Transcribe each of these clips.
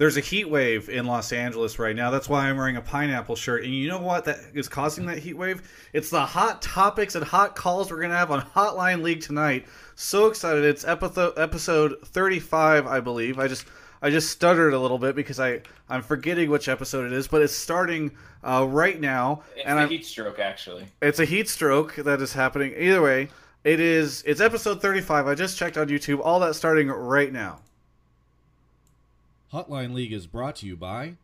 there's a heat wave in Los Angeles right now. That's why I'm wearing a pineapple shirt. And you know what that is causing that heat wave? It's the hot topics and hot calls we're gonna have on Hotline League tonight. So excited! It's episode episode 35, I believe. I just I just stuttered a little bit because I I'm forgetting which episode it is, but it's starting uh, right now. It's and a I'm, heat stroke, actually. it's a heat stroke that is happening. Either way, it is. It's episode 35. I just checked on YouTube. All that starting right now. Hotline League is brought to you by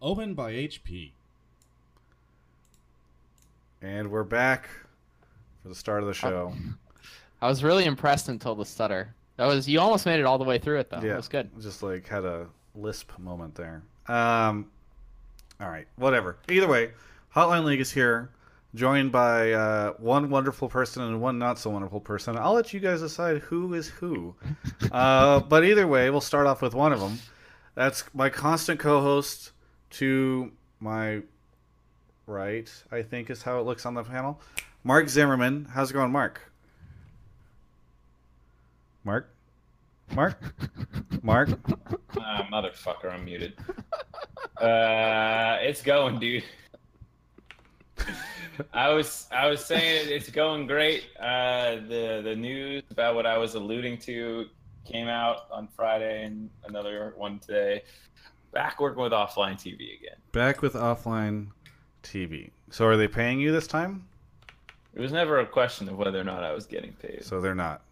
OMEN by HP. And we're back for the start of the show. I was really impressed until the stutter. That was you almost made it all the way through it though. yeah, It was good. Just like had a lisp moment there. Um, all right, whatever. Either way, Hotline League is here, joined by uh, one wonderful person and one not so wonderful person. I'll let you guys decide who is who. uh, but either way, we'll start off with one of them. That's my constant co-host to my right. I think is how it looks on the panel. Mark Zimmerman. How's it going, Mark? Mark. Mark. Mark. Ah, motherfucker, I'm muted. Uh, it's going, dude. I was I was saying it's going great. Uh, the the news about what I was alluding to came out on Friday, and another one today. Back working with offline TV again. Back with offline TV. So are they paying you this time? It was never a question of whether or not I was getting paid. So they're not.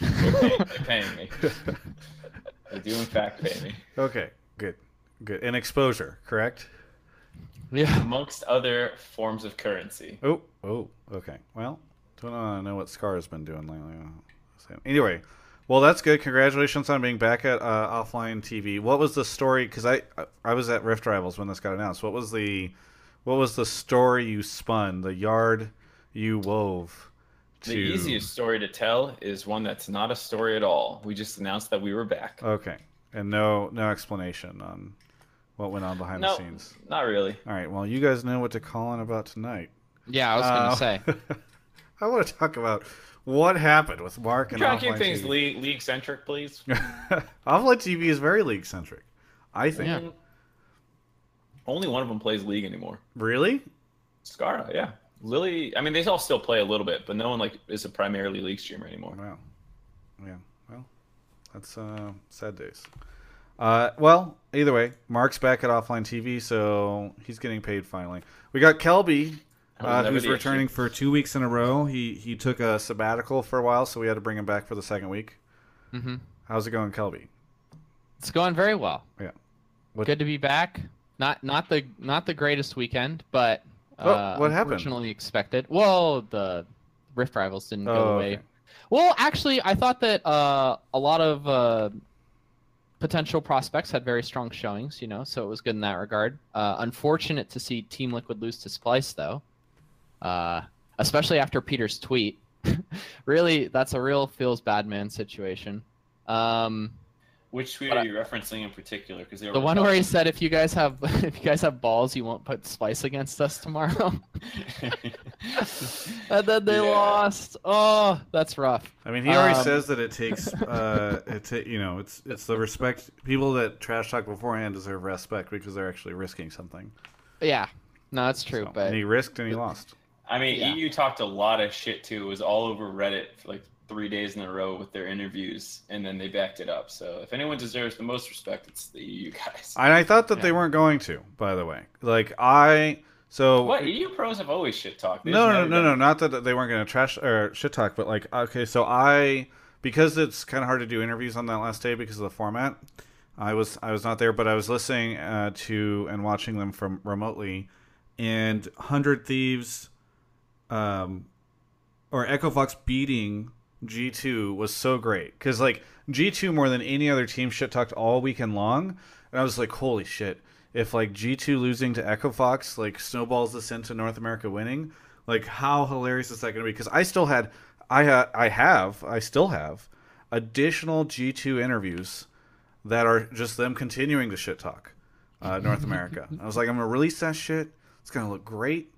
They're paying, they're paying me. They do in fact pay me. Okay, good, good. And exposure, correct? Yeah. Amongst other forms of currency. Oh, oh, okay. Well, don't know what Scar's been doing lately. Anyway, well, that's good. Congratulations on being back at uh, offline TV. What was the story? Because I I was at Rift Rivals when this got announced. What was the what was the story you spun? The yard you wove. To... The easiest story to tell is one that's not a story at all. We just announced that we were back. Okay, and no no explanation on what went on behind no, the scenes. not really. All right. Well, you guys know what to call in about tonight. Yeah, I was gonna Uh, say. I want to talk about what happened with Mark and Try to keep things league, league centric, please. offline TV is very league centric. I think. Yeah. Only one of them plays league anymore. Really? Scarra, yeah. Lily, I mean, they all still play a little bit, but no one like is a primarily league streamer anymore. Wow. Yeah. Well, that's uh, sad days. Uh, well, either way, Mark's back at offline TV, so he's getting paid finally. We got Kelby, uh, who's returning for two weeks in a row. He he took a sabbatical for a while, so we had to bring him back for the second week. hmm How's it going, Kelby? It's going very well. Yeah. What- Good to be back. Not not the not the greatest weekend, but Oh, uh, what happened? Unfortunately expected. Well, the Rift Rivals didn't Oh, go away. okay. Well, actually, I thought that uh, a lot of uh, potential prospects had very strong showings, you know, so it was good in that regard. Uh, unfortunate to see Team Liquid lose to Splyce, though, uh, especially after Peter's tweet. really, that's a real feels bad man situation. Um, Which tweet But are I- you referencing in particular? Because the one where he said, "If you guys have, if you guys have balls, you won't put Splyce against us tomorrow." and then they Yeah. lost. Oh, that's rough. I mean, he already Um, says that it takes, uh, it ta- you know, it's it's the respect. People that trash talk beforehand deserve respect because they're actually risking something. Yeah, no, that's true. So- but and he risked and he lost. I mean, Yeah. EU talked a lot of shit too. It was all over Reddit like three days in a row with their interviews, and then they backed it up. So if anyone deserves the most respect, it's the EU guys. And I thought that they weren't going to. By the way, like I, so What EU pros have always shit talked. no, no, no, no, not that they weren't going to trash or shit talk, but like okay, so I because it's kind of hard to do interviews on that last day because of the format. I was I was not there, but I was listening uh, to and watching them from remotely, and Hundred Thieves, um, or Echo Fox beating G two was so great because like G two more than any other team shit talked all weekend long, and I was like, holy shit! If like G two losing to Echo Fox like snowballs this into North America winning, like how hilarious is that going to be? Because I still had, I ha- I have, I still have additional G two interviews that are just them continuing to shit talk uh, North America. I was like, I'm gonna release that shit. It's gonna look great,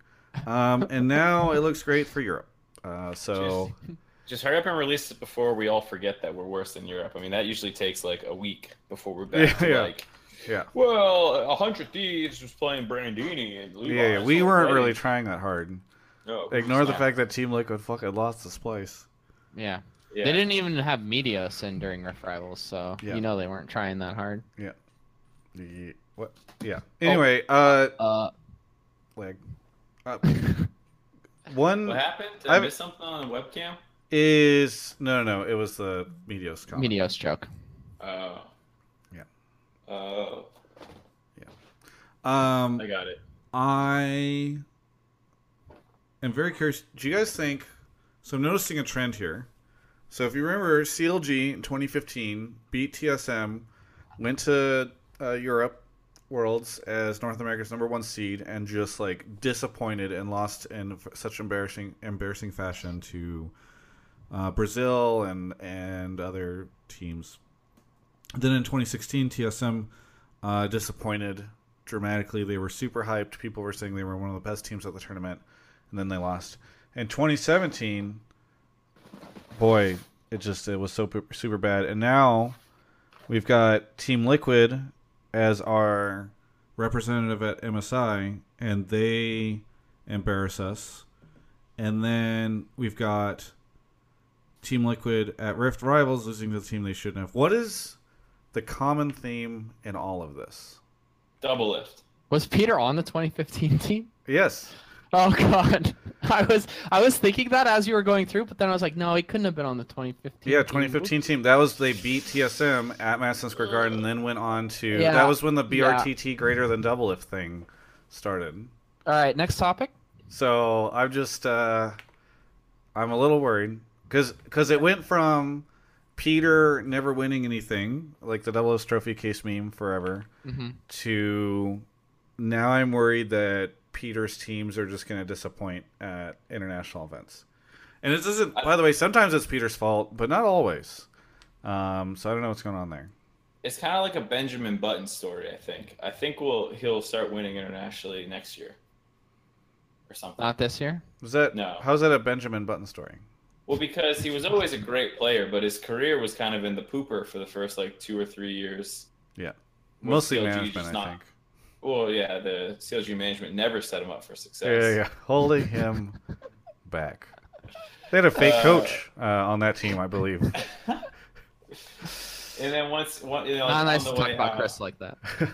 um, and now it looks great for Europe. Uh, so Just hurry up and release it before we all forget that we're worse than Europe. I mean, that usually takes like a week before we're back Yeah, to yeah. like, Yeah. well, a hundred thieves was playing Brandini and Levi's Yeah, yeah, we weren't already. really trying that hard. No, Ignore the snap. fact that Team Liquid fucking lost this place. Yeah. Yeah. They didn't even have Meteos in during Rift Rivals, so Yeah. you know they weren't trying that hard. The- What? Yeah. Anyway, uh, Uh, leg. Uh, one What happened? Did I, I've- miss something on the webcam? Is no, no, no. It was the Meteos comment. Meteos joke. Oh. Yeah. Oh, Yeah. Um, I got it. I am very curious. Do you guys think? So I'm noticing a trend here. So if you remember, CLG in 2015 beat TSM, went to uh, Europe Worlds as North America's number one seed, and just like disappointed and lost in such embarrassing embarrassing fashion to uh, Brazil and and other teams. Then in 2016, TSM uh, disappointed dramatically. They were super hyped. People were saying they were one of the best teams at the tournament, and then they lost. In 2017, boy, it just it was so super bad. And now we've got Team Liquid as our representative at MSI, and they embarrass us. And then we've got Team Liquid at Rift Rivals losing to the team they shouldn't have. What is the common theme in all of this? Doublelift. Was Peter on the 2015 team? Yes. Oh God, I was I was thinking that as you were going through, but then I was like, no, he couldn't have been on the 2015. Yeah, 2015 team. That was they beat TSM at Madison Square Garden, and then went on to. Yeah. That was when the Yeah. BRTT greater than Doublelift thing started. All right, next topic. So I'm just uh, I'm a little worried because because it went from Peter never winning anything like the double S trophy case meme forever hmm to now I'm worried that Peter's teams are just going to disappoint at international events. And it doesn't. By the way, sometimes it's Peter's fault, but not always. Um, so I don't know what's going on there. It's kind of like a Benjamin Button story. I think. I think we'll he'll start winning internationally next year, or something. Not this year. Was that No. How's that a Benjamin Button story? Well, because he was always a great player, but his career was kind of in the pooper for the first like two or three years. Yeah, mostly CLG management, just I think. Well, yeah, the CLG management never set him up for success. Yeah, yeah, yeah. holding him back. They had a fake Uh, coach uh, on that team, I believe. And then once, one, you know, Not on nice the to talk about out- Chris like that.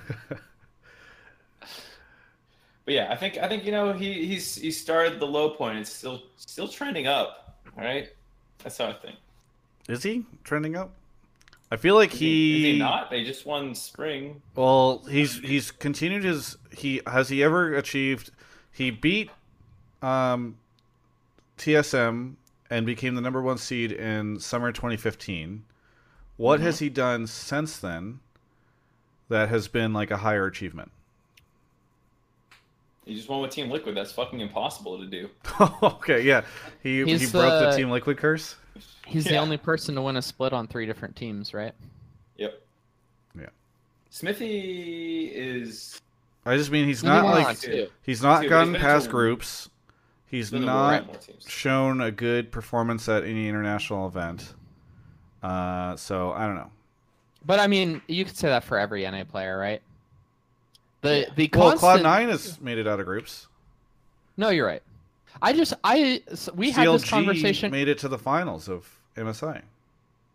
But yeah, I think I think you know he he's he started the low point. It's still still trending up. All right, that's how I think. Is he trending up? I feel like Is he, is he not? They just won spring. Well, he's he's continued his he has he ever achieved he beat um TSM and became the number 1 seed in summer 2015. What has he done since then that has been like a higher achievement? He just won with Team Liquid. That's fucking impossible to do. okay, yeah. He he He's, broke the uh, team liquid curse. He's the only person to win a split on three different teams, right? Yep. Yeah. Smithy is I just mean he's He not won like two. he's not Two, gotten he's past to- groups. He's been to not shown a good performance at any international event. Uh, so I don't know. But I mean, you could say that for every NA player, right? The Yeah. the Well, constant. Cloud Nine has made it out of groups. No, you're right. I just I s- we had this CLG conversation. made it to the finals of MSI.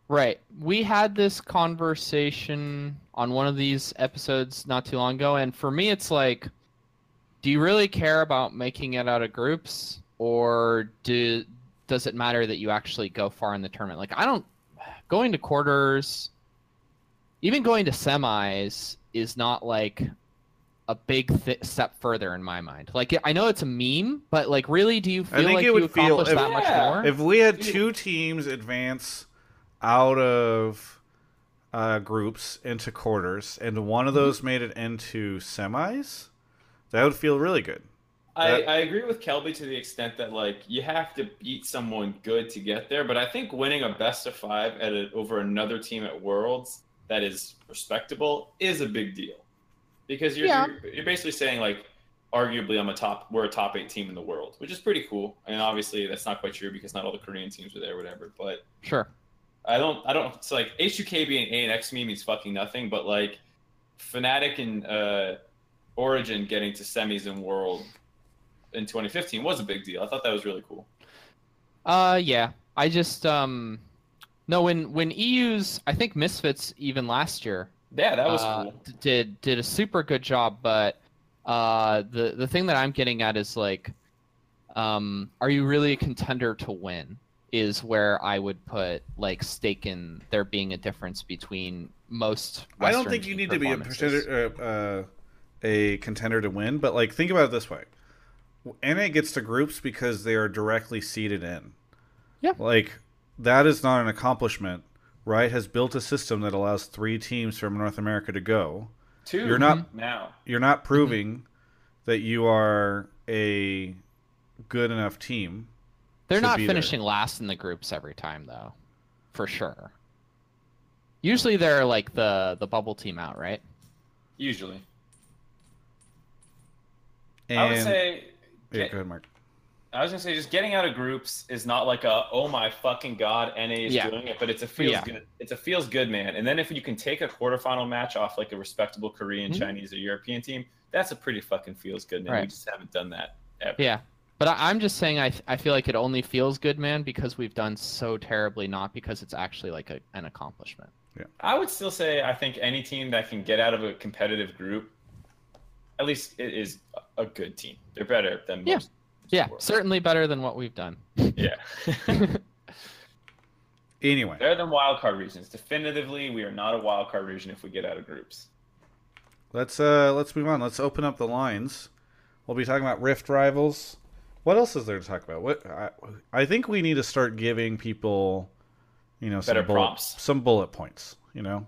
Right. We had this conversation on one of these episodes not too long ago, and for me, it's like, do you really care about making it out of groups, or do does it matter that you actually go far in the tournament? Like, I don't going to quarters, even going to semis is not like a big th- step further in my mind. Like, I know it's a meme, but like, really, do you feel think like it you would feel- accomplished if- that much more? If we had two teams advance out of uh, groups into quarters, and one Mm-hmm. of those made it into semis, that would feel really good. I, That- I agree with Kelby to the extent that like you have to beat someone good to get there, but I think winning a best of five at a, over another team at Worlds that is respectable is a big deal because you're Yeah. you're, you're basically saying like arguably I'm a top we're a top eight team in the world, which is pretty cool. And obviously that's not quite true because not all the Korean teams are there, whatever. But Sure. I don't I don't it's like H2K being ANX to me means fucking nothing, but like Fnatic and uh Origin getting to semis in World in 2015 was a big deal. I thought that was really cool. Uh, yeah. I just um, no when when EU's I think Misfits even last year Yeah, that was uh, cool. did did a super good job, but uh, the the thing that I'm getting at is like, um, are you really a contender to win? Is where I would put like stake in there being a difference between most. I don't think you need to be a contender, uh, uh, a contender to win, but like think about it this way: NA gets to groups because they are directly seeded in. Yeah. like that is not an accomplishment. Riot has built a system that allows three teams from North America to go. 2 You're not- now. You're not proving that you are a good enough team. They're not be there. finishing last in the groups every time, though, for sure. Usually they're like the the bubble team out, right? Usually. And, I would say yeah, get- go ahead, Mark. I was gonna say just getting out of groups is not like a oh my fucking god NA is Yeah. doing it, but it's a feels Yeah. good. It's a feels good man. And then if you can take a quarterfinal match off like a respectable Korean, Mhm. Chinese, or European team, that's a pretty fucking feels good man. We just haven't done that ever. Yeah. But I, I'm just saying, I, I feel like it only feels good, man, because we've done so terribly, not because it's actually like a, an accomplishment. Yeah, I would still say I think any team that can get out of a competitive group, at least it is a good team. They're better than most. Yeah, world. certainly better than what we've done. Yeah. Anyway, better than wildcard regions. Definitively, we are not a wildcard region if we get out of groups. let's uh let's move on. Let's open up the lines. We'll be talking about Rift rivals. What else is there to talk about? What I, I think we need to start giving people, you know, some Better bullet, prompts. some bullet points. You know,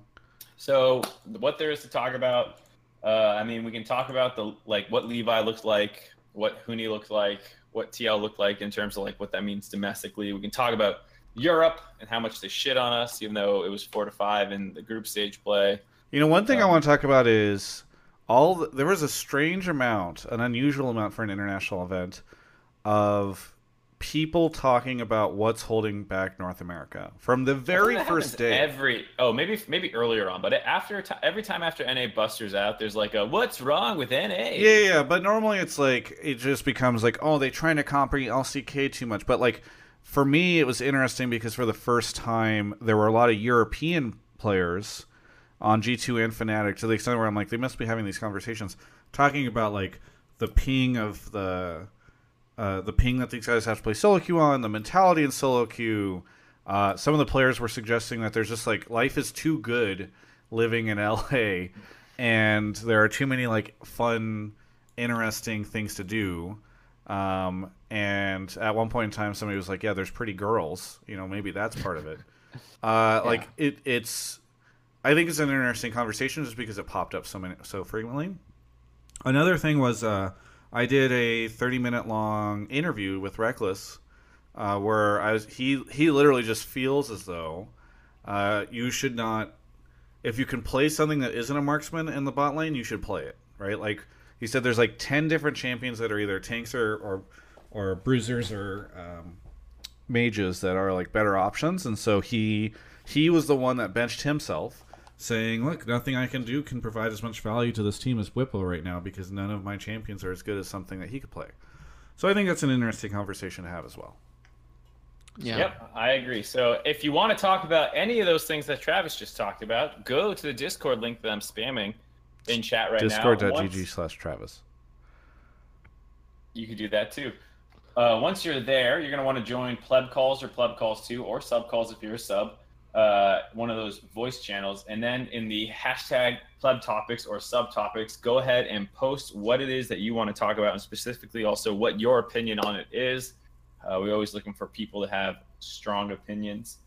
So what there is to talk about, uh, I mean, we can talk about the like what Levi looks like, what Huni looked like, what TL looked like in terms of like what that means domestically. We can talk about Europe and how much they shit on us, even though it was four to five in the group stage play. you know, one thing I Um, want to talk about is all the, there was a strange amount, an unusual amount for an international event, of people talking about what's holding back North America from the very first day. Every oh maybe maybe earlier on, but after every time after NA busters out, there's like a what's wrong with NA? Yeah, yeah, but normally it's like it just becomes like, oh, they're trying to copy LCK too much. But like for me, it was interesting because for the first time, there were a lot of European players on G2 and Fnatic to the extent where I'm like, they must be having these conversations, talking about like the ping of the uh, the ping that these guys have to play solo queue on, the mentality in solo queue. Uh, some of the players were suggesting that there's just like life is too good living in LA, and there are too many like fun, interesting things to do. Um, and at one point in time, somebody was like, "Yeah, there's pretty girls. You know, maybe that's part of it." Uh, Like it, it's. I think it's an interesting conversation just because it popped up so many so frequently. Another thing was uh, I did a 30 minute long interview with Rekkles, uh, where I was he he literally just feels as though uh, you should not if you can play something that isn't a marksman in the bot lane, you should play it right. Like he said, there's like 10 different champions that are either tanks or or, or bruisers or um, mages that are like better options, and so he he was the one that benched himself saying, "Look, nothing I can do can provide as much value to this team as Bwipo right now because none of my champions are as good as something that he could play." So I think that's an interesting conversation to have as well. Yeah. Yep, I agree. So if you want to talk about any of those things that Travis just talked about, go to the Discord link that I'm spamming in chat right now. Discord.gg slash Travis. You could do that too. Uh, once you're there, you're going to want to join pleb calls or pleb calls too, or sub calls if you're a sub. Uh, one of those voice channels, and then in the hashtag pleb topics or subtopics, go ahead and post what it is that you want to talk about, and specifically also what your opinion on it is. Uh, we're always looking for people that have strong opinions.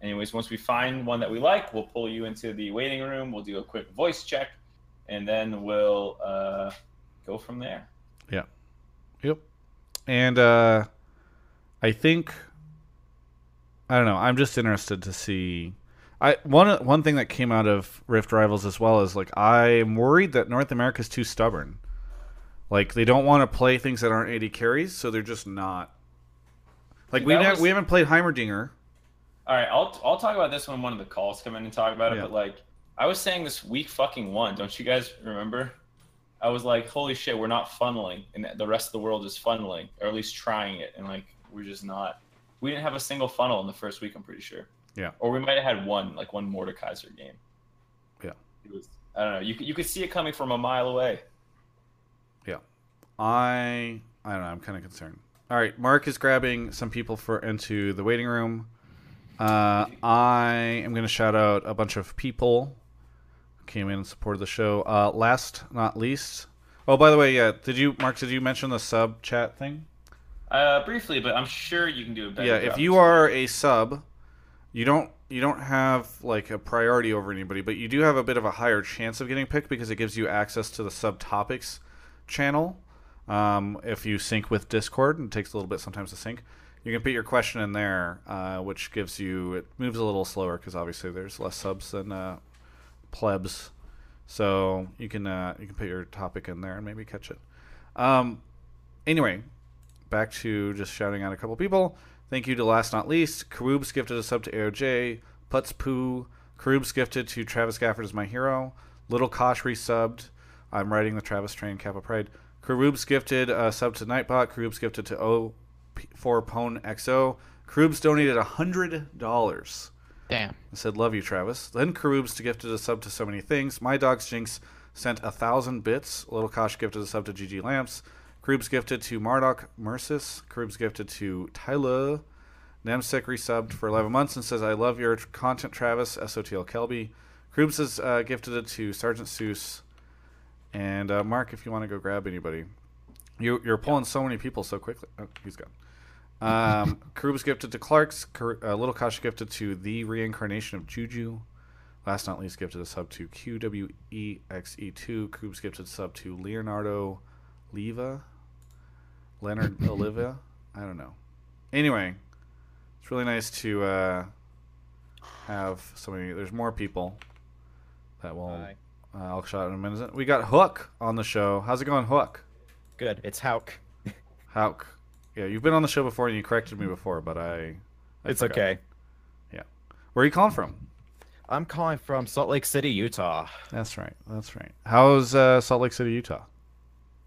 Anyways, once we find one that we like, we'll pull you into the waiting room. We'll do a quick voice check, and then we'll uh, go from there. Yeah. Yep. And uh, I think I don't know. I'm just interested to see. I one one thing that came out of Rift Rivals as well is like I'm worried that North America's too stubborn. Like they don't want to play things that aren't AD carries, so they're just not. Like See, we was- we haven't played Heimerdinger. All right, I'll I'll talk about this when one of the calls come in and talk about it. Yeah. But like, I was saying this week fucking one. Don't you guys remember? I was like, holy shit, we're not funneling, and the rest of the world is funneling, or at least trying it, and like we're just not. We didn't have a single funnel in the first week. I'm pretty sure. Yeah. Or we might have had one, like one Mordekaiser game. Yeah. It was. I don't know. You could you could see it coming from a mile away. Yeah. I I don't know. I'm kind of concerned. All right, Mark is grabbing some people for into the waiting room. Uh, I am going to shout out a bunch of people who came in and supported the show. Uh, last not least. Oh, by the way, yeah. Did you, Mark? Did you mention the sub chat thing? Uh, briefly, but I'm sure you can do a better. yeah. If you are a sub, you don't you don't have like a priority over anybody, but you do have a bit of a higher chance of getting picked because it gives you access to the subtopics channel. Um, if you sync with Discord, and it takes a little bit sometimes to sync, you can put your question in there, uh, which gives you it moves a little slower because obviously there's less subs than uh, plebs, so you can uh, you can put your topic in there and maybe catch it. Um, anyway, back to just shouting out a couple people. Thank you to last not least, Karoobs gifted a sub to AOJ, Putz Poo, Karoobs gifted to Travis Gafford as my hero, Little Kosh resubbed. I'm riding the Travis train, Kappa Pride. Karoobs gifted a sub to Nightbot. Karoobs gifted to O4 Pone XO. Karoobs donated $100 Damn. I said, Love you, Travis. Then Karoobs to gifted a sub to so many things. My Dog's Jinx sent a thousand bits. Little Kosh gifted a sub to GG Lamps. Karoobs gifted to Marduk Mercis. Karoobs gifted to Tyler. Nemsek resubbed for 11 months and says, I love your content, Travis. SOTL Kelby. Karoobs has uh, gifted it to Sergeant Seuss. And uh, Mark, if you want to go grab anybody. You, you're pulling so many people so quickly. Oh, he's gone. Um, gifted to Clark's. Uh, Little Kosh gifted to the reincarnation of Juju. Last not least, gifted a sub to QWEXE2. Karoobs gifted a sub to Leonardo Leva. Leonard Olivia. I don't know. Anyway, it's really nice to uh, have so many. There's more people that will. Hi. Uh, I'll shout out in a minute. We got Hook on the show. How's it going, Hook? Good. It's Hauk. Hauk. Yeah, you've been on the show before and you corrected me before, but I. I It's forgot. okay. Yeah. Where are you calling from? I'm calling from Salt Lake City, Utah. That's right. That's right. How's uh, Salt Lake City, Utah?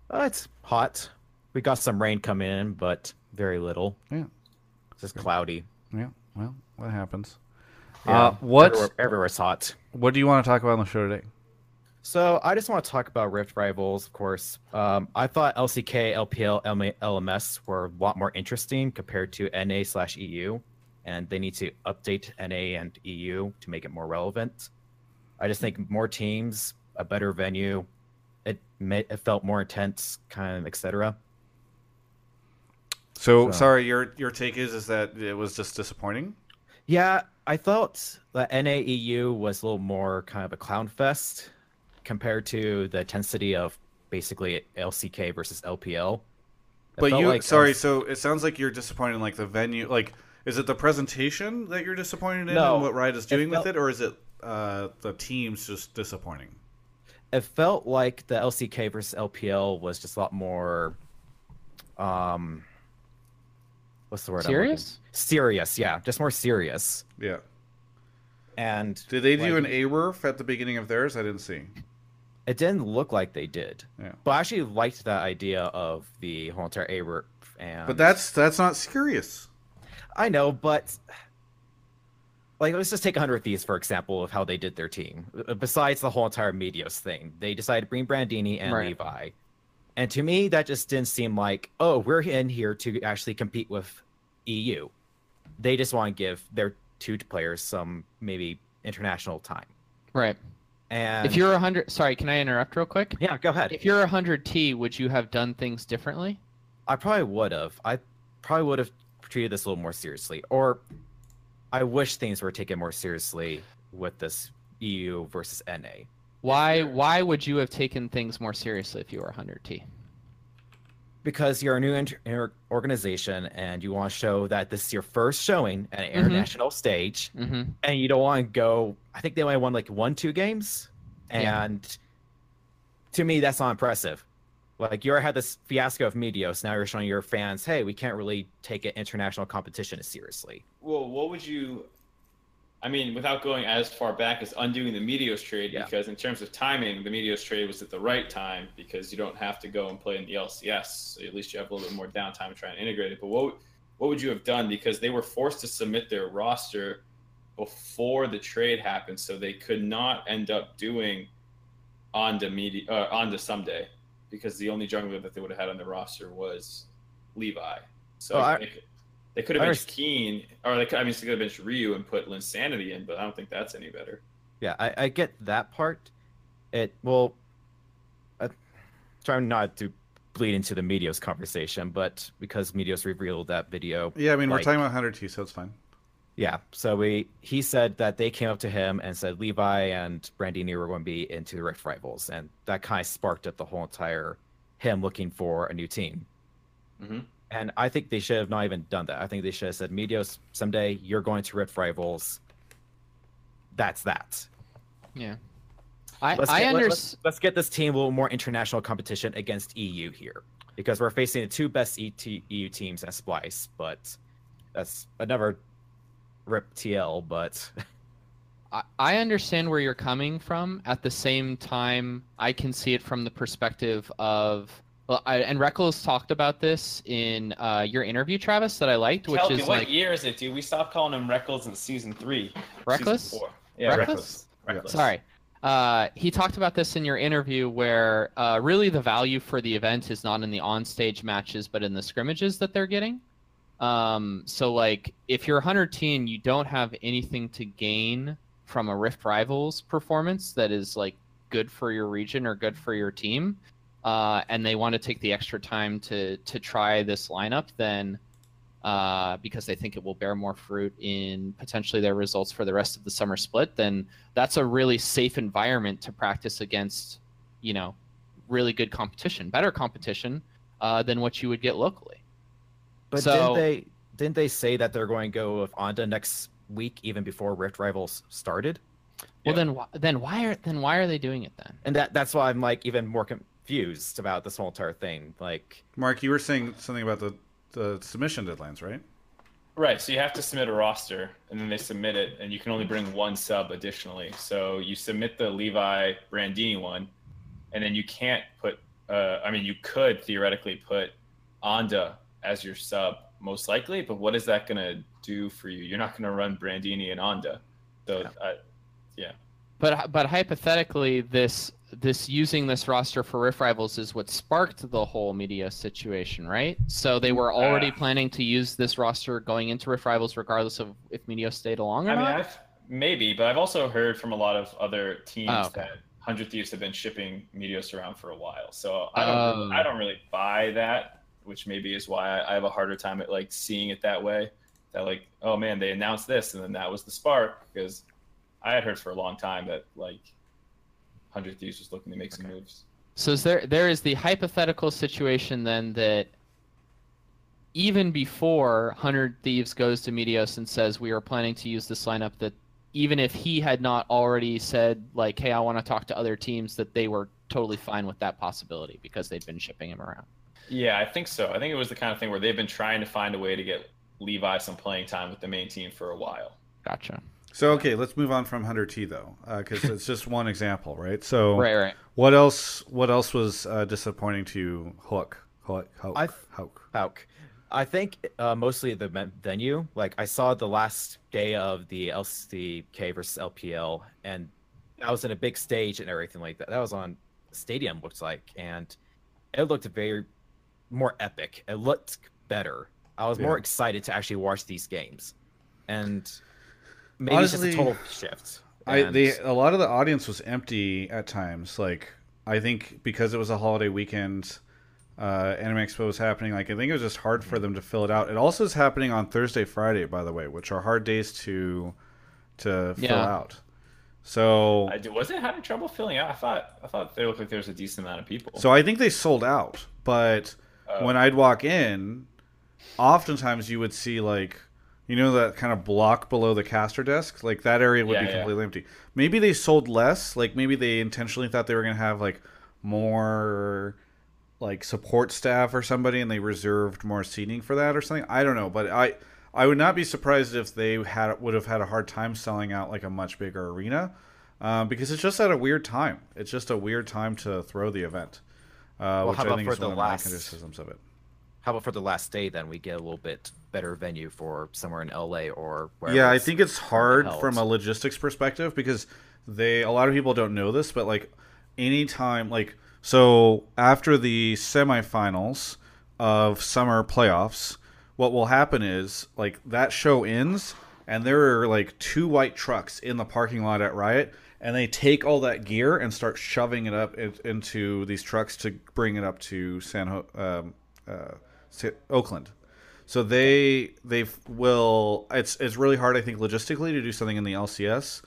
Uh, it's hot. We got some rain coming in, but very little. Yeah. It's just cloudy. Yeah. Well, that happens. Yeah, Uh, what Everywhere, everywhere's hot. What do you want to talk about on the show today? So I just want to talk about Rift Rivals, of course. Um, I thought LCK, LPL, LMS were a lot more interesting compared to NA slash EU, and they need to update NA and EU to make it more relevant. I just think more teams, a better venue, it may, it felt more intense, kind of, etc. So, So- sorry, your your take is is that it was just disappointing. Yeah, I thought that NAEU was a little more kind of a clown fest compared to the intensity of basically LCK versus LPL. It But you, like sorry, so it sounds like you're disappointed in like the venue. Like, is it the presentation that you're disappointed in No, and what Riot is doing felt- with it, or is it uh, the teams just disappointing? it felt like the LCK versus LPL was just a lot more um what's the word I'm Serious? serious yeah just more serious Yeah. and Did they do Like- an ARURF at the beginning of theirs? I didn't see. it didn't look like they did Yeah. but i actually liked that idea of the whole entire ARURF and But that's that's not serious. i know but like let's just take 100 thieves for example of how they did their team besides the whole entire Meteos thing they decided to bring brandini and Right. levi and to me that just didn't seem like oh we're in here to actually compete with eu they just want to give their two players some maybe international time Right. and If you're a hundred, sorry, can I interrupt real quick? yeah go ahead If you're a hundred T, would you have done things differently? i probably would have i probably would have treated this a little more seriously or i wish things were taken more seriously with this eu versus na Why? Why would you have taken things more seriously if you were hundred T? because you're a new inter- inter- organization and you want to show that this is your first showing at an Mhm. international stage Mm-hmm. and you don't want to go i think they only won like one two games Yeah. and to me that's not impressive Like you already had this fiasco of Meteos. Now you're showing your fans, hey, we can't really take an international competition as seriously. Well, what would you? I mean, without going as far back as undoing the Meteos trade, Yeah. because in terms of timing, the Meteos trade was at the right time because you don't have to go and play in the LCS. So at least you have a little bit more downtime to try and integrate it. But what what would you have done? Because they were forced to submit their roster before the trade happened, so they could not end up doing on the media uh, on the someday because the only jungler that they would have had on the roster was Levi. So Oh, I- could- they could have I benched Keen, or they could, I mean, they could have benched Ryu and put Linsanity in, but I don't think that's any better. Yeah, I, I get that part. It well, I try not to bleed into the Meteos conversation, but because Meteos revealed that video, Yeah, I mean, we're talking about 100T, so it's fine. yeah. So we he said that they came up to him and said Levi and Brandini were going to be into the Rift Rivals, and that kind of sparked up the whole entire him looking for a new team. hmm And I think they should have not even done that. I think they should have said, Meteos, Ssumday you're going to Rift Rivals. That's that. Yeah. I, Let's I get, let- understand. let's, let's get this team a little more international competition against EU here because we're facing the two best ET, EU teams at Splyce, but that's another rip TL. But I, I understand where you're coming from. At the same time, I can see it from the perspective of, well, I, and Reckles talked about this in uh, your interview, Travis, that I liked, which Kelby, is what like year is it, dude? We stopped calling him Reckles in season three. Reckless? Season four. Yeah, Reckless? Reckless. Sorry. Uh, he talked about this in your interview where uh, really the value for the event is not in the on-stage matches, but in the scrimmages that they're getting. Um, so, like, if you're a Hunter team, you don't have anything to gain from a Rift Rivals performance that is, like, good for your region or good for your team, uh, and they want to take the extra time to, to try this lineup, then uh, because they think it will bear more fruit in potentially their results for the rest of the summer split, then that's a really safe environment to practice against, you know, really good competition, better competition uh, than what you would get locally. but So- didn't they didn't they say that they're going to go with AnDa next week, even before Rift Rivals started? Well, Yeah. then, then why are then why are they doing it then? And that that's why I'm like even more confused about this whole entire thing. Like, Mark, you were saying something about the, the submission deadlines, right? Right, so you have to submit a roster, and then they submit it, and you can only bring one sub additionally. So you submit the Levi Brandini one, and then you can't put. Uh, I mean, you could theoretically put AnDa as your sub, most likely, but what is that going to do for you? You're not going to run Brandini and AnDa. So, uh, But but hypothetically, this this using this roster for Rift Rivals is what sparked the whole media situation, right? So they were already Uh, planning to use this roster going into Rift Rivals, regardless of if media stayed along or I mean, not. I've maybe, but I've also heard from a lot of other teams Oh, okay. that Hundred Thieves have been shipping Meteos around for a while. So I don't, Oh. I don't really buy that, which maybe is why I have a harder time at like seeing it that way. That like, oh man, they announced this, and then that was the spark because I had heard for a long time that like Hundred Thieves was looking to make some moves. So is there there is the hypothetical situation then that even before Hundred Thieves goes to Meteos and says we are planning to use this lineup, that even if he had not already said like, hey, I want to talk to other teams, that they were totally fine with that possibility because they'd been shipping him around. Yeah, I think so. I think it was the kind of thing where they've been trying to find a way to get Levi some playing time with the main team for a while. Gotcha. So okay, let's move on from 100T though, because it's just one example, right? So Right, right. what else? What else was uh, disappointing to you, Hook? Hook, Hook, I- Hook. Hauk. I think uh, mostly the venue. Like I saw the last day of the LCK versus LPL, and I was in a big stage and everything like that. That was on stadium looks like, and it looked very more epic. It looked better. I was more excited to actually watch these games, and maybe Honestly, it's just a total shift. I the a lot of the audience was empty at times. Like I think because it was a holiday weekend, uh, Anime Expo was happening. Like I think it was just hard for them to fill it out. It also is happening on Thursday, Friday, by the way, which are hard days to to fill Yeah. out. So I did, was it having trouble filling out? I thought I thought they looked like there was a decent amount of people. so I think they sold out. But Uh, when I'd walk in, oftentimes you would see like you know that kind of block below the caster desk like that area would Yeah, be yeah. completely empty maybe they sold less like maybe they intentionally thought they were going to have like more like support staff or somebody, and they reserved more seating for that or something. I don't know, but I I would not be surprised if they had would have had a hard time selling out like a much bigger arena, um, because it's just at a weird time. It's just a weird time to throw the event, uh, which how I about think for is the one of the last- criticisms of it. How about for the last day? Then we get a little bit better venue for somewhere in LA or wherever. Yeah, I think it's hard held. from a logistics perspective because they a lot of people don't know this, but like anytime like so after the semifinals of summer playoffs, what will happen is like that show ends and there are like two white trucks in the parking lot at Riot and they take all that gear and start shoving it up in, into these trucks to bring it up to San Ho- um, uh, Oakland. So they they will. It's it's really hard, I think, logistically to do something in the LCS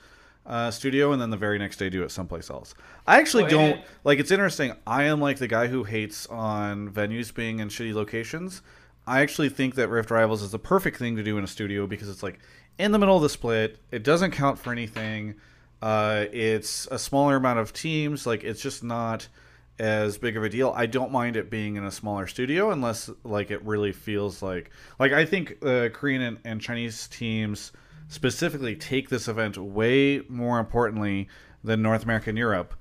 uh, studio and then the very next day do it someplace else. I actually don't like. It's interesting. I am like the guy who hates on venues being in shitty locations. I actually think that Rift Rivals is the perfect thing to do in a studio because it's like in the middle of the split. It doesn't count for anything. Uh, it's a smaller amount of teams. Like it's just not as big of a deal. I don't mind it being in a smaller studio unless like it really feels like like I think uh, Korean and, and Chinese teams specifically take this event way more importantly than North America and Europe,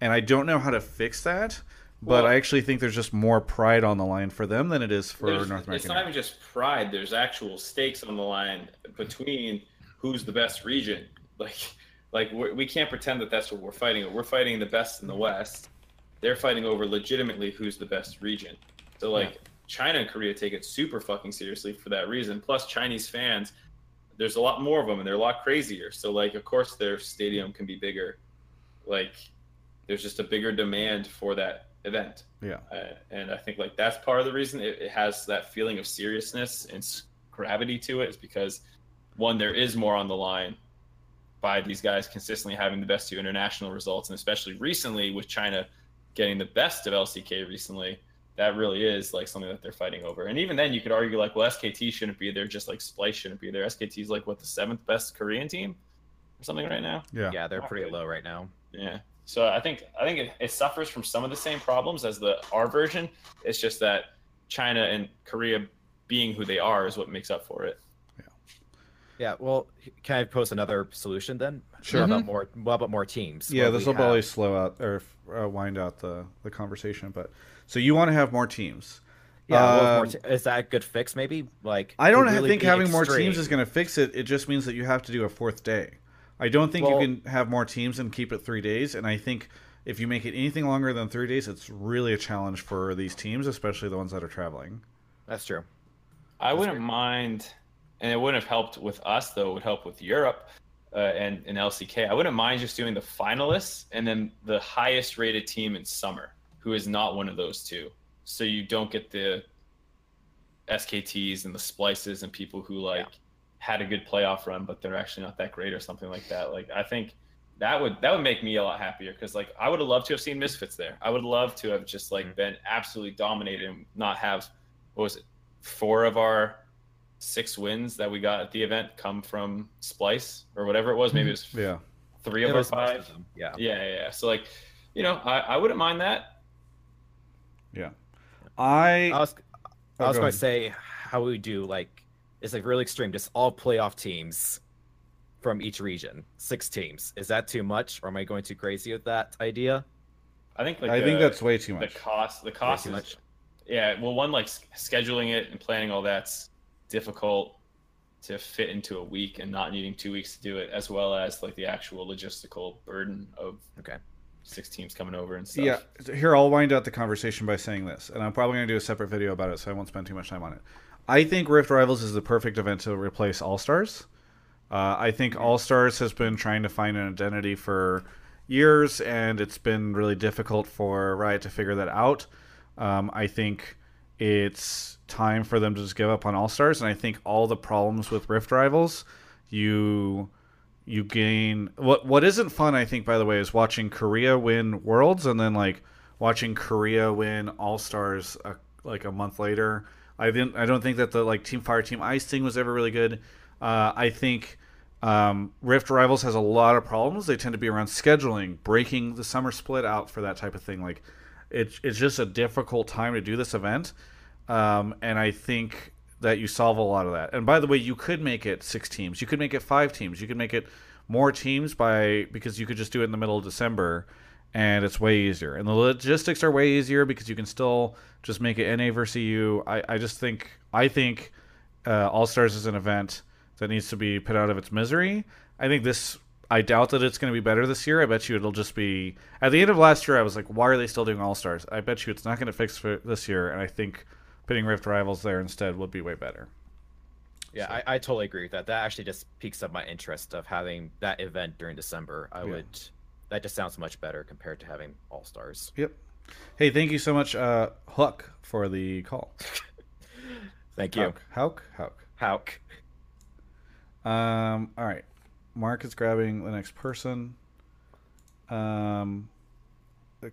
and I don't know how to fix that. But Well- I actually think there's just more pride on the line for them than it is for North America. It's not even just pride. There's actual stakes on the line between who's the best region. Like, like we can't pretend that that's what we're fighting. We're fighting the best in the West. They're fighting over legitimately who's the best region. So like China and Korea take it super fucking seriously for that reason. Plus Chinese fans, there's a lot more of them and they're a lot crazier. So like of course their stadium can be bigger. Like there's just a bigger demand for that event. Yeah. Uh, and I think like that's part of the reason it, it has that feeling of seriousness and gravity to it is because one there is more on the line by these guys consistently having the best two international results and especially recently with China getting the best of LCK recently that really is like something that they're fighting over and even then you could argue like well SKT shouldn't be there just like Splyce shouldn't be there SKT is like what the seventh best Korean team or something right now Yeah. Yeah, they're pretty low right now. yeah. So I think I think it, it suffers from some of the same problems as the R version. It's just that China and Korea being who they are is what makes up for it. Yeah, well, can I pose another solution then? Sure. What about more? What about more teams? Yeah, this will have- probably slow out or uh, wind out the, the conversation. But so you want to have more teams? Yeah, well, Um, more te- is that a good fix? Maybe like I don't really think be having more teams is going to fix it. It just means that you have to do a fourth day. I don't think Well- you can have more teams and keep it three days. And I think if you make it anything longer than three days, it's really a challenge for these teams, especially the ones that are traveling. That's true. I wouldn't mind, and it wouldn't have helped with us though. It would help with Europe uh, and and LCK. I wouldn't mind just doing the finalists and then the highest rated team in summer, who is not one of those two. So you don't get the SKTs and the Splyces and people who like had a good playoff run, but they're actually not that great or something like that. Like I think that would that would make me a lot happier because like I would have loved to have seen Misfits there. I would love to have just like Mhm. been absolutely dominated and not have what was it four of our six wins that we got at the event come from Splyce or whatever it was. Maybe it was mm-hmm. Yeah. three It of our five. of them, Yeah. Yeah, yeah, yeah. So like, you know, I, I wouldn't mind that. Yeah. I. I was Oh, I was go going ahead. to say how we do like it's like really extreme, just all playoff teams from each region, six teams. Is that too much, or am I going too crazy with that idea? I think like I think that's way too much. the cost. The cost too is much? yeah. Well, one like scheduling it and planning all that's difficult to fit into a week and not needing two weeks to do it, as well as like the actual logistical burden of Okay. six teams coming over and stuff. Yeah, here I'll wind out the conversation by saying this, and I'm probably going to do a separate video about it, so I won't spend too much time on it. I think Rift Rivals is the perfect event to replace All Stars. Uh, I think All Stars has been trying to find an identity for years, and it's been really difficult for Riot to figure that out. Um, I think it's time for them to just give up on All Stars, and I think all the problems with Rift Rivals, you you gain what what isn't fun i think by the way is watching korea win worlds and then like watching korea win all stars uh, like a month later. I didn't i don't think that the like team fire team ice thing was ever really good. Uh, i think um, rift rivals has a lot of problems. They tend to be around scheduling breaking the summer split out for that type of thing. Like It's it's just a difficult time to do this event, um, and I think that you solve a lot of that. And by the way, you could make it six teams. You could make it five teams. You could make it more teams by because you could just do it in the middle of December, and it's way easier. And the logistics are way easier because you can still just make it NA versus EU. I, I just think I think uh, All Stars is an event that needs to be put out of its misery. I think this. I doubt that it's going to be better this year. I bet you it'll just be. At the end of last year, I was like, "Why are they still doing All Stars?" I bet you it's not going to fix for this year, and I think putting Rift Rivals there instead would be way better. Yeah, I, I totally agree with that. That actually just piques up my interest of having that event during December. I Yeah. would. That just sounds much better compared to having All Stars. Yep. Hey, thank you so much, uh, Hook, for the call. Thank you, Hauk, Hauk, Hauk. Hauk. Um, all right. Mark is grabbing the next person. Um,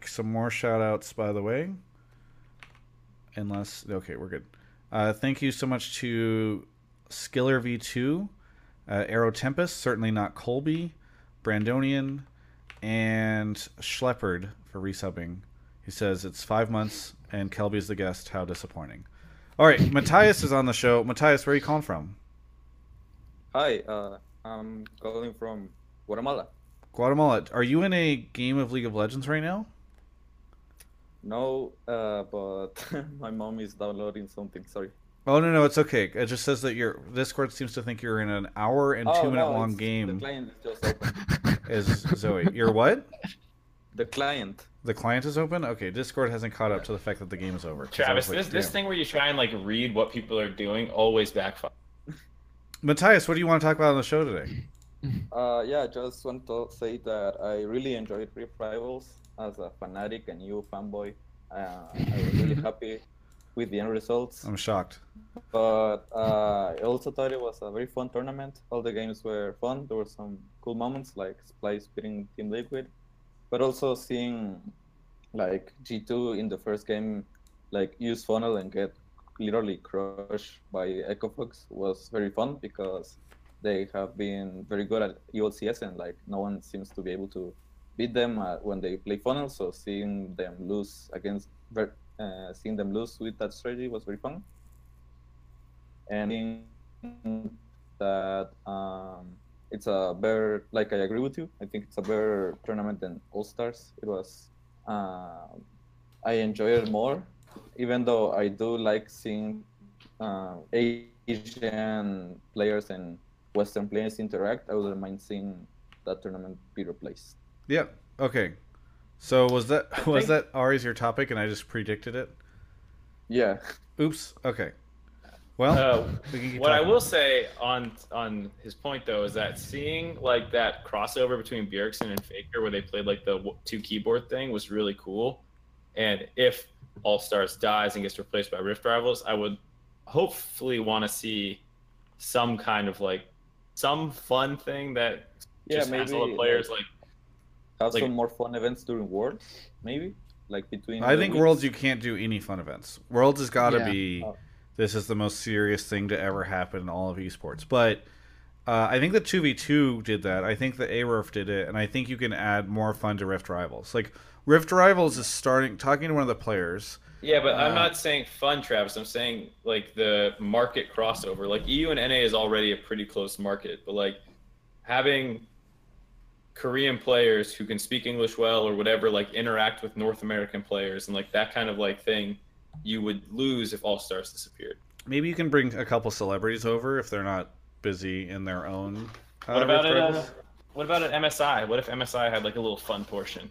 some more shout outs, by the way. Unless, okay, we're good. Uh, thank you so much to Skiller V2, uh, Aero Tempest, certainly not Colby, Brandonian, and Schleppard for resubbing. He says it's five months and Kelby's the guest. How disappointing. All right, Matthias is on the show. Matthias, where are you calling from? Hi, uh, I'm calling from Guatemala. Guatemala. Are you in a game of League of Legends right now? No, uh, but my mom is downloading something. Sorry. Oh no, no, it's okay. It just says that your Discord seems to think you're in an hour and oh, two minute no, long it's- The game. client is just open. Is Zoe? You're what? the client. The client is open. Okay, Discord hasn't caught up to the fact that the game is over. I Travis, like, this this thing where you try and like read what people are doing always backfires. Matthias, what do you want to talk about on the show today? Uh, yeah, I just want to say that I really enjoyed Rift Rivals as a fanatic and you fanboy. Uh, I was really happy with the end results. I'm shocked. But uh, I also thought it was a very fun tournament. All the games were fun. There were some cool moments like Splyce beating Team Liquid, but also seeing like G2 in the first game like use funnel and get literally crushed by Echo Fox was very fun because they have been very good at EU LCS and like no one seems to be able to beat them uh, when they play funnel. So seeing them lose against uh, seeing them lose with that strategy was very fun and that um, it's a better like I agree with you. I think it's a better tournament than All Stars. It was uh, I enjoy it more, even though I do like seeing uh, Asian players and Western players interact. I wouldn't mind seeing that tournament be replaced. Yeah. Okay. So was that was think- that Ari's your topic and I just predicted it? Yeah, Oops. Okay. Well, Uh, we what I will say on on his point though is that seeing like that crossover between Bjergsen and Faker where they played like the two keyboard thing was really cool. And if All Stars dies and gets replaced by Rift Rivals, I would hopefully want to see some kind of like some fun thing that yeah, just has all the maybe players like have like- some more fun events during Worlds, maybe like between. I think weeks. Worlds you can't do any fun events. Worlds has got to Yeah. be Oh. this is the most serious thing to ever happen in all of esports. But uh, I think the two v two did that. I think the ARURF did it, and I think you can add more fun to Rift Rivals. Like Rift Rivals is starting talking to one of the players. Yeah, but I'm Uh, not saying fun, Travis. I'm saying like the market crossover. Like EU and NA is already a pretty close market, but like having Korean players who can speak English well or whatever, like interact with North American players and like that kind of like thing, you would lose if All Stars disappeared. Maybe you can bring a couple celebrities over if they're not busy in their own. Uh, What about Rift it? Uh, what about an MSI? What if MSI had like a little fun portion?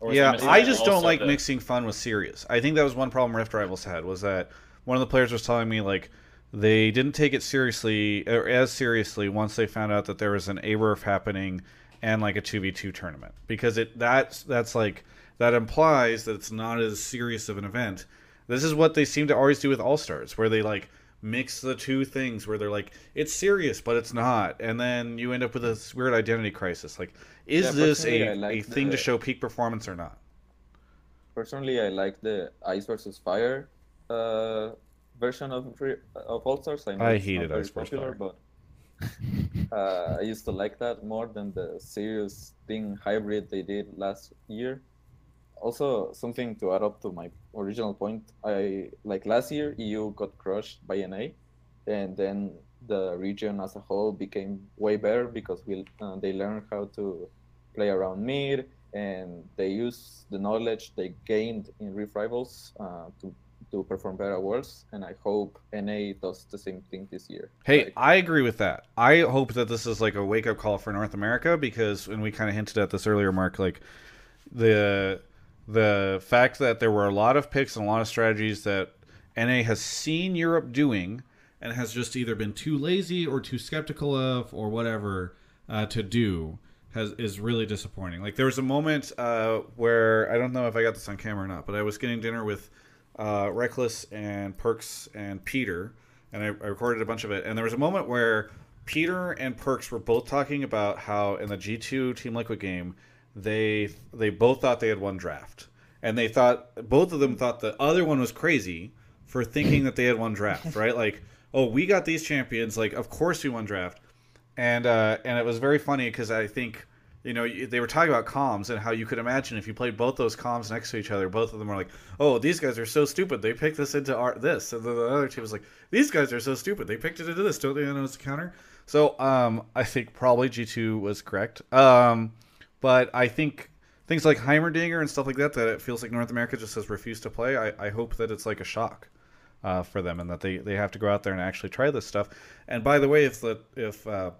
Was yeah, I just don't like the- mixing fun with serious. I think that was one problem Rift Rivals had was that one of the players was telling me like they didn't take it seriously or as seriously once they found out that there was an ARURF happening and like a two v two tournament because it that's that's like that implies that it's not as serious of an event. This is what they seem to always do with All Stars, where they like mix the two things where they're like it's serious but it's not and then you end up with this weird identity crisis like is Yeah, this a, I like a thing to show peak performance or not Personally, I like the Ice versus Fire uh, version of of All Stars. know I it's hated Ice versus popular, but uh, I used to like that more than the serious thing hybrid they did last year. also something to add up to my original point. I like last year EU got crushed by NA, and then the region as a whole became way better because we uh, they learned how to play around mid and they use the knowledge they gained in Rift Rivals uh, to to perform better at Worlds, and I hope NA does the same thing this year. Hey, Like, I agree with that. I hope that this is like a wake up call for North America because, and we kind of hinted at this earlier, Mark, like the the fact that there were a lot of picks and a lot of strategies that NA has seen Europe doing and has just either been too lazy or too skeptical of or whatever uh, to do has is really disappointing. Like there was a moment uh, where I don't know if I got this on camera or not, but I was getting dinner with uh, Rekkles and Perkz and Peter, and I, I recorded a bunch of it. And there was a moment where Peter and Perkz were both talking about how in the G two Team Liquid game they they both thought they had one draft, and they thought both of them thought the other one was crazy for thinking that they had one draft, right? Like, oh, we got these champions, like of course we won draft, and uh, and it was very funny because I think you know they were talking about comms and how you could imagine if you played both those comms next to each other, both of them were like, oh, these guys are so stupid, they picked this into our this, and then the other team was like, these guys are so stupid, they picked it into this, don't they know it's a counter? So um, I think probably G two was correct. Um, but I think things like Heimerdinger and stuff like that that it feels like North America just has refused to play. I, I hope that it's like a shock uh, for them and that they, they have to go out there and actually try this stuff. And by the way, if the if uh,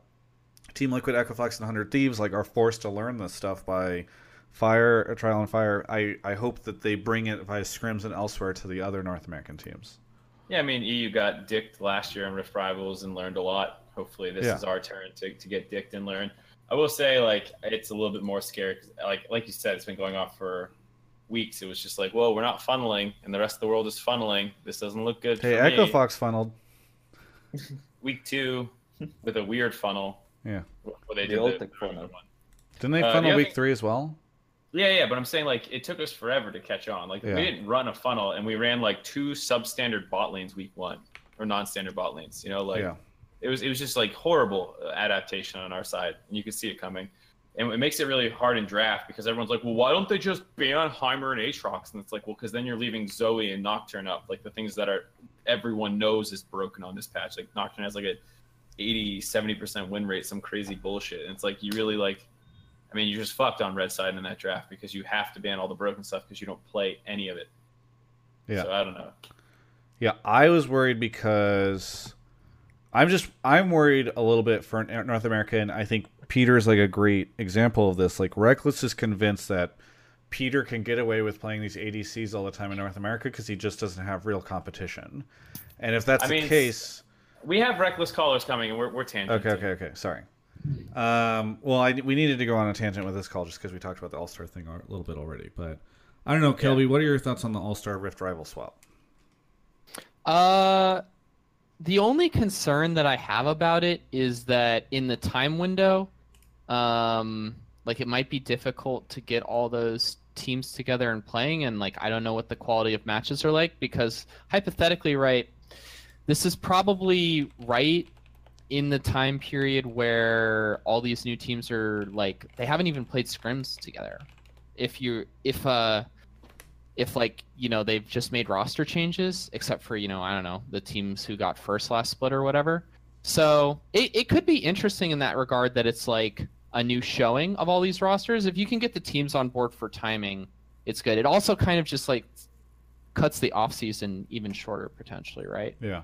Team Liquid, Echo Fox, and Hundred Thieves like are forced to learn this stuff by Fire uh, Trial and Fire, I, I hope that they bring it via scrims and elsewhere to the other North American teams. Yeah, I mean, EU got dicked last year in Rift Rivals and learned a lot. Hopefully, this Yeah. is our turn to, to get dicked and learn. I will say, like, it's a little bit more scary. 'cause, like, like you said, it's been going on for weeks. It was just like, well, we're not funneling, and the rest of the world is funneling. This doesn't look good. Hey, for Echo me. Fox funneled. Week two with a weird funnel. Yeah. Where they The did the, the funnel. One. Didn't they Uh, funnel other week thing- three as well? Yeah, yeah, but I'm saying like it took us forever to catch on. Like Yeah. we didn't run a funnel, and we ran like two substandard bot lanes week one, or non-standard bot lanes. You know, like yeah. It was it was just like horrible uh, adaptation on our side, and you could see it coming. And it makes it really hard in draft because everyone's like, well, why don't they just ban Heimer and Aatrox? And it's like, well, because then you're leaving Zoe and Nocturne up, like the things that are everyone knows is broken on this patch. Like Nocturne has like a 80, 70% win rate, some crazy bullshit. And it's like, you really like, I mean, you're just fucked on red side in that draft because you have to ban all the broken stuff because you don't play any of it. Yeah. So I don't know. Yeah, I was worried because I'm just I'm worried a little bit for North America, and I think Peter is like a great example of this. Like Rekkles is convinced that Peter can get away with playing these ADCs all the time in North America because he just doesn't have real competition. And if that's I the mean, case, We have Rekkles callers coming, and we're, we're tangent. okay, okay, okay, sorry. Um, well, I, we needed to go on a tangent with this call just because we talked about the All Star thing a little bit already. But I don't know, Kelby, what are your thoughts on the All Star Rift Rival swap? Uh, the only concern that I have about it is that in the time window, um, like it might be difficult to get all those teams together and playing, and like I don't know what the quality of matches are like because hypothetically, right, this is probably right in the time period where all these new teams are like they haven't even played scrims together. If you if uh if like you know they've just made roster changes except for you know i don't know the teams who got first last split or whatever. So it, it could be interesting in that regard that it's like a new showing of all these rosters. If you can get the teams on board for timing it's good. It also kind of just like cuts the off season even shorter potentially right? Yeah.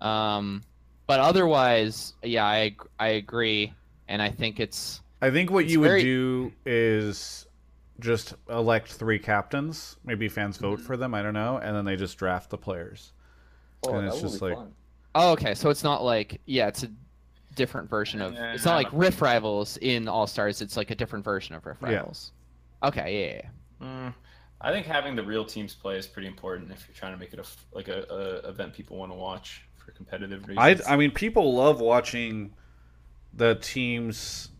um but otherwise yeah i i agree. And i think it's I think what It's you would very- do is just elect three captains. Maybe fans Mm-hmm. vote for them. I don't know, and then they just draft the players. Oh, And that it's would just be like- fun. Oh, okay. So it's not like yeah, it's a different version of. Yeah, It's not I like don't- Rift Rivals in All Stars. It's like a different version of Rift Yeah. Rivals. Okay, yeah, yeah, yeah. Mm, I think having the real teams play is pretty important if you're trying to make it a like a, a event people want to watch for competitive I reasons. I mean, people love watching the teams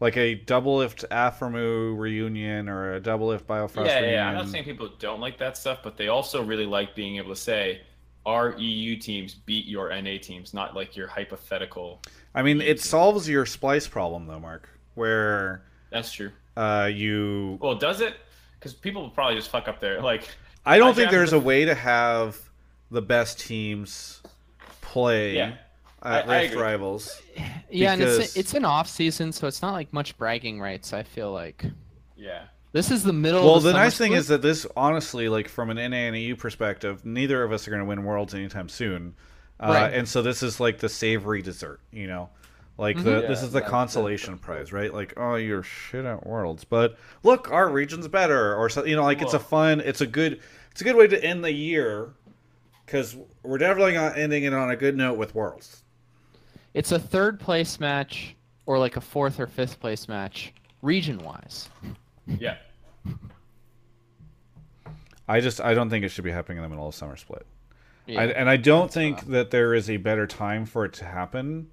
like a double lift Aphromoo reunion or a Doublelift Biofrost yeah, reunion. yeah. I'm not saying people don't like that stuff, but they also really like being able to say our EU teams beat your NA teams, not like your hypothetical. I mean, it solves your Splyce problem though, Mark, where That's true. uh, you Well, does it? because people will probably just fuck up there. like. I don't I think there's the- a way to have the best teams play Yeah. At I- I Rift agree. Rivals. Yeah, and Because- it's it's an off season, so it's not like much bragging rights. I feel like Yeah. this is the middle. Well, of the, the nice summer thing is that this, honestly, like from an NA and EU perspective, neither of us are going to win Worlds anytime soon, uh, Right. and so this is like the savory dessert, you know, like the Yeah, this is the that- consolation that's prize, right? Like, oh, you're shit at Worlds, but look, our region's better, or so, you know, like it's a fun, it's a good, it's a good way to end the year because we're definitely not ending it on a good note with Worlds. It's a third place match or like a fourth or fifth place match, region wise. Yeah. I just, I don't think it should be happening in the middle of summer split. Yeah. I, and I don't think that there is a better time for it to happen.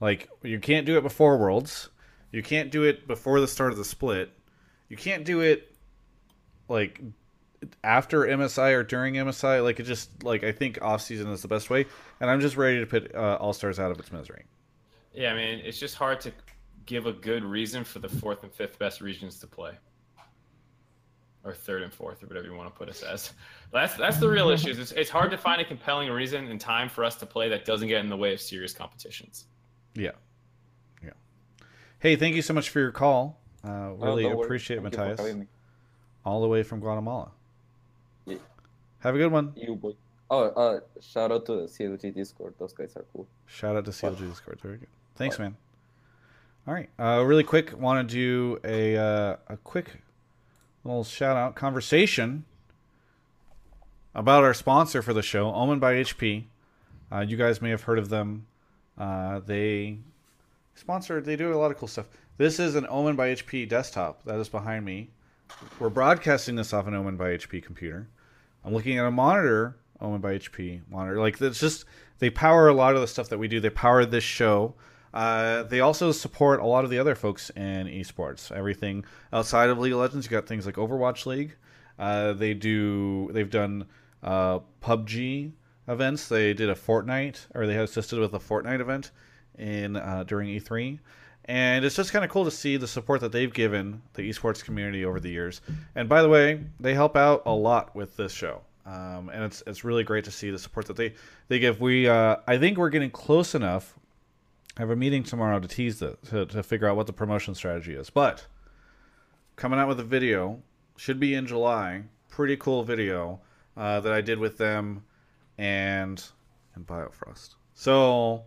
Like you can't do it before Worlds, you can't do it before the start of the split, you can't do it like after MSI or during MSI. Like it just like I think off season is the best way, and I'm just ready to put uh, All Stars out of its misery. Yeah, I mean, it's just hard to give a good reason for the fourth and fifth best regions to play, or third and fourth, or whatever you want to put us as. That's that's the real issue. It's, it's hard to find a compelling reason and time for us to play that doesn't get in the way of serious competitions. Yeah, yeah. Hey, thank you so much for your call. Uh, Oh, really don't worry. appreciate it, Thank you for Matthias. All the way from Guatemala. Have a good one. You boy. Oh, uh, shout out to the CLG Discord. Those guys are cool. Shout out to CLG Discord. Very good. Thanks, man. All right. Uh, really quick, want to do a uh, a quick little shout out conversation about our sponsor for the show, Omen by HP. Uh, you guys may have heard of them. Uh, they sponsor. They do a lot of cool stuff. This is an Omen by HP desktop that is behind me. We're broadcasting this off an Omen by HP computer. I'm looking at a monitor, Omen by HP monitor. Like it's just they power a lot of the stuff that we do. They power this show. Uh, they also support a lot of the other folks in esports. Everything outside of League of Legends, you got things like Overwatch League. Uh, they do. They've done uh, PUBG events. They did a Fortnite, or they assisted with a Fortnite event in uh, during E3. And it's just kind of cool to see the support that they've given the esports community over the years. And by the way, they help out a lot with this show. Um, and it's it's really great to see the support that they they give. We uh, I think we're getting close enough. I have a meeting tomorrow to tease the to, to figure out what the promotion strategy is. But coming out with a video should be in July. Pretty cool video uh, that I did with them and and Biofrost. So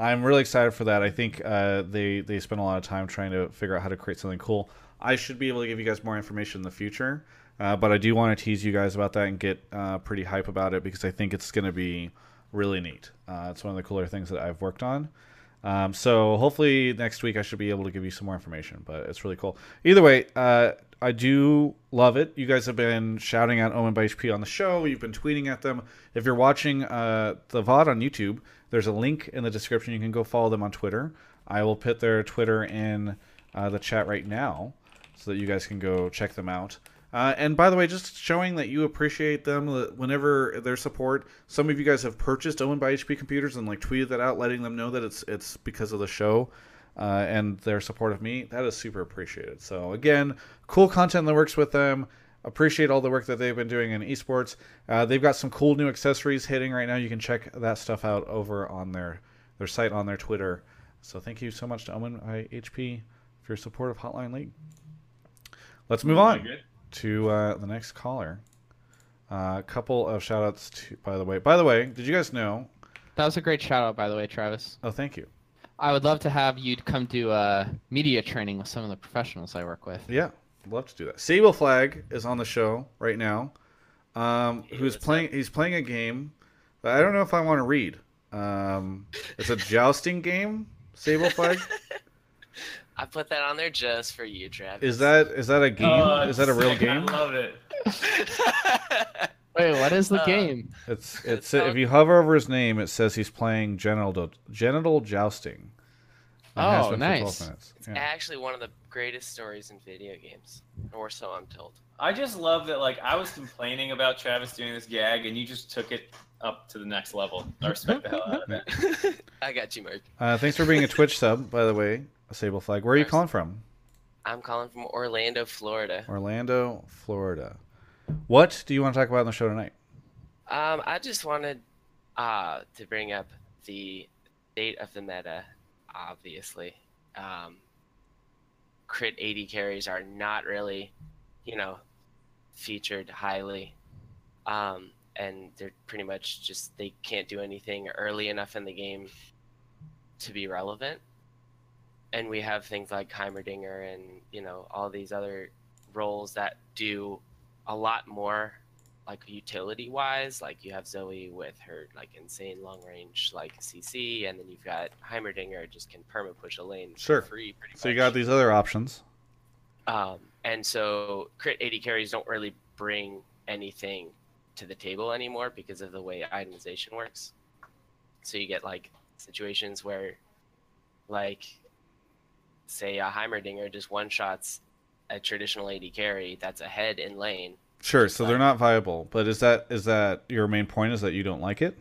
I'm really excited for that. I think uh, they they spent a lot of time trying to figure out how to create something cool. I should be able to give you guys more information in the future, uh, but I do want to tease you guys about that and get uh, pretty hype about it because I think it's going to be really neat. Uh, it's one of the cooler things that I've worked on. Um, so hopefully next week I should be able to give you some more information, but it's really cool. Either way, uh, I do love it. You guys have been shouting out Omen by HP on the show. You've been tweeting at them. If you're watching uh, the VOD on YouTube, there's a link in the description. You can go follow them on Twitter. I will put their Twitter in uh, the chat right now so that you guys can go check them out. Uh, and by the way, just showing that you appreciate them whenever their support. Some of you guys have purchased Omen by HP computers and like tweeted that out, letting them know that it's it's because of the show uh, and their support of me. That is super appreciated. So again, cool content that works with them. Appreciate all the work that they've been doing in esports. Uh, they've got some cool new accessories hitting right now. You can check that stuff out over on their their site on their Twitter. So thank you so much to Omen by HP for your support of Hotline League. Let's move on to uh, the next caller. A uh, couple of shout outs to, by the way. By the way, did you guys know? That was a great shout out, by the way, Travis. Oh, thank you. I would love to have you come do uh, media training with some of the professionals I work with. Yeah, love to do that. Sable Flag is on the show right now. Um, who's playing? He's playing a game that I don't know if I want to read. Um, it's a jousting game. Sable Flag. I put that on there just for you, Travis. Is that is that a game? Oh, is that a real sick. game? I love it. Wait, what is the Uh, game? It's it's if you hover over his name, it says he's playing genital genital jousting. It has Oh, been for 12 nice. It's Yeah. actually one of the greatest stories in video games, or so I'm told. I just love that. Like I was complaining about Travis doing this gag, and you just took it up to the next level. I respect the hell out of it. I got you, Mark. Uh, thanks for being a Twitch sub, by the way, Sable Flag. Where are you calling from? I'm calling from Orlando, Florida. Orlando, Florida. What do you want to talk about on the show tonight? Um, I just wanted uh, to bring up the state of the meta. Obviously, um, crit AD carries are not really, you know, featured highly, um, and they're pretty much just they can't do anything early enough in the game to be relevant. And we have things like Heimerdinger and you know all these other roles that do a lot more like utility wise like you have zoe with her like insane long range like cc and then you've got heimerdinger just can perma push a lane for Sure. free pretty much. So you got these other options. um and so crit AD carries don't really bring anything to the table anymore because of the way itemization works so you get like situations where like say a heimerdinger just one shots a traditional AD carry that's ahead in lane Sure. So they're not viable. But is that is that your main point? Is that you don't like it?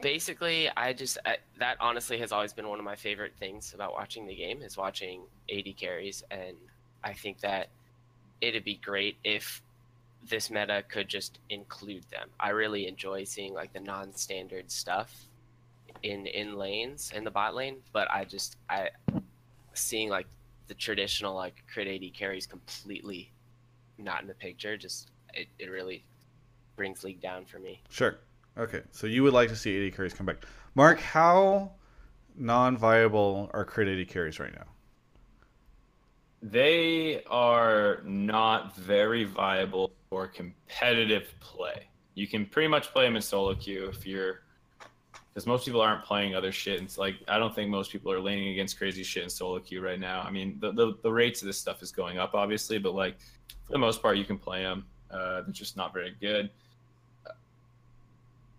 basically i just I, that honestly has always been one of my favorite things about watching the game is watching AD carries and i think that it'd be great if this meta could just include them i really enjoy seeing like the non-standard stuff in in lanes in the bot lane but i just i seeing like the traditional like crit AD carries completely not in the picture just it, it really brings league down for me Sure. Okay. So you would like to see AD carries come back. Mark, how non-viable are crit AD carries right now? They are not very viable for competitive play. You can pretty much play them in solo queue if you're, because most people aren't playing other shit. And It's like I don't think most people are laning against crazy shit in solo queue right now. I mean, the the, the rates of this stuff is going up obviously, but like for the most part, you can play them. Uh, they're just not very good.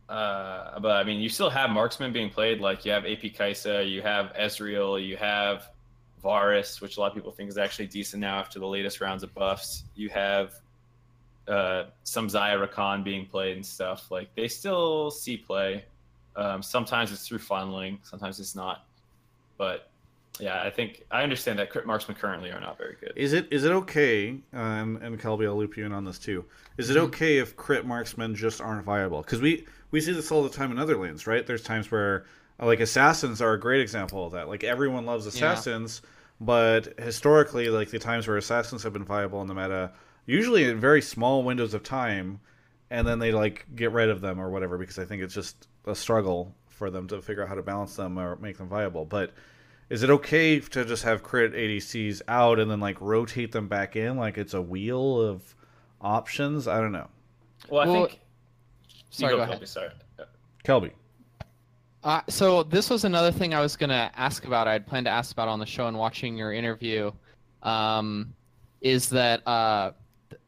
Uh, but I mean, you still have marksman being played. Like you have AP Kai'Sa, you have Ezreal, you have Varus, which a lot of people think is actually decent now after the latest rounds of buffs. You have uh, some Xayah Rakan being played and stuff. Like they still see play. Um, sometimes it's through funneling, sometimes it's not. But yeah, I think I understand that crit marksmen currently are not very good. Is it is it okay? Uh, and Kelby, I'll loop you in on this too. Is it Mm-hmm. okay if crit marksmen just aren't viable? Because we we see this all the time in other lanes, right? There's times where like assassins are a great example of that. Like everyone loves assassins, but historically, like the times where assassins have been viable in the meta, usually in very small windows of time, and then they like get rid of them or whatever because I think it's just a struggle for them to figure out how to balance them or make them viable. But is it okay to just have crit ADCs out and then like rotate them back in like it's a wheel of options? I don't know. Well, I Well, think. sorry, you go go, ahead. Kobe, sorry. Kelby. Uh, so this was another thing I was gonna ask about. I had planned to ask about on the show and watching your interview. Um, is that uh,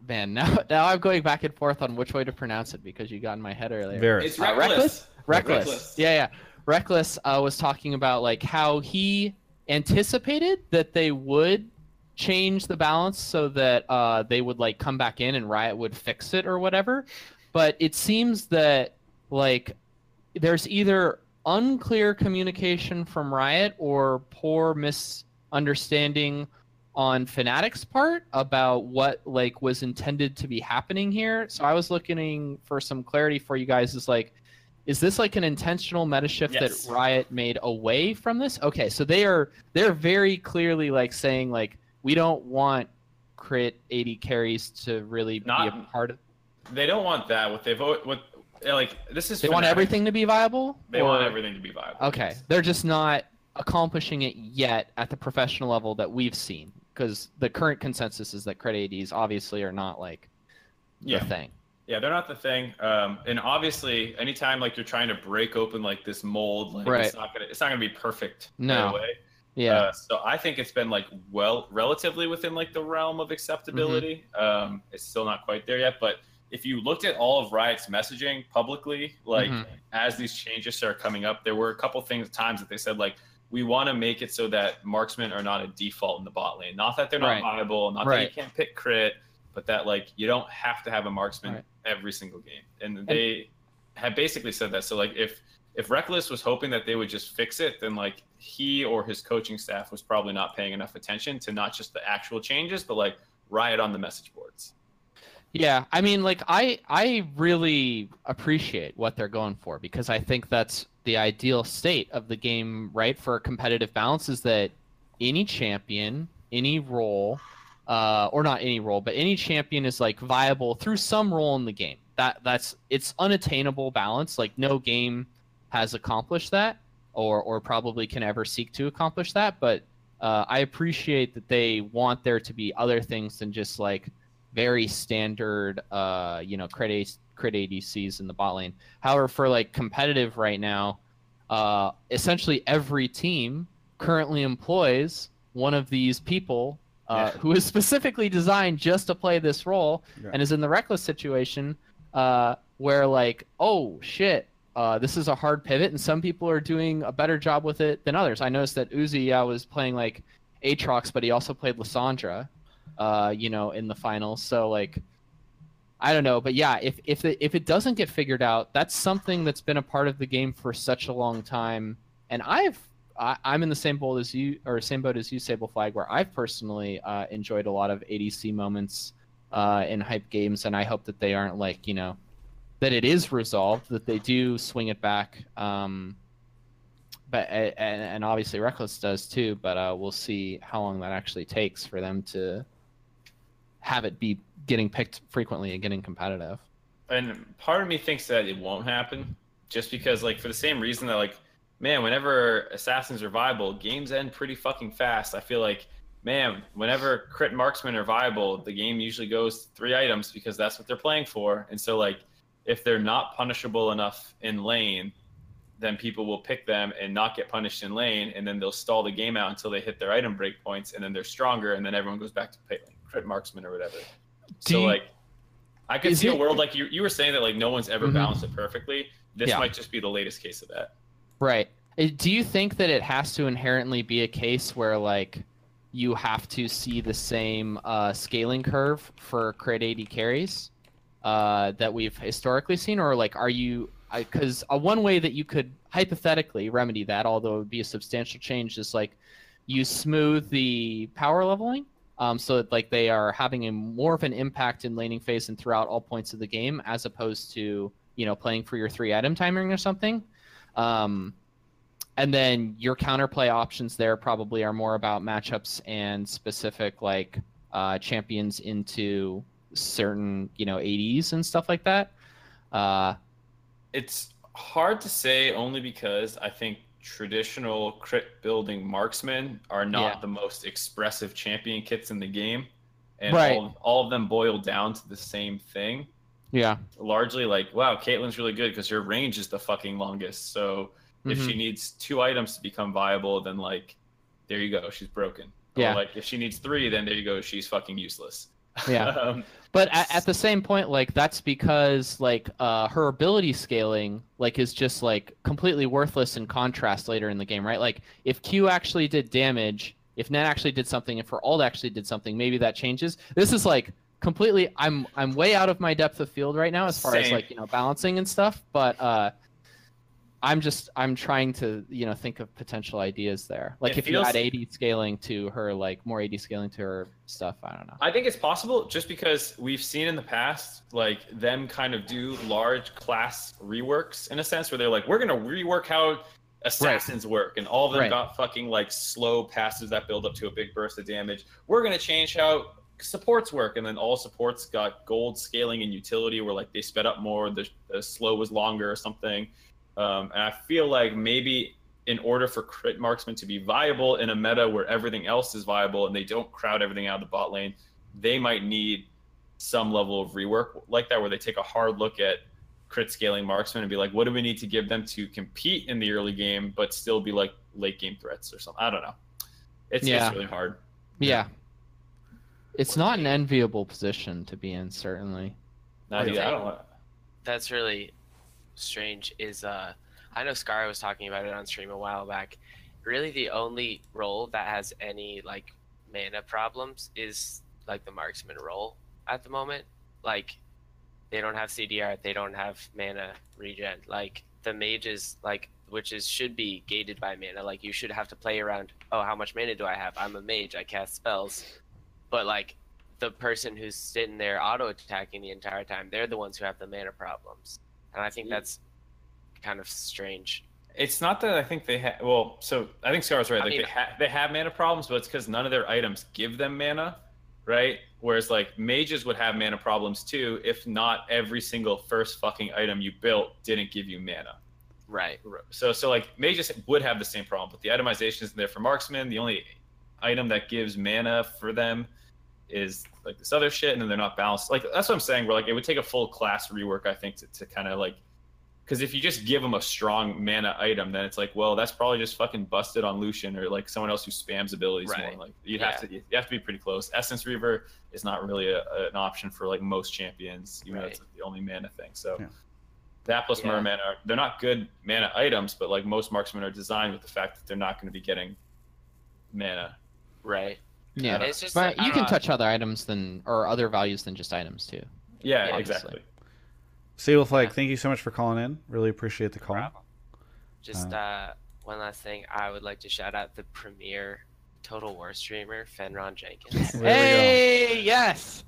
man? Now, now I'm going back and forth on which way to pronounce it because you got in my head earlier. Varus. It's Uh, Rekkles. Rekkles. Rekkles. Rekkles. Yeah, yeah. Rekkles uh, was talking about like how he anticipated that they would change the balance so that uh, they would like come back in and Riot would fix it or whatever. But it seems that like there's either unclear communication from Riot or poor misunderstanding on Fnatic's part about what like was intended to be happening here. So I was looking for some clarity for you guys. Is like, is this like an intentional meta shift Yes. that Riot made away from this? Okay, so they are they're very clearly like saying like we don't want crit AD carries to really Not, be a part of. They don't want that. What they've what eh, like this is. They want everything to be viable. They want everything to be viable. Okay, they're just not accomplishing it yet at the professional level that we've seen because the current consensus is that crit ads obviously are not like the Yeah. thing. Yeah, they're not the thing. Um, and obviously, anytime like you're trying to break open like this mold, like Right. it's not gonna it's not gonna be perfect No. right. Yeah. Uh, so I think it's been like well relatively within like the realm of acceptability. Mm-hmm. Um, it's still not quite there yet, but if you looked at all of Riot's messaging publicly, like Mhm. as these changes started coming up, there were a couple things times that they said like we want to make it so that marksmen are not a default in the bot lane. Not that they're not Right. viable, not that you can't pick crit, but that like you don't have to have a marksman Right. every single game. And they have basically said that. So like if if Rekkles was hoping that they would just fix it, then like he or his coaching staff was probably not paying enough attention to not just the actual changes, but like riot on the message boards. Yeah, I mean, like I I really appreciate what they're going for because I think that's the ideal state of the game, right? For a competitive balance, is that any champion, any role, uh, or not any role, but any champion is like viable through some role in the game. That that's it's unattainable balance. Like no game has accomplished that, or or probably can ever seek to accomplish that. But uh, I appreciate that they want there to be other things than just like very standard, uh, you know, crit, crit ADCs in the bot lane. However, for like competitive right now, uh, essentially every team currently employs one of these people uh, Yeah. who is specifically designed just to play this role Yeah. and is in the Rekkles situation uh, where like, oh shit. Uh, this is a hard pivot, and some people are doing a better job with it than others. I noticed that Uzi yeah, was playing like Aatrox, but he also played Lissandra, uh, you know, in the finals. So like, I don't know, but yeah, if if it, if it doesn't get figured out, that's something that's been a part of the game for such a long time. And I've I, I'm in the same boat as you, or same boat as you, Sable Flag, where I've personally uh, enjoyed a lot of ADC moments uh, in hype games, and I hope that they aren't like you know that it is resolved, that they do swing it back. Um, but and, and obviously Rekkles does too. But uh, we'll see how long that actually takes for them to have it be getting picked frequently and getting competitive. and part of me thinks that it won't happen just because like for the same reason that like man whenever assassins are viable games end pretty fucking fast i feel like man whenever crit marksmen are viable the game usually goes three items because that's what they're playing for and so like if they're not punishable enough in lane then people will pick them and not get punished in lane and then they'll stall the game out until they hit their item break points and then they're stronger and then everyone goes back to play like crit marksman or whatever Do so you- like I could see a world like you you were saying that like no one's ever Mhm. balanced it perfectly. This Yeah. might just be the latest case of that. Right. Do you think that it has to inherently be a case where like you have to see the same uh, scaling curve for crit AD carries uh, that we've historically seen, or like are you? Because uh, one way that you could hypothetically remedy that, although it would be a substantial change, is like you smooth the power leveling. Um, so that like they are having a more of an impact in laning phase and throughout all points of the game, as opposed to you know playing for your three item timing or something. Um, and then your counterplay options there probably are more about matchups and specific like uh, champions into certain you know ADs and stuff like that. Uh, It's hard to say only because I think traditional crit building marksmen are not Yeah. the most expressive champion kits in the game. And Right. all, all of them boil down to the same thing. Yeah. Largely like, wow, Caitlyn's really good because her range is the fucking longest. So if Mhm. she needs two items to become viable, then like there you go, she's broken. Yeah. Or like if she needs three, then there you go, she's fucking useless. Yeah. um, But at, at the same point, like that's because like uh, her ability scaling like is just like completely worthless in contrast later in the game, right? Like if Q actually did damage, if Net actually did something, if her ult actually did something, maybe that changes. This is like completely. I'm I'm way out of my depth of field right now as far as like you know balancing and stuff. But uh, I'm just I'm trying to you know think of potential ideas there. Like It if feels- you add AD scaling to her, like more AD scaling to her stuff. I don't know. I think it's possible just because we've seen in the past, like them kind of do large class reworks in a sense where they're like, we're gonna rework how assassins work, and all of them Right. got fucking like slow passes that build up to a big burst of damage. We're gonna change how supports work, and then all supports got gold scaling and utility where like they sped up more, the, the slow was longer or something. Um, and I feel like maybe in order for crit marksman to be viable in a meta where everything else is viable and they don't crowd everything out of the bot lane, they might need some level of rework like that where they take a hard look at crit scaling marksman and be like, what do we need to give them to compete in the early game but still be like late game threats or something? I don't know. It's, Yeah. it's really hard. Yeah. It's not an enviable position to be in, certainly. Not One. I don't know. That's really strange. Is uh, I know Scarra was talking about it on stream a while back. Really, the only role that has any like mana problems is like the marksman role at the moment. Like, they don't have CDR, they don't have mana regen. Like, the mages like which is should be gated by mana. Like you should have to play around. Oh, how much mana do I have? I'm a mage. I cast spells, but like the person who's sitting there auto attacking the entire time, they're the ones who have the mana problems, and I think that's kind of strange. It's not that I think they have. Well, so I think Scarra's right. I mean- they ha- they have mana problems, but it's because none of their items give them mana, right? Whereas like mages would have mana problems too, if not every single first fucking item you built didn't give you mana. Right. So so like mages would have the same problem, but the itemization isn't there for marksmen. The only item that gives mana for them is like this other shit, and then they're not balanced. Like that's what I'm saying. Where like it would take a full class rework, I think, to, to kind of like because if you just give them a strong mana item, then it's like, well, that's probably just fucking busted on Lucian or like someone else who spams abilities Right. more. Like you have to you have to be pretty close. Essence Reaver is not really a, an option for like most champions, even though it's like, the only mana thing. So. Yeah. That plus Yeah. Muramana are they're not good mana items, but like most marksmen are designed with the fact that they're not going to be getting mana. Right. Yeah, It's just but I you can know. touch other items than or other values than just items too. Yeah, Yeah, exactly. Sable Flag, Yeah. thank you so much for calling in. Really appreciate the call. Problem. Just uh, one last thing, I would like to shout out the premier Total War streamer, Fenron Jenkins. There we go. hey, yes,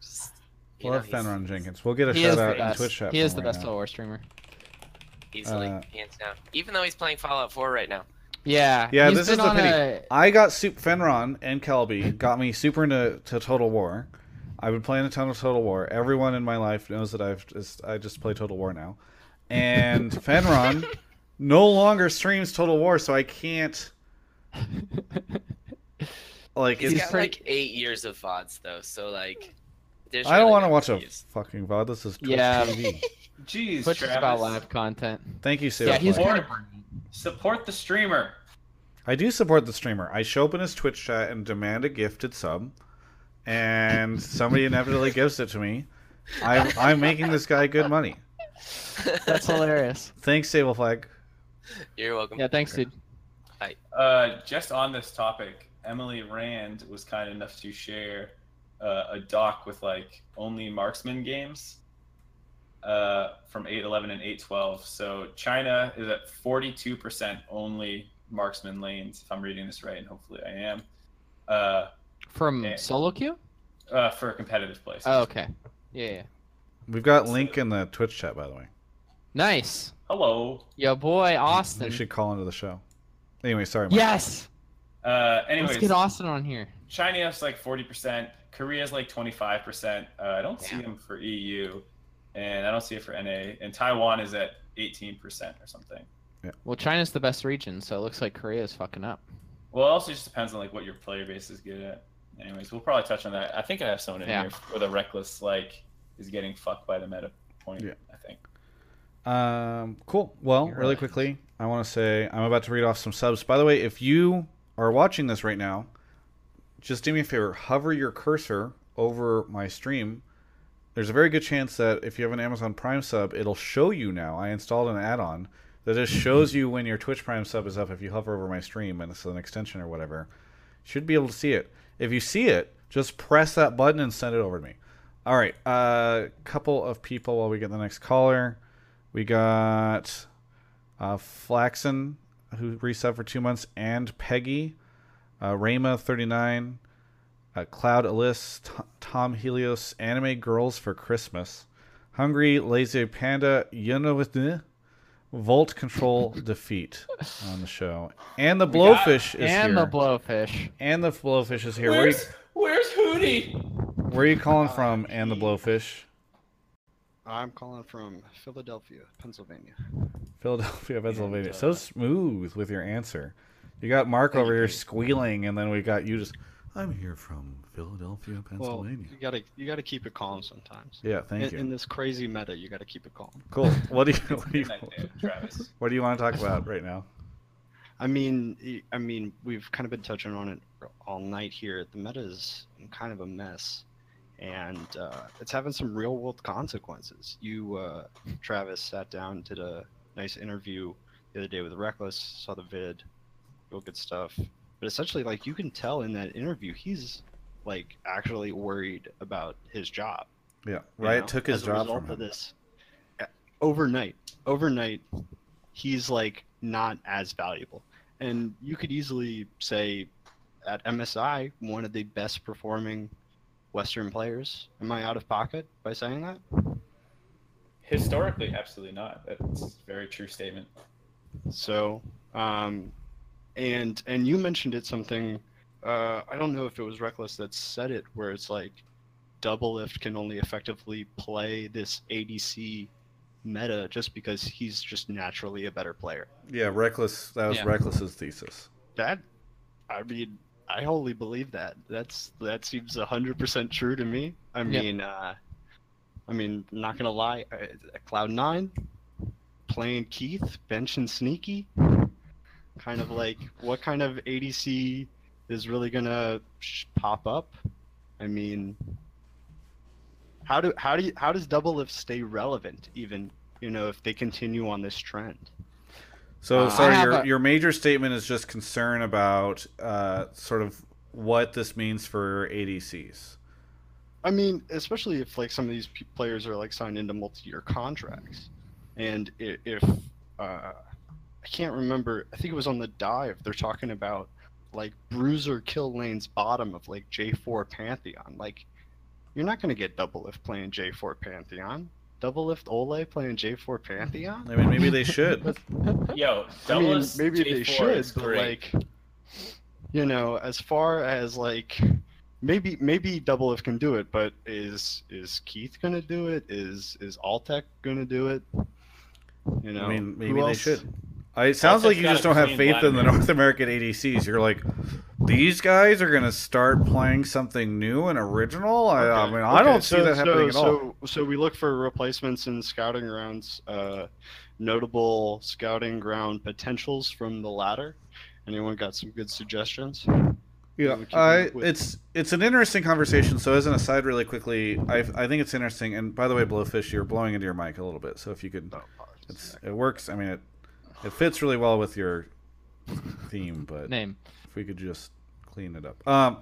Just, you know, Fenron Jenkins. We'll get a shout out in. Twitch chat. He is the right best now. Total War streamer. Easily, Uh, hands down. Even though he's playing Fallout 4 right now. Yeah, Yeah, he's this is the pity. a- I got Soup Fenron and Kelby got me super into to Total War. I've been playing a ton of Total War. Everyone in my life knows that I've just I just play Total War now. And Fenron no longer streams Total War, so I can't like He's it's got pretty- like eight years of VODs though, so like. there's I don't really want to no watch a fucking VOD. This is Twitch Yeah. TV. Jeez, Twitch is Travis. about live content. Thank you, Sable Yeah, he's Flag. kind of. Support the streamer. I do support the streamer. I show up in his Twitch chat and demand a gifted sub, and somebody inevitably gives it to me. I'm, I'm making this guy good money. That's hilarious. Thanks, Sable Flag. You're welcome. Yeah, thanks, dude. Hi. Uh, just on this topic, Emily Rand was kind enough to share uh, a doc with like only marksman games uh, from 811 and 812. So China is at 42% only marksman lanes, if I'm reading this right, and hopefully I am, uh, From Yeah. solo queue. uh, for competitive places. Oh, okay. Yeah, yeah. We've got Link in the Twitch chat, by the way. Nice. Hello. Yo, boy, You Austin. should call into the show. Anyway, sorry. Mike. Yes. Uh, Let's get Austin on here. China's like 40%, Korea's like 25%. Uh, I don't see Damn. them for EU, and I don't see it for NA. And Taiwan is at 18% or something. Yeah. Well, China's the best region, so it looks like Korea is fucking up. Well, it also just depends on like what your player base is good at. Anyways, we'll probably touch on that. I think I have someone in Yeah. here where the Rekkles like is getting fucked by the meta point. Yeah. I think. Um, cool. Well, You're really right. quickly, I want to say I'm about to read off some subs. By the way, if you are watching this right now, just do me a favor, hover your cursor over my stream. There's a very good chance that if you have an Amazon Prime sub, it'll show you now. I installed an add-on that just shows you when your Twitch Prime sub is up if you hover over my stream and it's an extension or whatever. Should be able to see it. If you see it, just press that button and send it over to me. All right, a uh, couple of people while we get the next caller. We got uh, Flaxen, who reset for two months, and Peggy, uh, Rayma thirty nine, uh, Cloud Alyss, T- Tom Helios, Anime Girls for Christmas, Hungry Lazy Panda, you know what the Volt Control Defeat on the show, and the Blowfish is and here, And the blowfish. and the Blowfish is here. Where you, Where's, where's Hootie? where are you calling from? And the Blowfish, I'm calling from Philadelphia, Pennsylvania. Philadelphia, Pennsylvania. uh, so smooth with your answer. You got Mark over you, here squealing, and then we got you just. I'm here from Philadelphia, Pennsylvania. Well, Pennsylvania. you gotta you gotta keep it calm sometimes. yeah, thank in, you. in this crazy meta, you gotta keep it calm. Cool. What do you what do you, Good Travis. what do you want to talk about right now? I mean, y- I mean, we've kind of been touching on it all night here. The meta is kind of a mess, and uh, it's having some real world consequences. You, uh, Travis, sat down, did a nice interview the other day with Rekkles, saw the vid, real good stuff. But essentially, like you can tell in that interview, he's like actually worried about his job. Yeah, you Riot know, took his as a job result from of him. this uh, overnight. overnight, he's like not as valuable. And you could easily say at MSI, one of the best performing Western players. Am I out of pocket by saying that? Historically, absolutely not. That's a very true statement. So, um, and and you mentioned it something. Uh, I don't know if it was Rekkles that said it, where it's like Doublelift can only effectively play this ADC meta just because he's just naturally a better player. Yeah, Rekkles. That was Yeah. Rekkles's thesis. That, I mean, I wholly believe that. That's that seems hundred percent true to me. I Yeah. mean, uh, I mean, not gonna lie, uh, Cloud Nine playing Keith, benching sneaky, kind of like what kind of ADC is really gonna sh- pop up? I mean, how do how do you, how does Doublelift stay relevant even you know if they continue on this trend? So Uh, sorry, your a- your major statement is just concern about uh, sort of what this means for ADCs. I mean, especially if like some of these p- players are like signed into multi-year contracts, and i- if uh, I can't remember, I think it was on the dive. They're talking about like bruiser kill lanes bottom of like J4 Pantheon. Like, you're not gonna get Doublelift playing J4 Pantheon. Doublelift Ole playing J4 Pantheon. I mean, maybe they should. Yo, I mean, maybe they J4 should, is but great. like, you know, as far as like, maybe maybe Doublelift can do it, but is is Keith gonna do it? Is is Altec gonna do it? You know, I mean, who maybe they else? should. I, it sounds like you just don't have clean faith in the North American ADCs. You're like, these guys are going to start playing something new and original. I, I Okay, I don't see so- that happening so, at all. So, so we look for replacements in scouting rounds. Uh, notable scouting ground potentials from the latter. Anyone got some good suggestions? Yeah, I, it's it's an interesting conversation. So as an aside, really quickly, I I think it's interesting. And by the way, Blowfish, you're blowing into your mic a little bit. So if you could, Oh, it's it works. I mean, it it fits really well with your theme, but Name. if we could just clean it up. Um,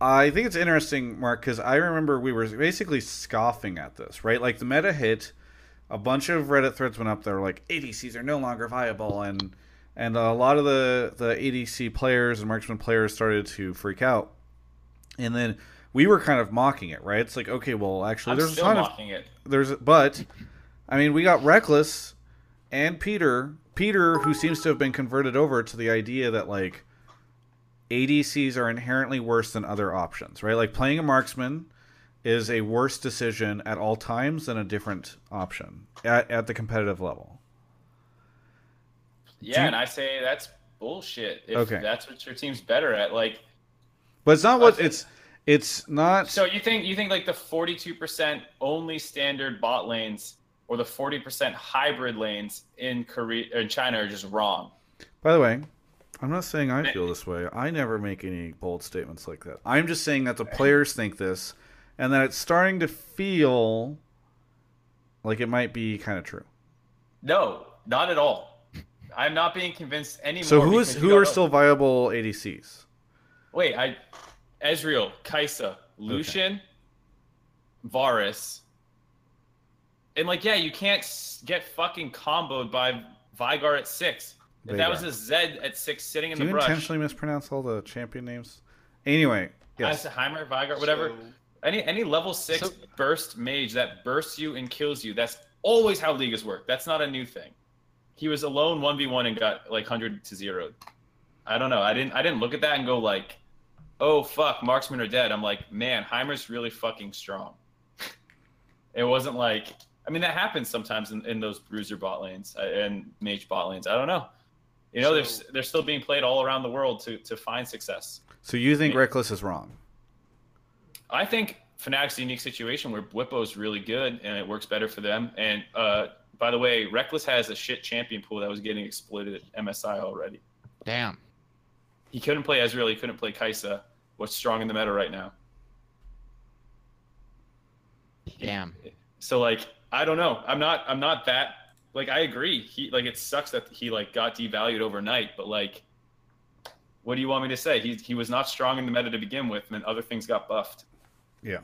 I think it's interesting, Mark, because I remember we were basically scoffing at this, right? Like the meta hit, a bunch of Reddit threads went up there like ADCs are no longer viable, and and a lot of the the ADC players and marksman players started to freak out, and then we were kind of mocking it, right? It's like, okay, well, actually, I'm there's a still ton of mocking it. there's but I mean we got Rekkles and Peter Peter who seems to have been converted over to the idea that like ADCs are inherently worse than other options, right? Like playing a marksman is a worse decision at all times than a different option at, at the competitive level. Yeah, you- and I say that's bullshit. If Okay. that's what your team's better at, like But it's not what Okay. it's it's not So you think you think like the forty two percent only standard bot lanes or the forty percent hybrid lanes in Korea or in China are just wrong? By the way, I'm not saying I feel this way. I never make any bold statements like that. I'm just saying that the players think this, and that it's starting to feel like it might be kind of true. No, not at all. I'm not being convinced anymore. So who is who are know- still viable ADCs? Wait, I Ezreal, Kai'Sa, Lucian, Varus. And like, yeah, you can't get fucking comboed by Vigar at six. If that was Veigar. a Zed at six sitting in Do the brush. you intentionally mispronounce all the champion names? Anyway, yes. Heimer, Vigar, whatever. So- Any any level six So- burst mage that bursts you and kills you. That's always how Leagues work. That's not a new thing. He was alone one v one and got like hundred to zero. I don't know. I didn't I didn't look at that and go like, oh fuck, marksmen are dead. I'm like, man, Heimer's really fucking strong. it wasn't like I mean that happens sometimes in, in those bruiser bot lanes uh, and mage bot lanes. I don't know. You know, they're they're still being played all around the world to to find success. So you think Yeah. Rekkles is wrong? I think Fnatic's a unique situation where Bwipo is really good and it works better for them. And uh, by the way, Rekkles has a shit champion pool that was getting exploited at MSI already. Damn. He couldn't play Ezreal, he couldn't play Kai'Sa. What's strong in the meta right now? Damn. So like, I don't know. I'm not. I'm not that. Like, I agree. He like it sucks that he like got devalued overnight. But like, what do you want me to say? He he was not strong in the meta to begin with, and then other things got buffed. Yeah.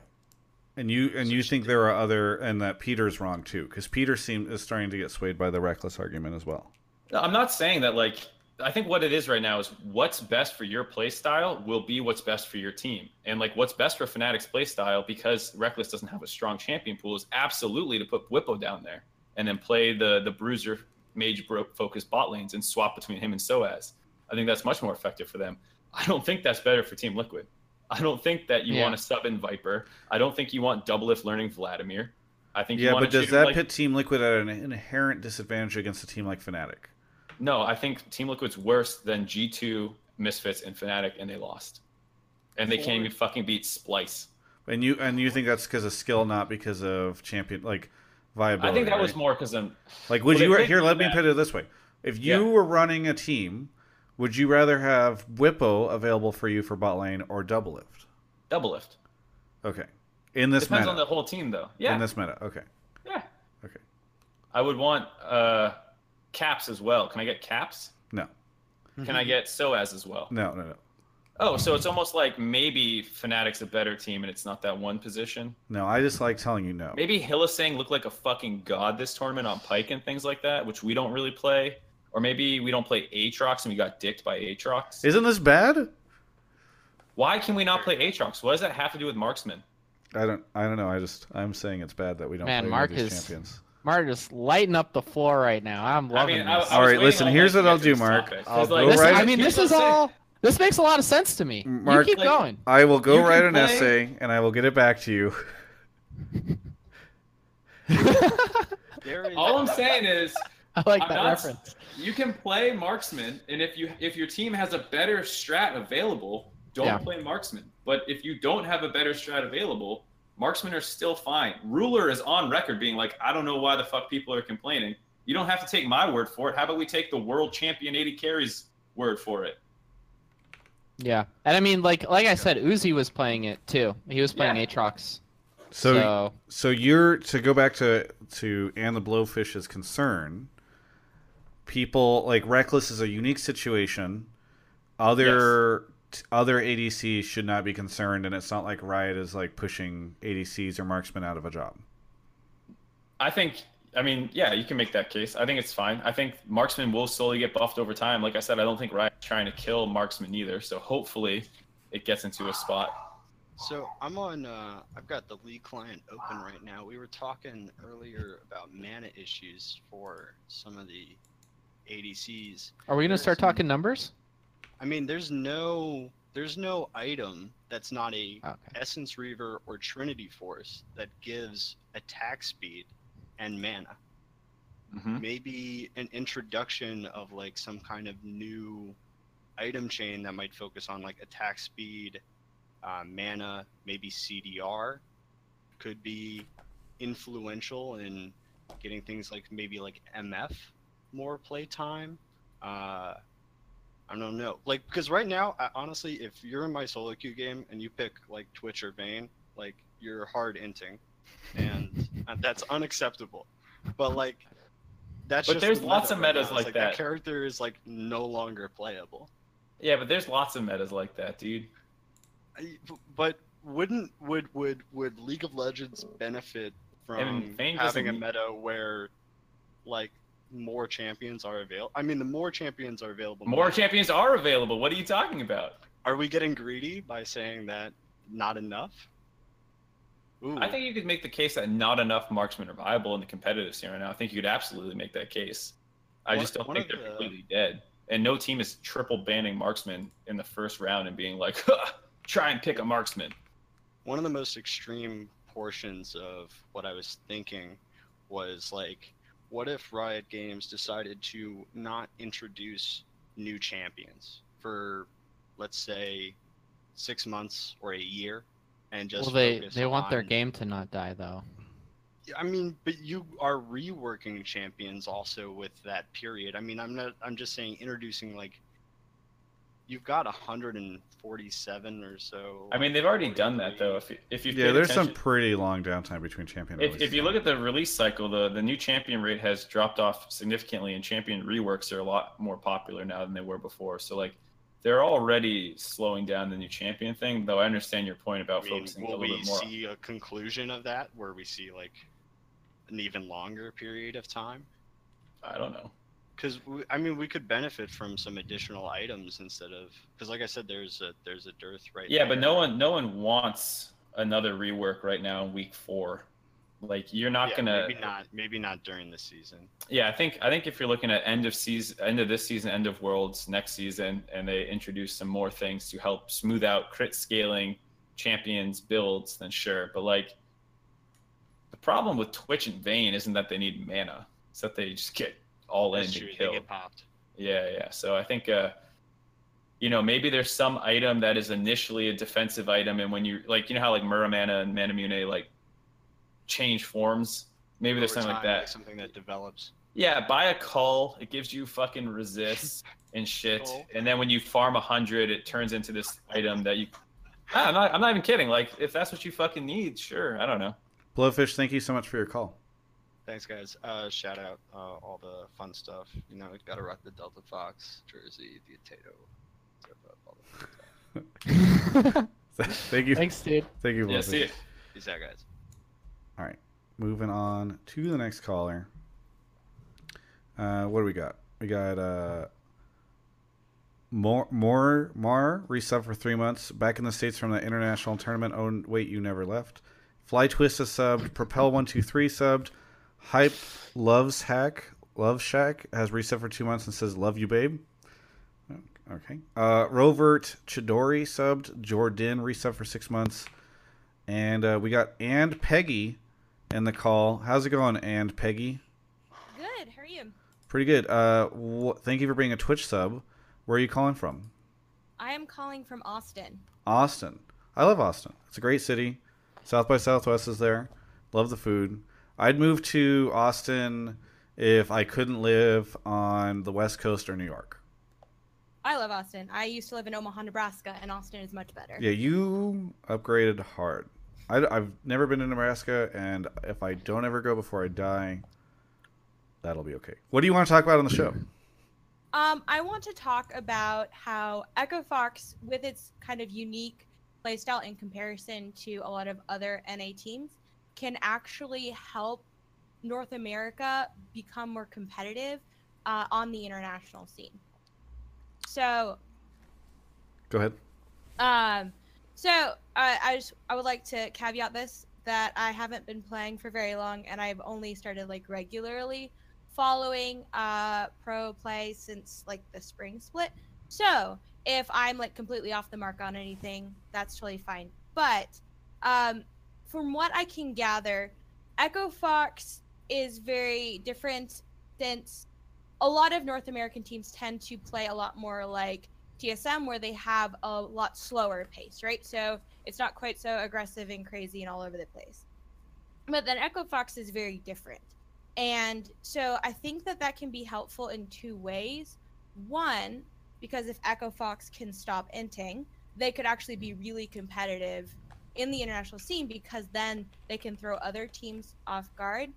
And you and you think there are other and that Peter's wrong too because Peter seem is starting to get swayed by the Rekkles argument as well. No, I'm not saying that like I think what it is right now is what's best for your play style will be what's best for your team. And like what's best for Fnatic's play style because Rekkles doesn't have a strong champion pool is absolutely to put Bwipo down there and then play the the bruiser mage bro- focused bot lanes and swap between him and Soaz. I think that's much more effective for them. I don't think that's better for Team Liquid. I don't think that you Yeah. want to sub in Viper. I don't think you want Doublelift learning Vladimir. I think you Yeah, but to does that like, put Team Liquid at an inherent disadvantage against a team like Fnatic? No, I think Team Liquid's worse than G2, Misfits, and Fnatic, and they lost. And they can't even fucking beat Splyce. And you and you think that's because of skill, not because of champion like viability? I think that was more because I'm. like would well, you they here? do Let me put it this way: if you Yeah. were running a team, would you rather have Bwipo available for you for bot lane or Doublelift? Double lift. Okay, in this Depends meta. on the whole team, though. Yeah. In this meta, okay. yeah. Okay. I would want uh, caps as well. Can I get caps? No, Can I mm-hmm. get Soaz as well? no, no, no, Oh, so it's almost like maybe Fnatic's a better team and it's not that one position. no. I just like telling you no. Maybe Hylissang looked like a fucking god this tournament on Pike and things like that, which we don't really play. Or maybe we don't play Aatrox and we got dicked by Aatrox. Isn't this bad? Why can we not play Aatrox? What does that have to do with marksman? I don't. I don't know. I just. I'm saying it's bad that we don't Man, play Mark any of these is- champions. Mark just lighting up the floor right now. I'm I loving mean, I, I this. All right, listen, here's what I'll do, Mark. topic. I'll 'Cause, go like, This- right- I mean, this is what all. This makes a lot of sense to me. Mark- you keep Like- going. I will go You write an play- essay and I will get it back to you. All I'm saying is I like I'm that not- reference. you can play marksman, and if you if your team has a better strat available, don't Yeah. play marksman. But if you don't have a better strat available, marksmen are still fine. Ruler is on record being like, I don't know why the fuck people are complaining. You don't have to take my word for it. How about we take the world champion AD carries word for it? Yeah, and I mean, like like I said, Uzi was playing it too. He was playing Yeah. Aatrox. So, So, so you're to go back to to and the Blowfish's concern. People like Rekkles is a unique situation. Other t- other ADCs should not be concerned, and it's not like Riot is like pushing ADCs or marksmen out of a job. I think, I mean, yeah, you can make that case. I think it's fine. I think marksman will slowly get buffed over time. Like I said, I don't think Riot's trying to kill marksman either. So hopefully it gets into a spot. So I'm on. Uh, I've got the League client open right now. We were talking earlier about mana issues for some of the ADCs. are we gonna start talking numbers? I mean, there's no there's no item that's not a Okay. Essence Reaver or Trinity Force that gives attack speed and mana. Mhm. Maybe an introduction of like some kind of new item chain that might focus on like attack speed, uh, mana, maybe CDR could be influential in getting things like maybe like MF more playtime. Uh, I don't know. Like, because right now, I, honestly, if you're in my solo queue game and you pick like Twitch or Vayne, like you're hard inting, and uh, that's unacceptable. But like, that's But just there's the lots meta of right metas now. It's like that. character is like no longer playable. Yeah, but there's lots of metas like that, dude. I- But wouldn't would would would League of Legends benefit from having a meta where like more champions are available? I mean, the more champions are available, More now- champions are available. What are you talking about? Are we getting greedy by saying that not enough? Ooh. I think you could make the case that not enough marksmen are viable in the competitive scene right now. I think you could absolutely make that case. I One- just don't think they're the- completely dead. And no team is triple banning marksmen in the first round and being like, "Huh, try and pick a marksman. one of the most extreme portions of what I was thinking was like, what if Riot Games decided to not introduce new champions for, let's say, six months or a year, and just well, they they want their game to not die though. I mean, but you are reworking champions also with that period. I mean, I'm not. I'm just saying introducing like. You've got 147 or so. I mean, they've already done that though. If you, if you Yeah, there's some pretty long downtime between champion. If, if you look at the release cycle, the, the new champion rate has dropped off significantly, and champion reworks are a lot more popular now than they were before. So, like, they're already slowing down the new champion thing. Though I understand your point about I mean, focusing a little bit more. Will we see a conclusion of that where we see like an even longer period of time? I don't know. Because I mean, we could benefit from some additional items instead of because, like I said, there's a there's a dearth right. Yeah, but no one no one wants another rework right now in week four. Like you're not Yeah, gonna maybe not maybe not during the season. Yeah, I think I think if you're looking at end of season, end of this season, end of worlds next season, and they introduce some more things to help smooth out crit scaling, champions builds, then sure. But like, the problem with Twitch and Vayne isn't that they need mana; it's that they just get all in That's and true. They kill. get popped. Yeah, yeah. So I think, uh, you know, maybe there's some item that is initially a defensive item, and when you like, you know how like Muramana and Manamune like change forms. Maybe there's Over something like time, that. something that develops. Yeah, buy a cull. It gives you fucking resist and shit. Cull. And then when you farm a hundred, it turns into this item that you. Ah, I'm not. I'm not even kidding. Like, if that's what you fucking need, sure. I don't know. Blowfish, thank you so much for your call. Thanks, guys. Uh, shout out uh, all the fun stuff. You know, gotta rock the Delta Fox jersey, the Tato. zip up, all the fun stuff. thank you. Thanks, dude. Thank you, Yeah, see it. Peace out, guys. All right, moving on to the next caller. Uh, what do we got? We got uh, more more Mar resub for three months. Back in the states from the international tournament. Oh wait, you never left. Fly Twist is subbed. Propel one two three subbed. Hype loves hack love shack has reset for two months and says love you babe. Okay. Uh, Rovert Chidori subbed. Jordan resub for six months. And uh, we got and Peggy in the call. How's it going, and Peggy? Good. How are you? Pretty good. Uh, wh- thank you for being a Twitch sub. Where are you calling from? I am calling from Austin. Austin. I love Austin. It's a great city. South by Southwest is there. Love the food. I'd move to Austin if I couldn't live on the West Coast or New York. I love Austin. I used to live in Omaha, Nebraska, and Austin is much better. Yeah, you upgraded hard. I, have never been to Nebraska, and if I don't ever go before I die, that'll be okay. What do you want to talk about on the show? Um, I want to talk about how Echo Fox, with its kind of unique playstyle in comparison to a lot of other NA teams, can actually help North America become more competitive uh, on the international scene. So, Go ahead. um, so uh, I just I would like to caveat this that I haven't been playing for very long, and I've only started like regularly following uh pro play since like the spring split. So if I'm like completely off the mark on anything, that's totally fine. But um, from what I can gather, Echo Fox is very different since a lot of North American teams tend to play a lot more like TSM, where they have a lot slower pace, right? So it's not quite so aggressive and crazy and all over the place. But then Echo Fox is very different. And so I think that that can be helpful in two ways. One, because if Echo Fox can stop inting, they could actually be really competitive in the international scene because then they can throw other teams off guard.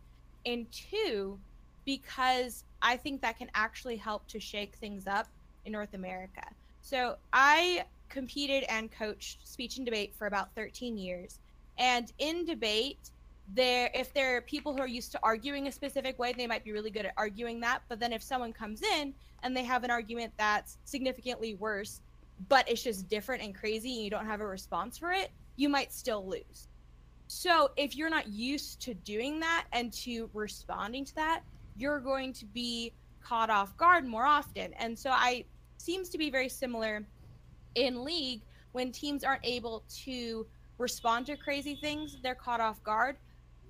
And two, because I think that can actually help to shake things up in North America. So I competed and coached speech and debate for about 13 years. And in debate, there if there are people who are used to arguing a specific way, they might be really good at arguing that. But then if someone comes in and they have an argument that's significantly worse, but it's just different and crazy and you don't have a response for it, you might still lose. So if you're not used to doing that and to responding to that, you're going to be caught off guard more often. And so I seems to be very similar in league when teams aren't able to respond to crazy things, they're caught off guard.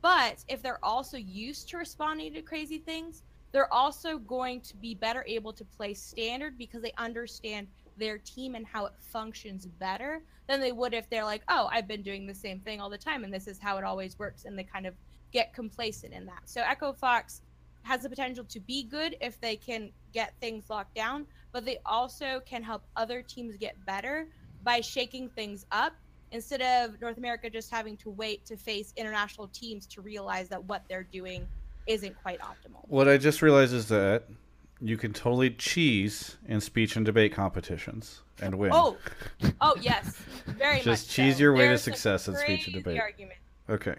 But if they're also used to responding to crazy things, they're also going to be better able to play standard because they understand their team and how it functions better than they would if they're like, oh, I've been doing the same thing all the time and this is how it always works. And they kind of get complacent in that. So Echo Fox has the potential to be good if they can get things locked down, but they also can help other teams get better by shaking things up instead of North America just having to wait to face international teams to realize that what they're doing isn't quite optimal. What I just realized is that you can totally cheese in speech and debate competitions and win. Oh, oh yes, very much. Just cheese so. your way to There's some success in speech and debate. arguments. Okay,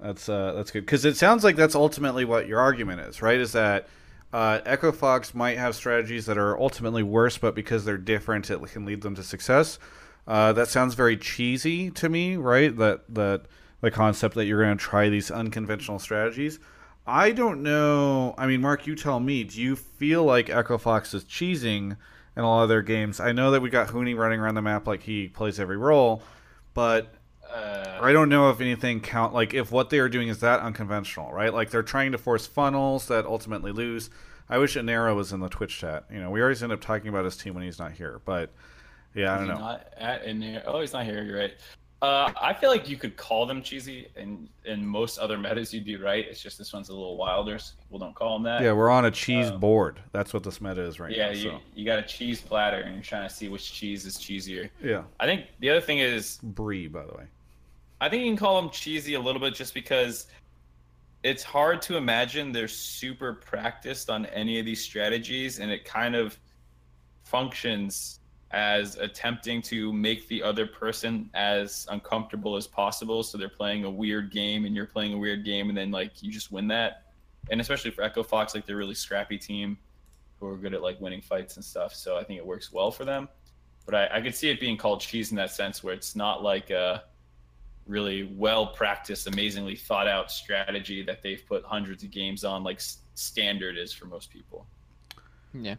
that's uh, that's good because it sounds like that's ultimately what your argument is, right? Is that uh, Echo Fox might have strategies that are ultimately worse, but because they're different, it can lead them to success. Uh, that sounds very cheesy to me, right? That that the concept that you're going to try these unconventional strategies. I don't know. I mean, Mark, you tell me. Do you feel like Echo Fox is cheesing in all of their games? I know that we got Huni running around the map like he plays every role, but Uh, I don't know if anything count like if what they are doing is that unconventional, right? Like they're trying to force funnels that ultimately lose. I wish Anera was in the Twitch chat. You know, we always end up talking about his team when he's not here, but yeah, I don't know. Not at, in here. Oh, he's not here. You're right. Uh, I feel like you could call them cheesy, and in most other metas you'd be right. It's just this one's a little wilder. So people don't call them that. Yeah, we're on a cheese Um, board. That's what this meta is right yeah, now. you, So. you got a cheese platter, and you're trying to see which cheese is cheesier. Yeah, I think the other thing is brie, by the way. I think you can call them cheesy a little bit just because it's hard to imagine they're super practiced on any of these strategies and it kind of functions as attempting to make the other person as uncomfortable as possible. So they're playing a weird game and you're playing a weird game and then like you just win that. And especially for echo fox like they're really scrappy team who are good at like winning fights and stuff. So i think it works well for them. But i, I could see it being called cheese in that sense where it's not like a really well practiced, amazingly thought out strategy that they've put hundreds of games on, like standard is for most people. Yeah,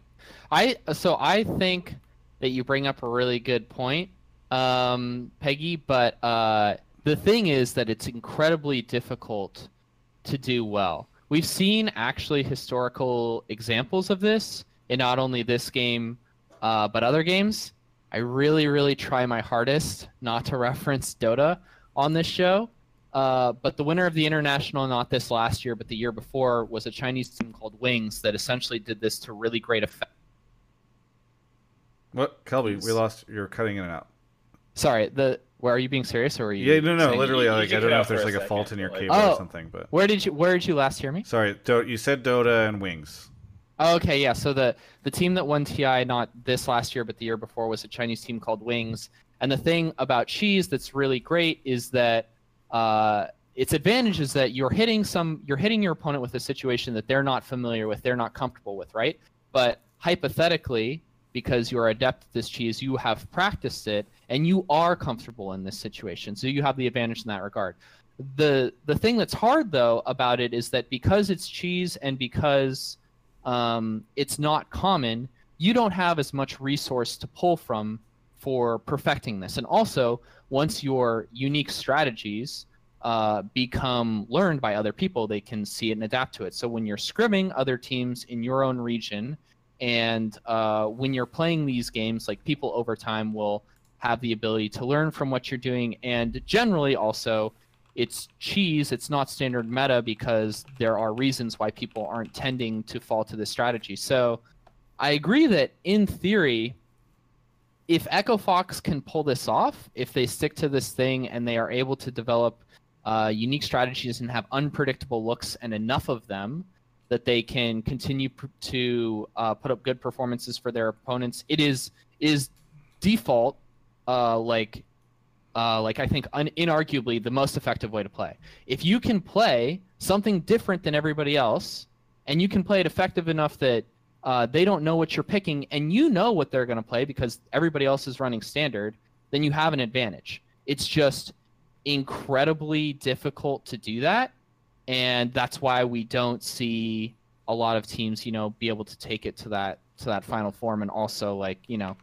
I so I think that you bring up a really good point, um, Peggy. But uh, the thing is that it's incredibly difficult to do well. We've seen actually historical examples of this in not only this game, uh, but other games. I really, really try my hardest not to reference Dota on this show. Uh, but the winner of the international, not this last year, but the year before, was a Chinese team called Wings that essentially did this to really great effect. What, Kelby? We lost. You're cutting in and out. Sorry, the where are you being serious or are you? Yeah, no, no. Literally, you- you like I don't know if there's a like a second, fault in your but, like- cable Oh. or something, but Where did you Where did you last hear me? sorry. Do, you said Dota and Wings. Oh, okay, yeah. So the the team that won TI not this last year but the year before was a Chinese team called Wings. And the thing about cheese that's really great is that uh, its advantage is that you're hitting some you're hitting your opponent with a situation that they're not familiar with, they're not comfortable with, right? But hypothetically, because you're adept at this cheese, you have practiced it and you are comfortable in this situation. So you have the advantage in that regard. The the thing that's hard though about it is that because it's cheese and because um, it's not common, you don't have as much resource to pull from for perfecting this. And also, once your unique strategies uh, become learned by other people, they can see it and adapt to it. So when you're scrimming other teams in your own region, and uh, when you're playing these games, like people over time will have the ability to learn from what you're doing, and generally also it's cheese it's not standard meta because there are reasons why people aren't tending to fall to this strategy. So i agree that in theory if echo fox can pull this off if they stick to this thing and they are able to develop uh, unique strategies and have unpredictable looks and enough of them that they can continue pr- to uh, put up good performances for their opponents it is is default uh, like uh, like I think un- inarguably the most effective way to play. If you can play something different than everybody else, and you can play it effective enough that uh, they don't know what you're picking, and you know what they're going to play because everybody else is running standard, then you have an advantage. It's just incredibly difficult to do that, and that's why we don't see a lot of teams, you know, be able to take it to that to that final form, and also like you know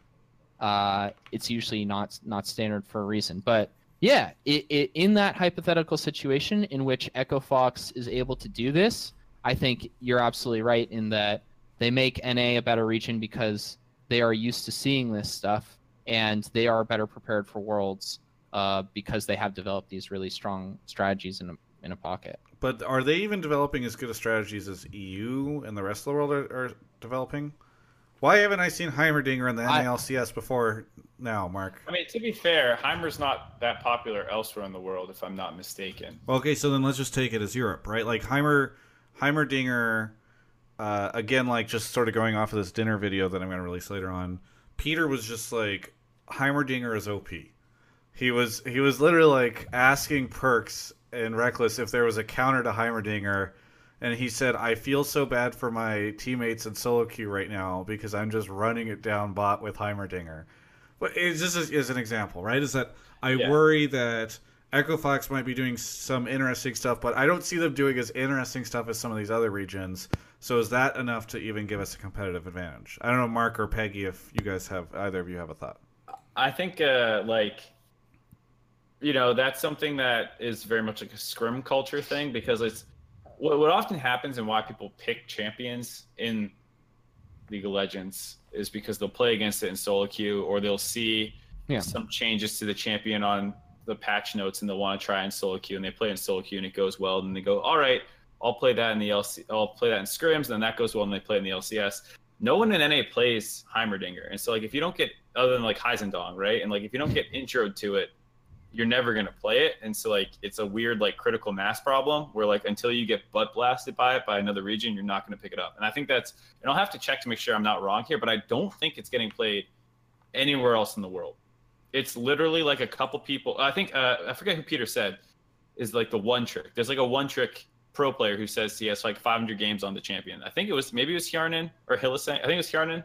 uh, it's usually not not standard for a reason. But yeah, it, it, in that hypothetical situation in which Echo Fox is able to do this, I think you're absolutely right in that they make NA a better region because they are used to seeing this stuff and they are better prepared for Worlds uh, because they have developed these really strong strategies in a, in a pocket. But are they even developing as good of strategies as EU and the rest of the world are, are developing? Why haven't I seen Heimerdinger in the I- NALCS before now, Mark? I mean, to be fair, Heimer's not that popular elsewhere in the world, if I'm not mistaken. Well, okay, so then let's just take it as Europe, right? Like Heimer, Heimerdinger uh, again, like just sort of going off of this dinner video that I'm going to release later on, Peter was just like Heimerdinger is OP. He was he was literally like asking Perkz and Rekkles if there was a counter to Heimerdinger, and he said, "I feel so bad for my teammates in solo queue right now because I'm just running it down bot with Heimerdinger." But it's just as, as an example, right? Is that I Yeah. worry that Echo Fox might be doing some interesting stuff, but I don't see them doing as interesting stuff as some of these other regions. So is that enough to even give us a competitive advantage? I don't know, Mark or Peggy, if you guys have either of you have a thought. I think uh, like you know that's something that is very much like a scrim culture thing because it's what, what often happens and why people pick champions in League of Legends is because they'll play against it in solo queue or they'll see Yeah. some changes to the champion on the patch notes and they'll want to try in solo queue and they play in solo queue and it goes well and they go all right I'll play that in the LC I'll play that in scrims and then that goes well and they play in the LCS no one in NA plays Heimerdinger. And so like if you don't get other than like Heisendong, right? And like if you don't get introed to it, you're never gonna play it. And so like it's a weird like critical mass problem where like until you get butt blasted by it by another region, you're not gonna pick it up. And I think that's and I'll have to check to make sure I'm not wrong here, but I don't think it's getting played anywhere else in the world. It's literally like a couple people. I think uh, I forget who Peter said is like the one trick. There's like a one trick pro player who says he has like 500 games on the champion. I think it was maybe it was Hjarnan or Hylissang. I think it was Hjarnan.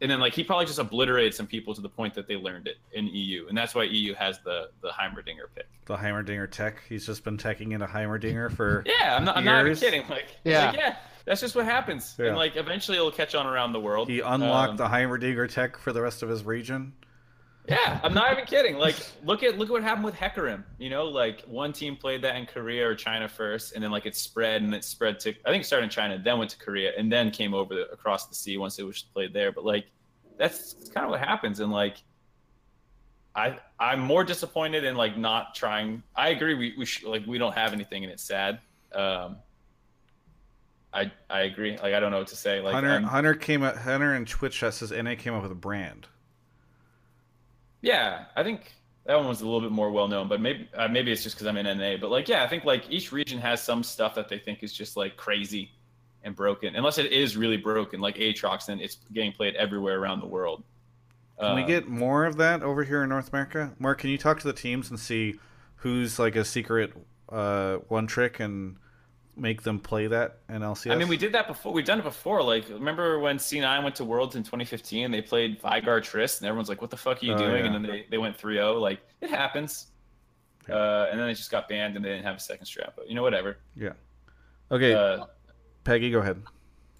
And then like he probably just obliterated some people to the point that they learned it in EU, and that's why EU has the the Heimerdinger pick. The Heimerdinger tech. He's just been teching into Heimerdinger for. Yeah, I'm not, I'm not even kidding. Like Yeah. like, yeah, that's just what happens. Yeah. And like eventually it'll catch on around the world. He unlocked Um, the Heimerdinger tech for the rest of his region. Yeah, I'm not even kidding. Like, look at look at what happened with Hecarim. You know, like one team played that in Korea or China first, and then like it spread and it spread to I think it started in China, then went to Korea, and then came over the, across the sea once it was played there. But like, that's kind of what happens, and like, I I'm more disappointed in like not trying. I agree. We we sh- like we don't have anything, and it's sad. Um, I I agree. Like I don't know what to say. Like Hunter I'm- Hunter came up. Hunter and Twitch says NA came up with a brand. Yeah, I think that one was a little bit more well known, but maybe uh, maybe it's just because I'm in NA. But like, yeah, I think like each region has some stuff that they think is just like crazy and broken. Unless it is really broken, like Aatrox, then it's getting played everywhere around the world. Can we Uh, get more of that over here in North America? Mark, can you talk to the teams and see who's like a secret uh, one trick and make them play that in LCS? I mean, we did that before. We've done it before. Like, remember when C9 went to Worlds in 2015? They played Vigar Trist, and everyone's like, "What the fuck are you Oh, doing?" yeah. And then they, they went 3-0. Like, it happens. Uh, and then they just got banned, and they didn't have a second strap. But you know, whatever. Yeah. Okay, Uh, Peggy, go ahead.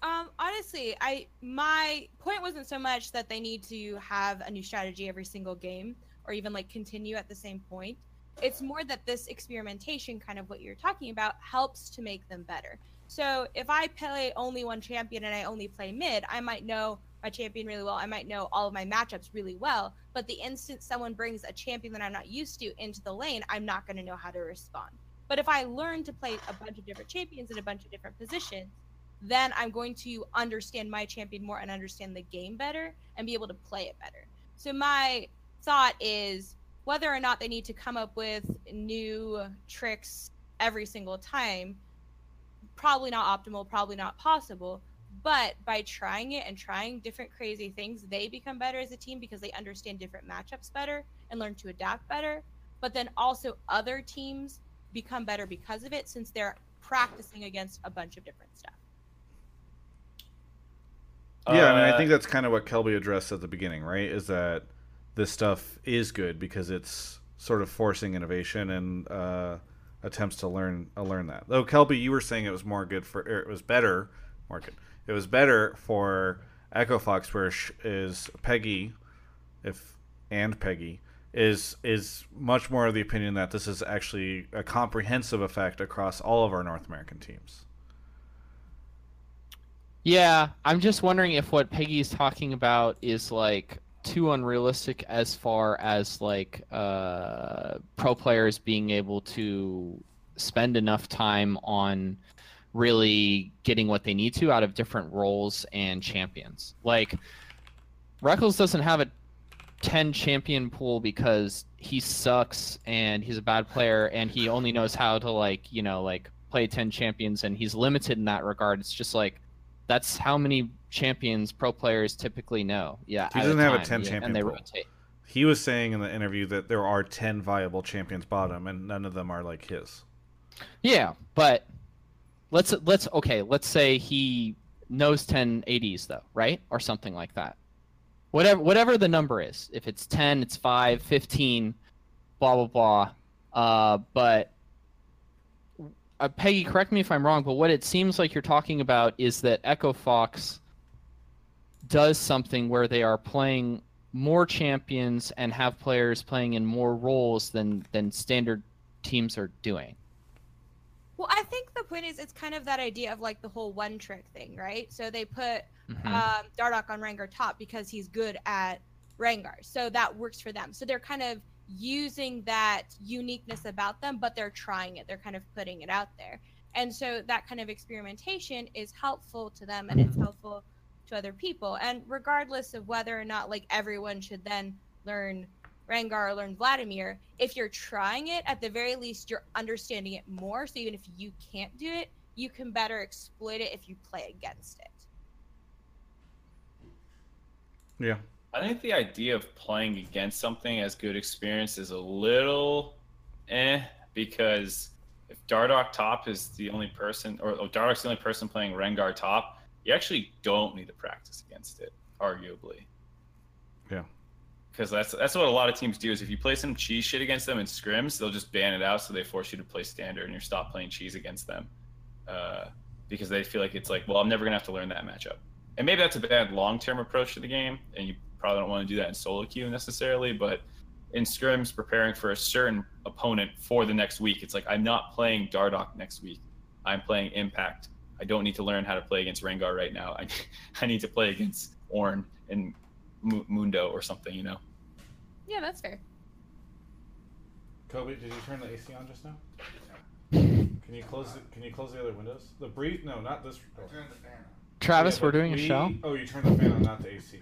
Um, honestly, I my point wasn't so much that they need to have a new strategy every single game or even like continue at the same point. It's more that this experimentation, kind of what you're talking about, helps to make them better. So if I play only one champion and I only play mid, I might know my champion really well. I might know all of my matchups really well. But the instant someone brings a champion that I'm not used to into the lane, I'm not going to know how to respond. But if I learn to play a bunch of different champions in a bunch of different positions, then I'm going to understand my champion more and understand the game better and be able to play it better. So my thought is whether or not they need to come up with new tricks every single time, probably not optimal, probably not possible. But by trying it and trying different crazy things, they become better as a team because they understand different matchups better and learn to adapt better. But then also other teams become better because of it since they're practicing against a bunch of different stuff. Yeah, I mean, I uh, think that's kind of what Kelby addressed at the beginning, right? Is that this stuff is good because it's sort of forcing innovation and uh, attempts to learn uh, learn that. Though Kelby, you were saying it was more good for, it was better, good. It was better for Echo Fox, where is Peggy, if and Peggy is is much more of the opinion that this is actually a comprehensive effect across all of our North American teams. Yeah, I'm just wondering if what Peggy's talking about is like too unrealistic as far as like uh, pro players being able to spend enough time on really getting what they need to out of different roles and champions. Like Rekkles doesn't have a 10 champion pool because he sucks and he's a bad player and he only knows how to like, you know, like play 10 champions and he's limited in that regard. It's just like That's how many champions pro players typically know. Yeah, He doesn't have a 10 yeah, champion and they pool. rotate. He was saying in the interview that there are 10 viable champions bottom, and none of them are like his. Yeah, but let's let's okay, let's say he knows 10 ADs though, right? Or something like that. Whatever whatever the number is. If it's 10, it's 5, 15, blah blah blah. Uh but uh, Peggy, correct me if I'm wrong, but what it seems like you're talking about is that Echo Fox does something where they are playing more champions and have players playing in more roles than than standard teams are doing. Well, I think the point is it's kind of that idea of like the whole one trick thing, right? So they put Mhm. um, Dardoch on Rengar top because he's good at Rengar. So that works for them. So they're kind of using that uniqueness about them, but they're trying it. They're kind of putting it out there. And so that kind of experimentation is helpful to them and it's helpful to other people. And regardless of whether or not like everyone should then learn Rengar or learn Vladimir, if you're trying it, at the very least you're understanding it more. So even if you can't do it, you can better exploit it if you play against it. Yeah. I think the idea of playing against something as good experience is a little eh because if Dardoch top is the only person, or, or Dardoch's the only person playing Rengar top, you actually don't need to practice against it, arguably. Yeah. Because that's that's what a lot of teams do is if you play some cheese shit against them in scrims, they'll just ban it out, so they force you to play standard and you stop playing cheese against them, uh, because they feel like it's like, well, I'm never gonna have to learn that matchup. And maybe that's a bad long-term approach to the game, and you probably don't want to do that in solo queue necessarily, but in scrims preparing for a certain opponent for the next week, it's like I'm not playing Dardoch next week. I'm playing Impact. I don't need to learn how to play against Rengar right now. I, I need to play against Ornn and Mu- Mundo or something, you know. Yeah, that's fair. Kobe, did you turn the AC on just now? Can you close the, Can you close the other windows? The breeze? No, not this. I turned the fan on. Travis, we're doing a show. Oh, you turned the fan on, not the AC.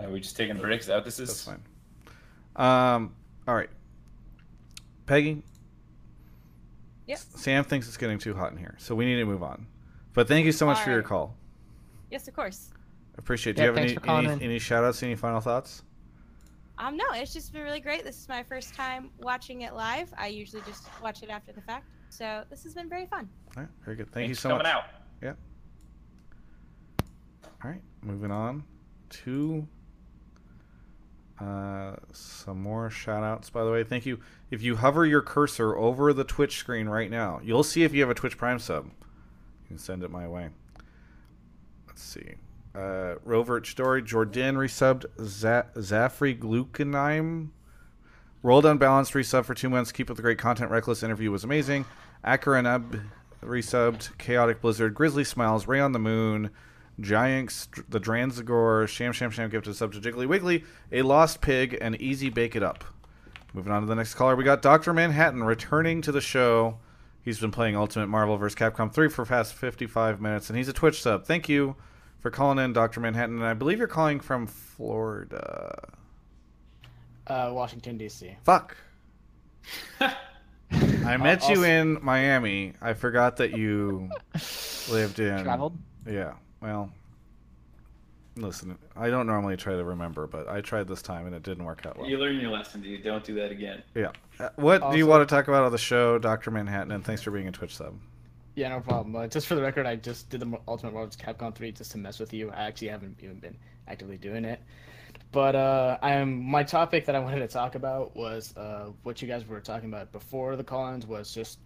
Are we just taking breaks? Is that what this is? That's fine. Um. All right. Peggy. Yes. Sam thinks it's getting too hot in here, so we need to move on. But thank you so much for your call. Yes, of course. Appreciate. it. Do you have thanks any for calling any, in. any shout outs? Any final thoughts? Um, no, it's just been really great. This is my first time watching it live. I usually just watch it after the fact. So this has been very fun. All right. Very good. Thank Thanks you so for coming much. out. Yeah. All right. Moving on to uh, some more shout outs, by the way. Thank you. If you hover your cursor over the Twitch screen right now, you'll see if you have a Twitch Prime sub. You can send it my way. Let's see. Uh, Rovert Story, Jordan resubbed, За- Zafri Glukenheim. Rolled Unbalanced resub for two months. Keep up the great content. Rekkles interview was amazing. Akaranub resubbed. Chaotic Blizzard. Grizzly Smiles. Ray on the Moon. Giants. The Dranzagor. Sham Sham Sham gifted sub to Jiggly Wiggly. A Lost Pig. And Easy Bake It Up. Moving on to the next caller. We got Dr. Manhattan returning to the show. He's been playing Ultimate Marvel vs. Capcom 3 for past 55 minutes. And he's a Twitch sub. Thank you for calling in, Dr. Manhattan. And I believe you're calling from Florida. Uh, Washington D.C. Fuck. I met I'll- you in Miami. I forgot that you lived in. Traveled? Yeah. Well, listen, I don't normally try to remember, but I tried this time and it didn't work out well. You learn your lesson, dude. Don't do that again. Yeah. Uh, what do you want to talk about on the show, Dr. Manhattan? And thanks for being a Twitch sub. Yeah, no problem. Uh, just for the record, I just did the Mo- Ultimate Marvel's Capcom 3 just to mess with you. I actually haven't even been actively doing it. But uh, I am my topic that I wanted to talk about was uh, what you guys were talking about before the call-ins was just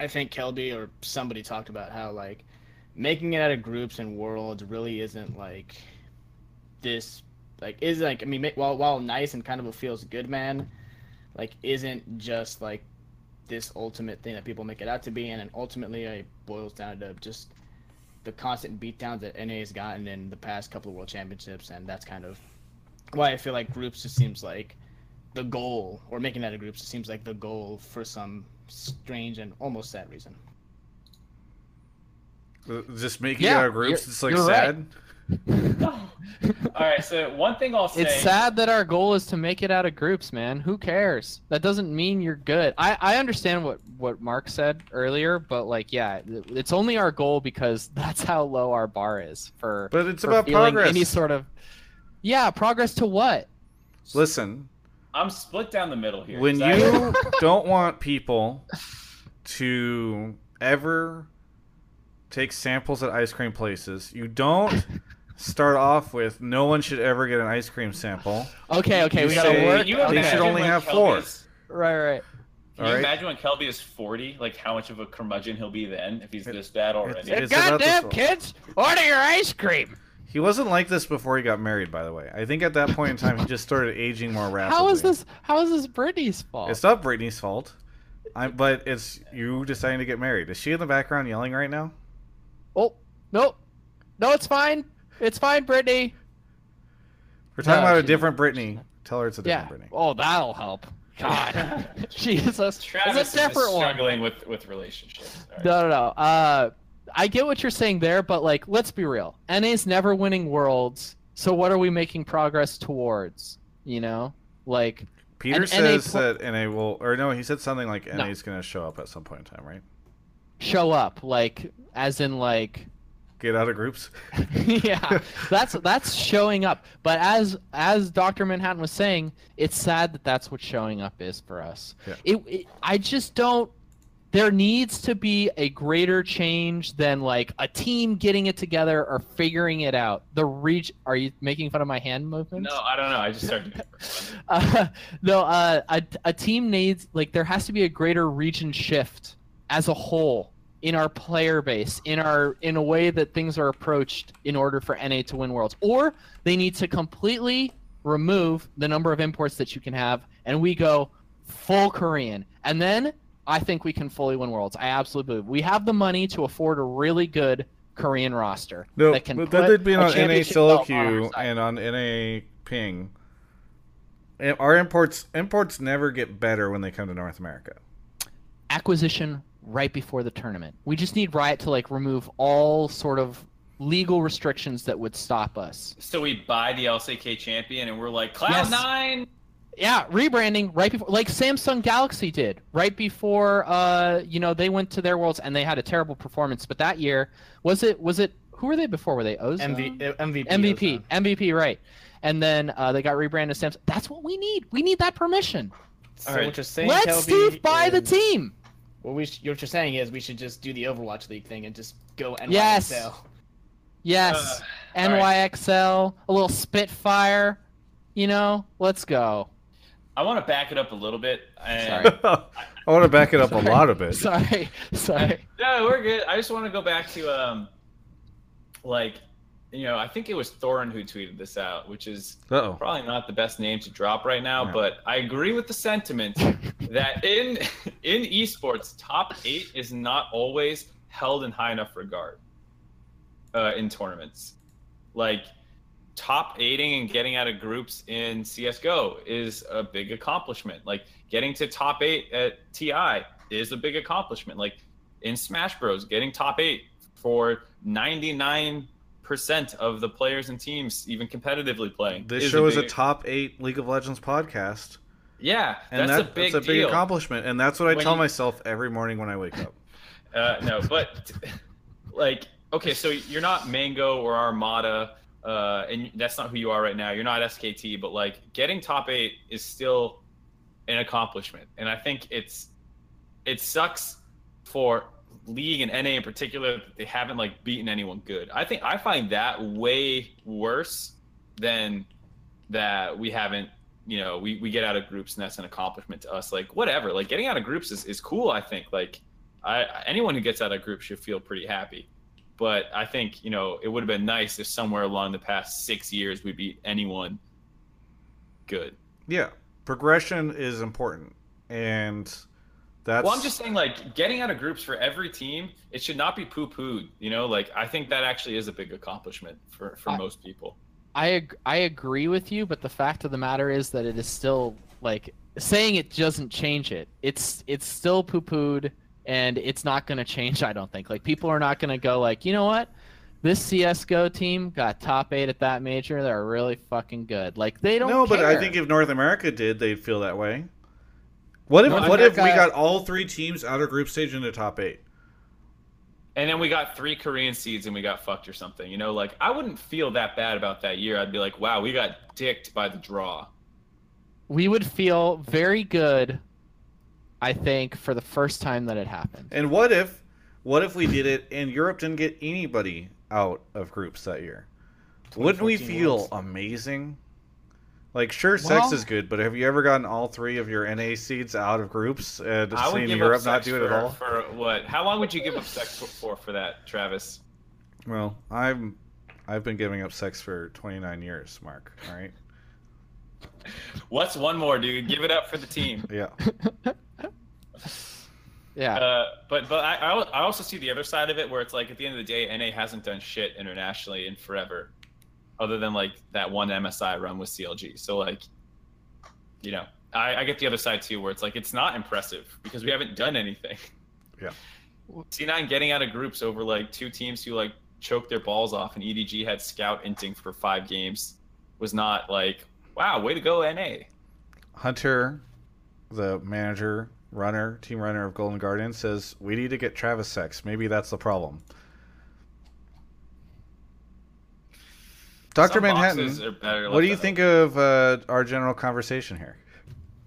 I think Kelby or somebody talked about how like making it out of groups and worlds really isn't like this like is like I mean while while nice and kind of a feels good man like isn't just like this ultimate thing that people make it out to be and then ultimately it boils down to just the constant beatdowns that NA has gotten in the past couple of world championships and that's kind of why I feel like groups just seems like the goal or making that a groups just seems like the goal for some strange and almost sad reason. Just making Yeah, it out of groups, it's like you're right. sad. All right, so one thing I'll say. It's sad that our goal is to make it out of groups, man. Who cares? That doesn't mean you're good. I, I understand what, what Mark said earlier, but like, yeah, it's only our goal because that's how low our bar is for. But it's for about feeling progress. Any sort of. Yeah, progress to what? Listen, I'm split down the middle here. When I- you don't want people to ever take samples at ice cream places, you don't start off with no one should ever get an ice cream sample. Okay, okay, You we gotta say work. you they okay. should only have Kelby four. is- Right, right. Can All you right. imagine when Kelby is 40, like how much of a curmudgeon he'll be then if he's this bad already? It's about Goddamn one. kids, order your ice cream. He wasn't like this before he got married, by the way. I think at that point in time he just started aging more rapidly. How is this? How is this Britney's fault? It's not Britney's fault. I, but it's you deciding to get married. Is she in the background yelling right now? Oh, no, no, it's fine. It's fine, Brittany. We're talking No, about a different Brittany. Tell her it's a Yeah. different Brittany. Oh, that'll help. God, Jesus, Travis it's a different one. struggling with with relationships. All right. No, no, no. Uh, I get what you're saying there, but like, let's be real. NA's never winning worlds, so what are we making progress towards? You know, like Peter And NA says pl- that NA will, or no, he said something like No. NA's going to show up at some point in time, right? Show up, like as in like Get out of groups. yeah, that's that's showing up. But as as Doctor Manhattan was saying, it's sad that that's what showing up is for us. Yeah. It, it I just don't. There needs to be a greater change than like a team getting it together or figuring it out. The reach. Are you making fun of my hand movements? No, I don't know. I just started doing it for fun. Uh, no, uh, a, a team needs like there has to be a greater region shift as a whole in our player base, in our in a way that things are approached in order for NA to win worlds, or they need to completely remove the number of imports that you can have, and we go full Korean, and then I think we can fully win worlds. I absolutely believe we have the money to afford a really good Korean roster No, that can but put that did be a on NA solo queue and on NA ping. Our imports imports never get better when they come to North America. acquisition right before the tournament. We just need Riot to like remove all sort of legal restrictions that would stop us. So we buy the LCK champion, and we're like Cloud Yes. Nine. Yeah, rebranding right before like Samsung Galaxy did, right before uh you know they went to their worlds and they had a terrible performance, but that year was it was it who were they before? Were they Ozone? MV, uh, MVP. MVP, Ozone. MVP, right. And then uh, they got rebranded to Samsung. That's what we need. We need that permission. So Alright. what you're saying, Let Kelby, Steve buy the team. What we sh- what you're saying is we should just do the Overwatch League thing and just go NYXL. Yes. Yes. Uh, all right. NYXL, a little Spitfire. You know, let's go. I want to back it up a little bit. And Sorry. I want to back it up a lot of it. Sorry, sorry. No, we're good. I just want to go back to um, like, you know, I think it was Thorin who tweeted this out, which is Uh-oh. probably not the best name to drop right now, No. but I agree with the sentiment that in in esports, top eight is not always held in high enough regard uh, in tournaments. Like top eighting and getting out of groups in CS:GO is a big accomplishment. Like getting to top eight at TI is a big accomplishment. Like in Smash Bros, getting top eight for 99 percent of the players and teams even competitively playing. This is show is a top eight League of Legends podcast, yeah, and that's that- a big that's a big deal. accomplishment. And that's what I When tell you- myself every morning when I wake up. Uh, no, but like, okay, so you're not Mango or Armada, uh, and that's not who you are right now. You're not SKT, but like getting top eight is still an accomplishment, and I think it's it sucks for league and NA in particular they haven't like beaten anyone good. I think I find that way worse than that we haven't you know we, we get out of groups and that's an accomplishment to us. Like whatever. Like getting out of groups is, is cool i think. Like I anyone who gets out of groups should feel pretty happy. But i think you know it would have been nice if somewhere along the past six years we beat anyone good. Yeah, progression is important, and that's. well i'm just saying like getting out of groups for every team it should not be poo-pooed you know like i think that actually is a big accomplishment for for I- most people I ag- I agree with you, but the fact of the matter is that it is still like saying it doesn't change it. It's it's still poo pooed, and it's not going to change. I don't think. Like people are not going to go like, you know what? This CS:GO team got top eight at that major. They're really fucking good. Like they don't. No, but I think if North America did, they'd feel that way. What if North what if we got all three teams out of group stage into top eight? And then we got three Korean seeds and we got fucked or something. You know, like I wouldn't feel that bad about that year. I'd be like, wow, we got dicked by the draw. we would feel very good. I think for the first time that it happened. And what if what if we did it and Europe didn't get anybody out of groups that year? Wouldn't we feel Worlds. amazing? Like sure, sex Well- is good, but have you ever gotten all three of your NA seeds out of groups and I would seen give Europe up not do it for, at all? For what? How long would you give up sex for, for for that, Travis? Well, I'm I've been giving up sex for 29 years, Mark. All right. What's one more, dude? Give it up for the team. Yeah. Yeah. Uh, but but I I I also see the other side of it where it's like at the end of the day, NA hasn't done shit internationally in forever, other than like that one MSI run with CLG. So like, you know, I, I get the other side too, where it's like it's not impressive because we haven't done anything. Yeah. C9 getting out of groups over like two teams who like choked their balls off, and EDG had scout inting for five games was not like wow, way to go NA. Hunter, the manager, runner, team runner of Golden Guardian, says we need to get Travis sex. Maybe that's the problem. Doctor Some Manhattan, boxes are better what do you think of uh, our general conversation here?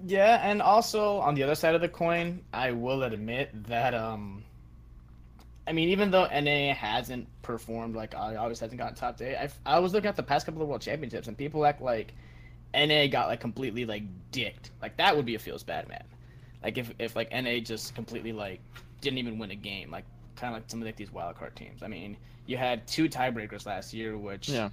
Yeah, and also on the other side of the coin, I will admit that um I mean, even though NA hasn't performed like I always hasn't gotten top eight, I I was looking at the past couple of world championships and people act like NA got like completely like dicked. Like that would be a feels bad man. Like if if like NA just completely like didn't even win a game, like kind of like some of like these wildcard teams. I mean, you had two tiebreakers last year, which Yeah.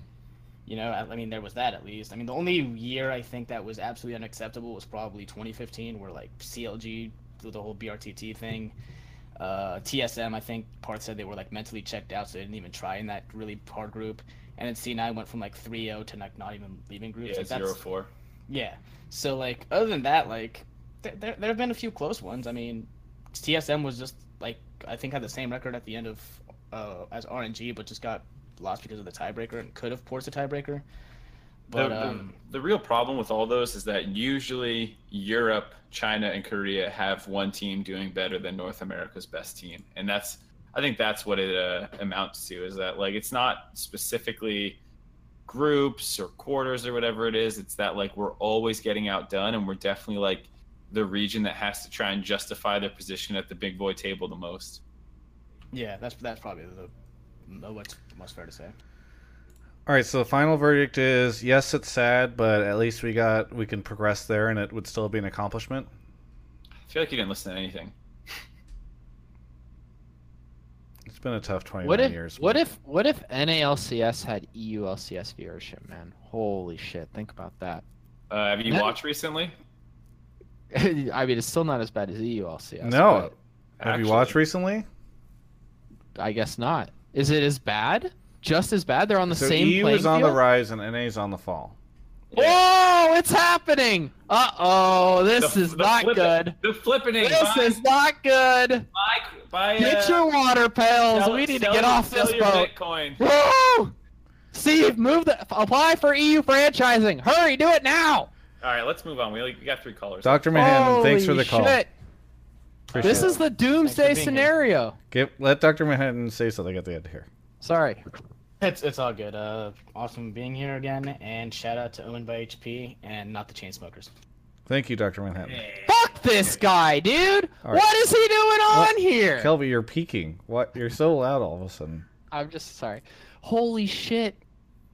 You know, I I mean, there was that at least. I mean, the only year I think that was absolutely unacceptable was probably 2015, where like CLG, through the whole BRTT thing, uh, TSM, I think part said they were like mentally checked out, so they didn't even try in that really hard group. And then C9 went from like 3-0 to like not even leaving groups. Yeah, like, that's- zero four. yeah. So like, other than that, like, there there there have been a few close ones. I mean, TSM was just like I think had the same record at the end of uh, as RNG, but just got lost because of the tiebreaker and could have forced a tiebreaker. But the, um, the real problem with all those is that usually Europe, China, and Korea have one team doing better than North America's best team, and that's I think that's what it uh, amounts to. Is that like it's not specifically groups or quarters or whatever it is. It's that like we're always getting outdone, and we're definitely like the region that has to try and justify their position at the big boy table the most. yeah, that's that's probably the what's most fair to say. All right, so the final verdict is yes, it's sad, but at least we got we can progress there, and it would still be an accomplishment. I feel like you didn't listen to anything. It's been a tough 29 What if years. what but- if what if NALCS had EULCS viewership, man? Holy shit! Think about that. Uh, have you Yeah. watched recently? I mean, it's still not as bad as EULCS. No. but Have you watched recently? I guess not. Is it as bad? Just as bad? They're on the so same EU is on the rise and NA is on the fall. Whoa! It's happening. Uh oh! This The- is the not flip- good. The flippening. This by, is not good. by, by, Get uh, your water pails. sell- we need to get off sell this your boat. Bitcoin. Woo! Steve, move the apply for EU franchising. Hurry, do it now. All right, let's move on. We, we got three callers. Dr. Manhattan, thanks for the call. shit. Appreciate This it. is the doomsday scenario. Give, let Dr. Manhattan say something at the end here. Sorry. It's it's all good. Uh, awesome being here again, and shout out to Omen by HP and not the Chainsmokers. Thank you, Dr. Manhattan. Fuck this guy, dude. All right. What is he doing on What? here? Kelby, you're peaking. What? You're so loud all of a sudden. I'm just sorry. Holy shit.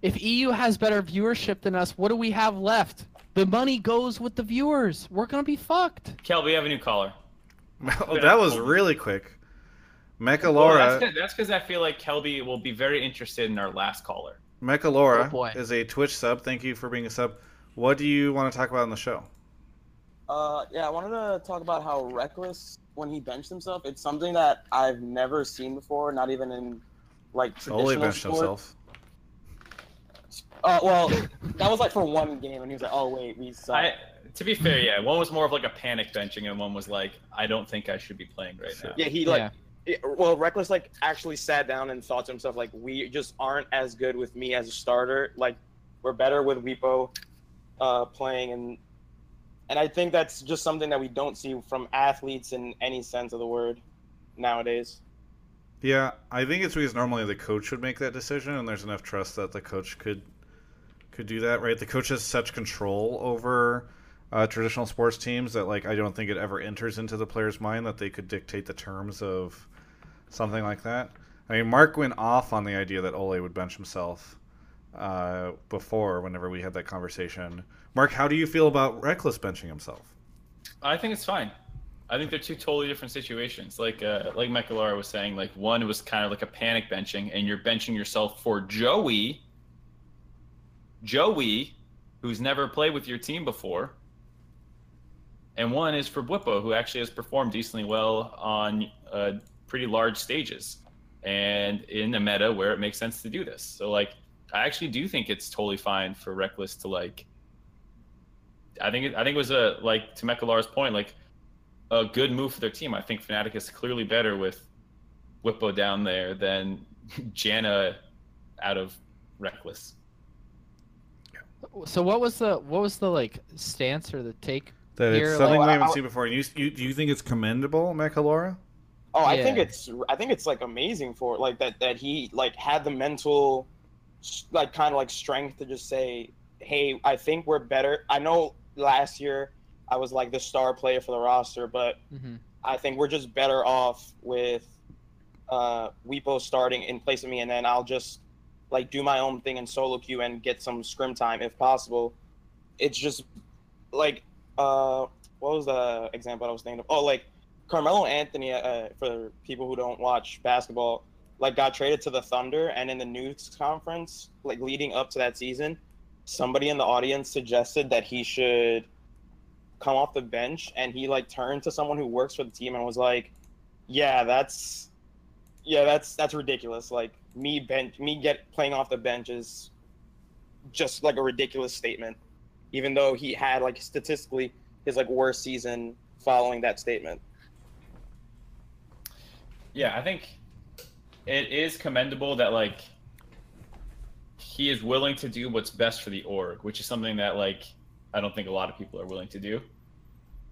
If EU has better viewership than us, what do we have left? The money goes with the viewers. We're gonna be fucked. Kelby, we have a new caller. Oh, that was really quick. Mecha Well, Laura, that's because I feel like Kelby will be very interested in our last caller. Mecha Laura Oh, is a Twitch sub. Thank you for being a sub. What do you want to talk about on the show? Uh, yeah, I wanted to talk about how Rekkles when he benched himself. It's something that I've never seen before, not even in like Solely traditional benched sport. himself. Uh, well, that was like for one game, and he was like, "Oh wait, we suck." I, to be fair, yeah, one was more of like a panic benching, and one was like, I don't think I should be playing right now. yeah, he like Yeah. it- well, Rekkles like actually sat down and thought to himself like, we just aren't as good with me as a starter. Like, we're better with Bwipo uh, playing, and and I think that's just something that we don't see from athletes in any sense of the word nowadays. Yeah, I think it's because normally the coach would make that decision, and there's enough trust that the coach could could do that, right? The coach has such control over uh, traditional sports teams that, like, I don't think it ever enters into the player's mind that they could dictate the terms of something like that. I mean, Mark went off on the idea that Ole would bench himself uh, before, whenever we had that conversation. Mark, how do you feel about Rekkles benching himself? I think it's fine. I think they're two totally different situations. Like uh, like Mekalara was saying, like one was kind of like a panic benching, and you're benching yourself for Joey, Joey, who's never played with your team before, and one is for Bwipo, who actually has performed decently well on uh, pretty large stages and in a meta where it makes sense to do this. So like, I actually do think it's totally fine for Rekkles to like. I think it, I think it was a like to Mekalara's point, like a good move for their team. I think Fnatic is clearly better with Bwipo down there than Janna out of Rekkles. So what was the what was the like stance or the take That here? it's something Like- we haven't seen before. And you, you, do you think it's commendable, Mechalora? Oh, I think it's I think it's like amazing for like that that he like had the mental like kind of like strength to just say, "Hey, I think we're better." I know last year I was like the star player for the roster, but Mhm. I think we're just better off with uh Bwipo starting in place of me and then I'll just like do my own thing in solo queue and get some scrim time if possible. It's just like uh what was the example I was thinking of? Oh, like Carmelo Anthony, uh, for people who don't watch basketball, like got traded to the Thunder, and in the news conference, like leading up to that season, somebody in the audience suggested that he should come off the bench, and he like turned to someone who works for the team and was like, "Yeah, that's, yeah, that's that's ridiculous. Like me bench, me get playing off the bench is just like a ridiculous statement." Even though he had like statistically his like worst season following that statement. Yeah, I think it is commendable that like he is willing to do what's best for the org, which is something that like I don't think a lot of people are willing to do.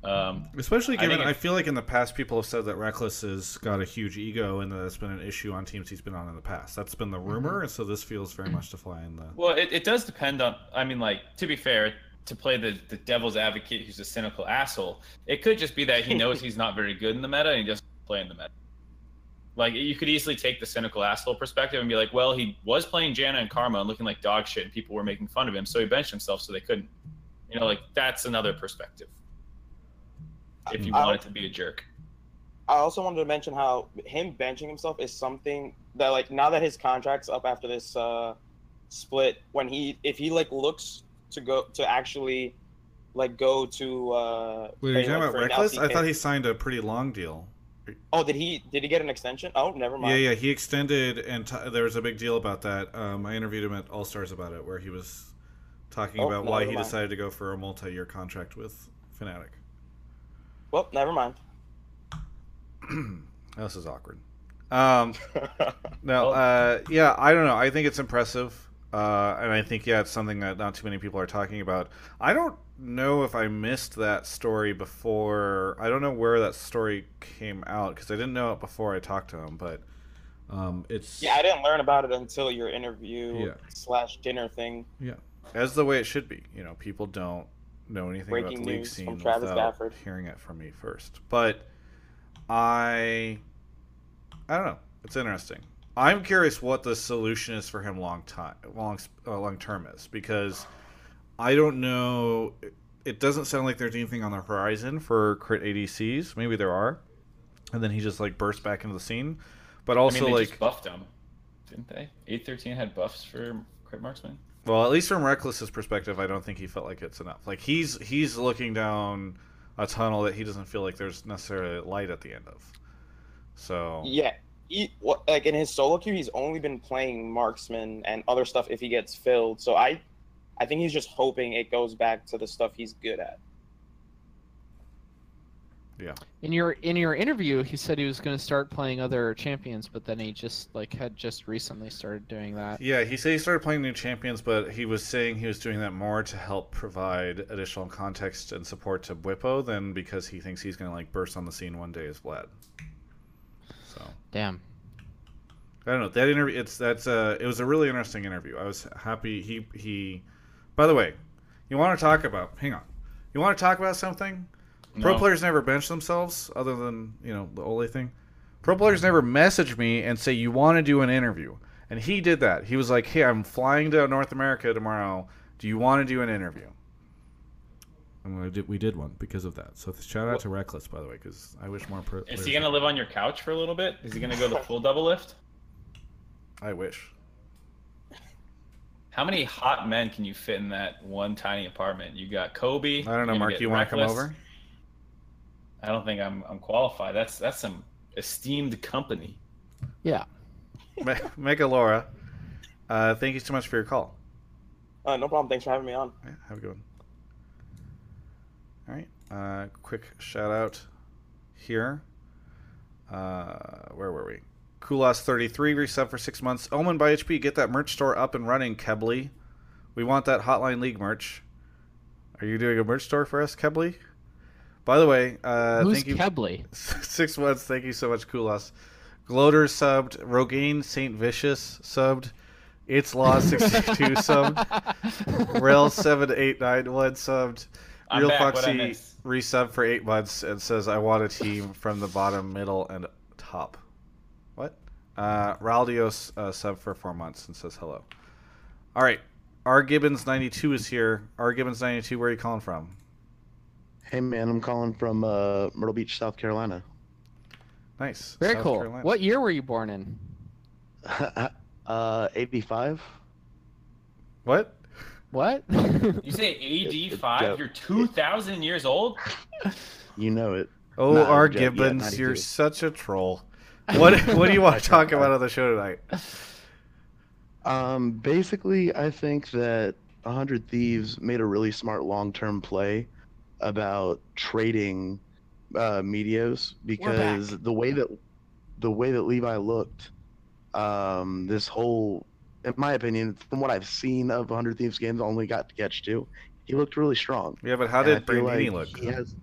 Um, Especially given, think I, feel like in the past people have said that Rekkles has got a huge ego and that it's been an issue on teams he's been on in the past. That's been the rumor, and so this feels very much to fly in the. Well, it, it does depend on. I mean, like to be fair, to play the the devil's advocate, who's a cynical asshole, it could just be that he knows he's not very good in the meta and he just play in the meta. Like you could easily take the cynical asshole perspective and be like, well, he was playing Janna and Karma and looking like dog shit, and people were making fun of him, so he benched himself so they couldn't. You know, like that's another perspective. If you I- wanted to be a jerk. I also wanted to mention how him benching himself is something that like now that his contract's up after this uh split, when he if he like looks to go to actually like go to uh Wait, are you talking about Rekkles? I thought he signed a pretty long deal. Oh, did he did he get an extension? Oh, never mind. Yeah, yeah, he extended, and t- there was a big deal about that. Um, I interviewed him at All Stars about it, where he was talking Oh, about why he mind. decided to go for a multi-year contract with Fnatic. Well, never mind. this is awkward. Um, no, uh, yeah, I don't know. I think it's impressive, uh, and I think yeah, it's something that not too many people are talking about. I don't know if I missed that story before. I don't know where that story came out because I didn't know it before I talked to him. But um, it's Yeah, I didn't learn about it until your interview Yeah. slash dinner thing. Yeah, as the way it should be. You know, people don't know anything Breaking about the league scene from Travis without Gafford. hearing it from me first. But I, I don't know. It's interesting. I'm curious what the solution is for him long time, long uh, long term is because I don't know. It doesn't sound like there's anything on the horizon for crit ADCs. Maybe there are, and then he just like burst back into the scene. But also I mean, they like just buffed him, didn't they? Eight thirteen had buffs for crit marksman. Well, at least from Rekkles's perspective, I don't think he felt like it's enough. Like he's he's looking down a tunnel that he doesn't feel like there's necessarily light at the end of. So Yeah, he, like in his solo queue, he's only been playing marksman and other stuff if he gets filled. So I, I think he's just hoping it goes back to the stuff he's good at. Yeah. In your in your interview, he said he was going to start playing other champions, but then he just like had just recently started doing that. Yeah, he said he started playing new champions, but he was saying he was doing that more to help provide additional context and support to Bwipo than because he thinks he's going to like burst on the scene one day as Vlad. So Damn. I don't know that interview. It's that's a it was a really interesting interview. I was happy he he. By the way, you want to talk about? Hang on. You want to talk about something? Pro players never bench themselves, other than you know the Ole thing. Pro players never message me and say you want to do an interview, and he did that. He was like, "Hey, I'm flying to North America tomorrow. Do you want to do an interview?" And we did, we did one because of that. So shout out to Rekkles, by the way, because I wish more pro. Is he gonna live on your couch for a little bit? Is he gonna go the full Doublelift? I wish. How many hot men can you fit in that one tiny apartment? You got Kobe. I don't know, Mark. get You want to come over? I don't think I'm I'm qualified. That's that's some esteemed company. Yeah. Me- Mega Laura, uh, thank you so much for your call. Uh, no problem. Thanks for having me on. Yeah, have a good one. All right. Uh, quick shout out here. Uh, where were we? Kulas33 resub for six months. Omen by HP. Get that merch store up and running, Kebley. We want that Hotline League merch. Are you doing a merch store for us, Kebley? By the way, uh, Who's thank you. Kebley? Six months. Thank you so much, Kulas. Gloater subbed. Rogaine Saint Vicious subbed. It's Law 62 subbed. Rail 7891 subbed. I'm Real back, Foxy miss? resub for eight months and says, I want a team from the bottom, middle, and top. What? Uh, Raldios uh, sub for four months and says hello. All right. R Gibbons 92 is here. R Gibbons 92, where are you calling from? Hey man, I'm calling from uh, Myrtle Beach, South Carolina. Nice. Very South cool. Carolina. What year were you born in? uh, 85. What? What? You say AD Yeah. five? You're two thousand years old. You know it. Oh, Nah, R I'm joking. Yeah, Gibbons, you're such a troll. What What do you want to talk about on the show tonight? Um, basically, I think that 100 Thieves made a really smart long-term play about trading uh, Meteos because the way that the way that Levi looked, um, this whole, in my opinion, from what I've seen of 100 Thieves games, I only got to catch two. He looked really strong. Yeah, but how And did feel Brandini like look? He has,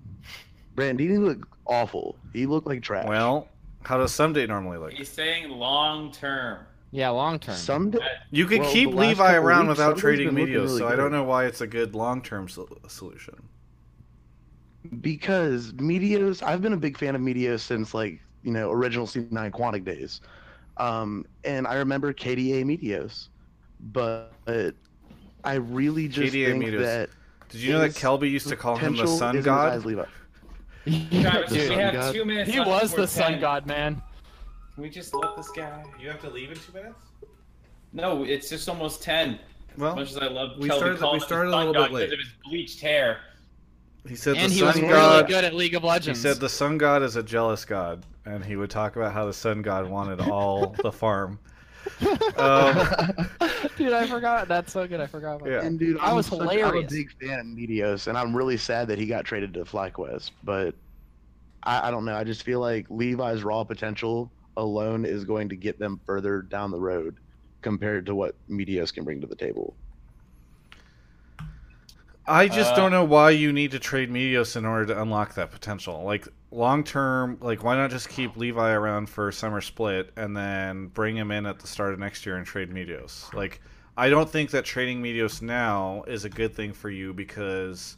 Brandini looked awful. He looked like trash. Well, how does Ssumday normally look? He's saying long term. Yeah, long term. Some You could Well, keep Levi around weeks, without trading been looking Meteos, really so I don't know why it's a good long term sol- solution. because Meteos, I've been a big fan of Meteos since like you know original C9 Quantic days, um, and I remember KDA Meteos, but I really just KDA think Meteos. that. Did you know that Kelby used to call him the sun isn't as high god? as Levi. Travis, The we have god. two minutes. He was before the sun 10. god, man. Can we just let this guy? You have to leave in two minutes. No, it's just almost ten. Well, as much as I love we Kelby started- we started a little bit late. because of his bleached hair. He said And the he was sun really good at League of Legends. He said the sun god is a jealous god, and he would talk about how the sun god wanted all the farm. Um, Dude, I forgot. That's so good. I forgot about Yeah. that. And dude, I'm was such- I'm a big fan of Meteos, and I'm really sad that he got traded to FlyQuest. But I, I don't know. I just feel like Levi's raw potential alone is going to get them further down the road compared to what Meteos can bring to the table. I just Uh, don't know why you need to trade Meteos in order to unlock that potential. Like long term, like why not just keep Levi around for summer split and then bring him in at the start of next year and trade Meteos? Like I don't think that trading Meteos now is a good thing for you because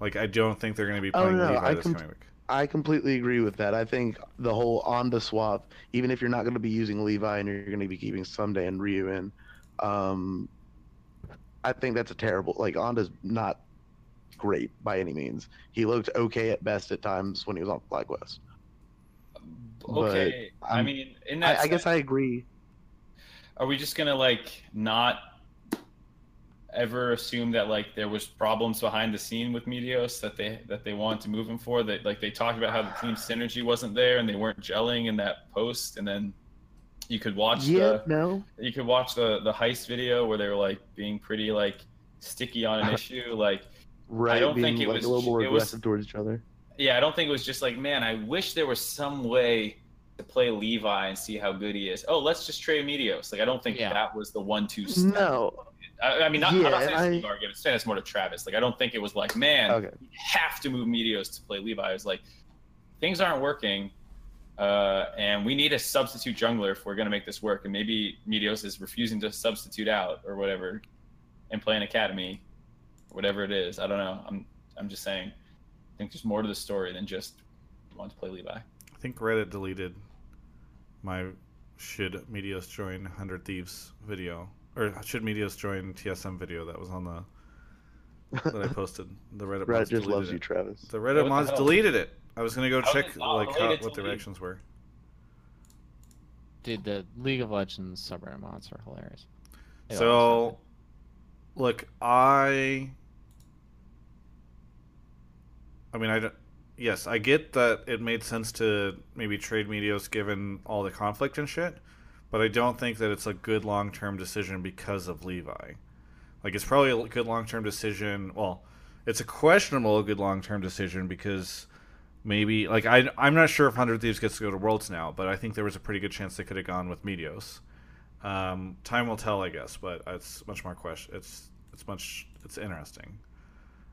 like I don't think they're going to be playing Oh, playing no, Levi I this com- coming week. I completely agree with that. I think the whole AnDa swap, even if you're not going to be using Levi and you're going to be keeping Ssumday and Ryu in, um, I think that's a terrible. Like AnDa's not great by any means. He looked okay at best at times when he was on FlyQuest. Okay, But, I mean, in I, that, I guess I agree. are we just gonna like not ever assume that like there was problems behind the scene with Meteos that they that they wanted to move him for? That like they talked about how the team synergy wasn't there and they weren't gelling in that post, and then you could watch Yeah, the no. you could watch the the heist video where they were like being pretty like sticky on an issue. Like Right, I don't being think it like was- a little more it was- aggressive towards each other. yeah, I don't think it was just like, man, I wish there was some way to play Levi and see how good he is. Oh, let's just trade Meteos. Like, I don't think Yeah. that was the one-two step. No. I, I mean, not, I'm Yeah, not saying and it's I- Levi argument. I'm saying it's more to Travis. Like, I don't think it was like, man, Okay. you have to move Meteos to play Levi. It was like, things aren't working, uh, and we need a substitute jungler if we're going to make this work. And maybe Meteos is refusing to substitute out or whatever and play an academy, whatever it is. I don't know. I'm, I'm just saying. I think there's more to the story than just want to play Levi. I think Reddit deleted my should Meteos join 100 Thieves video. Or should Meteos join TSM video that was on the. that I posted. The Reddit, Reddit mods just deleted loves it. you, Travis. The Reddit the mods hell? deleted it. I was gonna go How check did it not like how, what the reactions were. Dude, the League of Legends subreddit mods are hilarious. They So, look, I. I mean, I don't. Yes, I get that it made sense to maybe trade Meteos given all the conflict and shit, but I don't think that it's a good long term decision because of Levi. Like, it's probably a good long term decision. Well, it's a questionable good long term decision because maybe like I I'm not sure if Hundred Thieves gets to go to Worlds now, but I think there was a pretty good chance they could have gone with Meteos. Um, time will tell, I guess, but it's much more question. It's it's much it's interesting.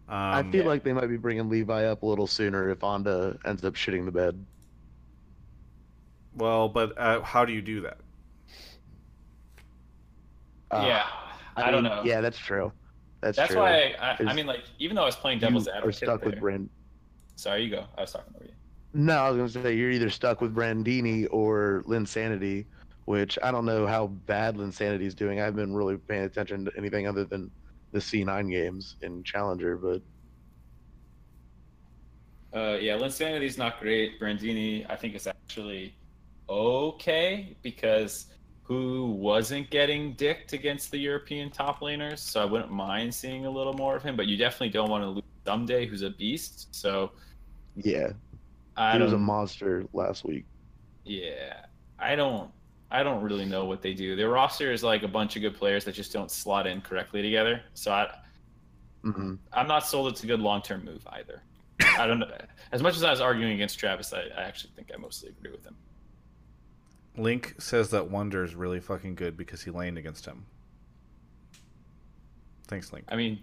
Um, I feel like they might be bringing Levi up a little sooner if AnDa ends up shitting the bed. well, but uh, how do you do that? Uh, yeah, I, don't know. Yeah, that's true. That's, That's true. why I, I, I mean, like, even though I was playing you devil's are advocate, stuck with Brand. Sorry, you go. I was talking over you. No, I was gonna say you're either stuck with Brandini or Linsanity, which I don't know how bad Linsanity's doing. I haven't been really paying attention to anything other than the C9 games in Challenger, but Uh, yeah, Linsanity's not great. Brandini, I think, is actually okay because who wasn't getting dicked against the European top laners? So I wouldn't mind seeing a little more of him, but you definitely don't want to lose Ssumday who's a beast. So yeah, I he was a monster last week. Yeah, I don't. I don't really know what they do. Their roster is like a bunch of good players that just don't slot in correctly together. So I, hmm I'm not sold it's a good long term move either. I don't know. As much as I was arguing against Travis, I, I actually think I mostly agree with him. Link says that Wonder is really fucking good because he laned against him. Thanks, Link. I mean,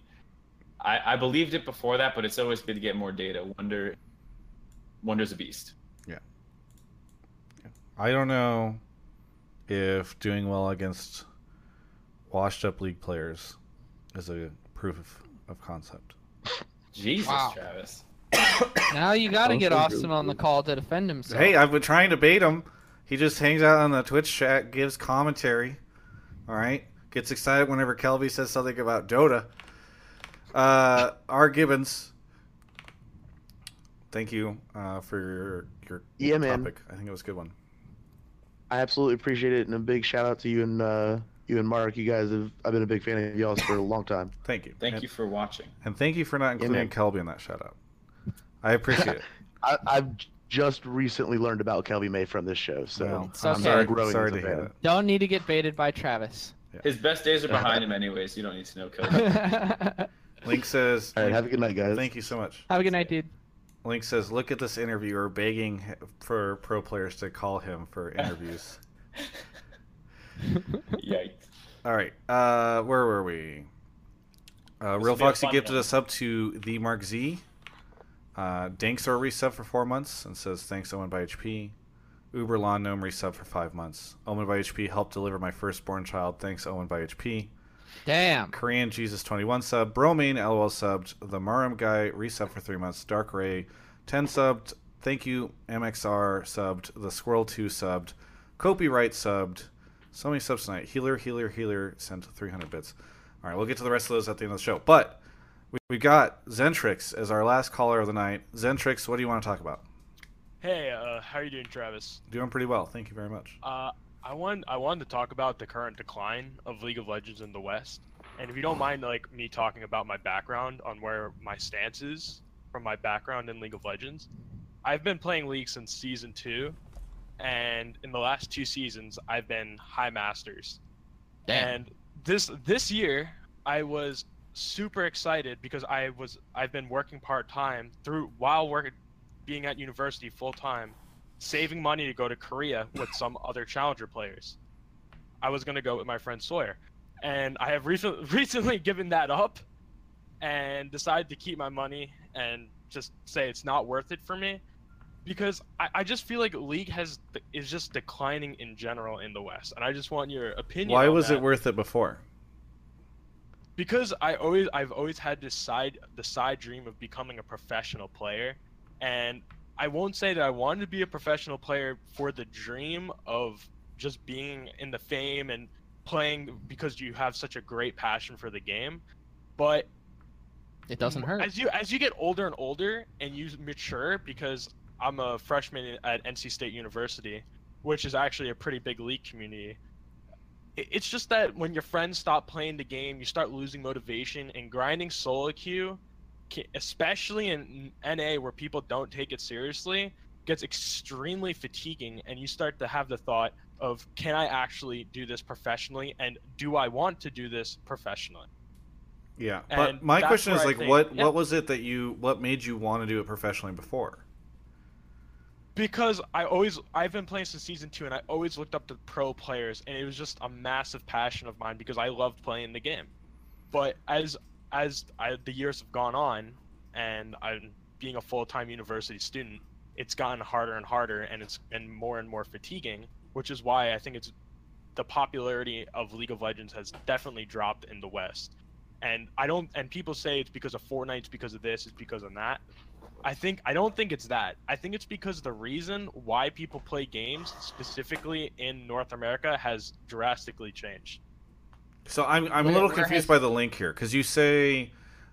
I, I believed it before that, but it's always good to get more data. Wonder, Wonder's a beast. Yeah. I don't know if doing well against washed up league players is a proof of, of concept. Jesus, Wow. Travis. Now you got to get Austin on the call to defend himself. Hey, I've been trying to bait him. He just hangs out on the Twitch chat, gives commentary. All right, gets excited whenever Kelby says something about Dota. Uh, R. Gibbons, thank you uh, for your your Yeah, man. topic. I think it was a good one. I absolutely appreciate it, and a big shout out to you and uh, you and Mark. You guys have I've been a big fan of y'all's for a long time. Thank you. Thank and, you for watching. and thank you for not including man. Kelby in that shout out. I appreciate it. I, I've just recently learned about Kelby May from this show, so Well, It's I'm sorry, Growing sorry to a hear fan. that. Don't need to get baited by Travis. His best days are behind him, anyways. You don't need to know Kobe. Link says, all right, have a good night, guys. thank you so much. Have a good night, dude. Link says, look at this interviewer begging for pro players to call him for interviews. Yikes. All right, uh, where were we? Uh, Real will be Foxy gifted one. a sub to the Mark Z. Uh, Danksor resub for four months and says thanks Omen by HP. Uber Lawn Gnome resub for five months. Omen by HP helped deliver my firstborn child. Thanks Omen by HP. Damn. Korean Jesus 21 sub. Bromine LOL subbed. The Murum guy resub for three months. Dark Ray 10 subbed. Thank you MXR subbed. The Squirrel 2 subbed. Copyright subbed. So many subs tonight. Healer, healer, healer sent 300 bits. All right, we'll get to the rest of those at the end of the show. But we, we got Zentrix as our last caller of the night. Zentrix, what do you want to talk about? Hey, uh, how are you doing, Travis? Doing pretty well. Thank you very much. Uh, I want I wanted to talk about the current decline of League of Legends in the West, and if you don't mind, like me talking about my background on where my stance is from my background in League of Legends. I've been playing League since season two, and in the last two seasons, I've been high masters. Damn. And this this year, I was super excited because I was I've been working part time through while working being at university full time, saving money to go to Korea with some other challenger players. I was gonna go with my friend Sawyer, and I have recently recently given that up, and decided to keep my money and just say it's not worth it for me, because I, I just feel like League has is just declining in general in the West, and I just want your opinion. Why was that it worth it before? because I always I've always had this side the side dream of becoming a professional player and I won't say that I wanted to be a professional player for the dream of just being in the fame and playing because you have such a great passion for the game but It doesn't hurt. as you as you get older and older and you mature because I'm a freshman at NC State University which is actually a pretty big league community it's just that when your friends stop playing the game, you start losing motivation and grinding solo queue, especially in NA where people don't take it seriously, gets extremely fatiguing and you start to have the thought of can I actually do this professionally and do I want to do this professionally? Yeah, And but my question is I like, think- what yeah. what was it that you what made you want to do it professionally before? because I always I've been playing since season two, and I always looked up to pro players, and it was just a massive passion of mine because I loved playing the game. But as as I, the years have gone on, and I'm being a full time university student, it's gotten harder and harder, and it's and more and more fatiguing. Which is why I think it's the popularity of League of Legends has definitely dropped in the West. And I don't and people say it's because of Fortnite, it's because of this, it's because of that. I think I don't think it's that. I think it's because the reason why people play games specifically in North America has drastically changed. So I'm I'm a little confused has- by the link here because you say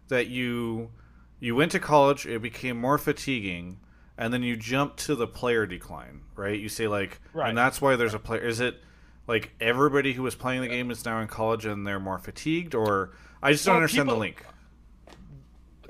that you you went to college, it became more fatiguing, and then you jump to the player decline, right? You say like, Right. and that's why there's a player. Is it like everybody who was playing the game is now in college and they're more fatigued, or I just don't Well, understand the link.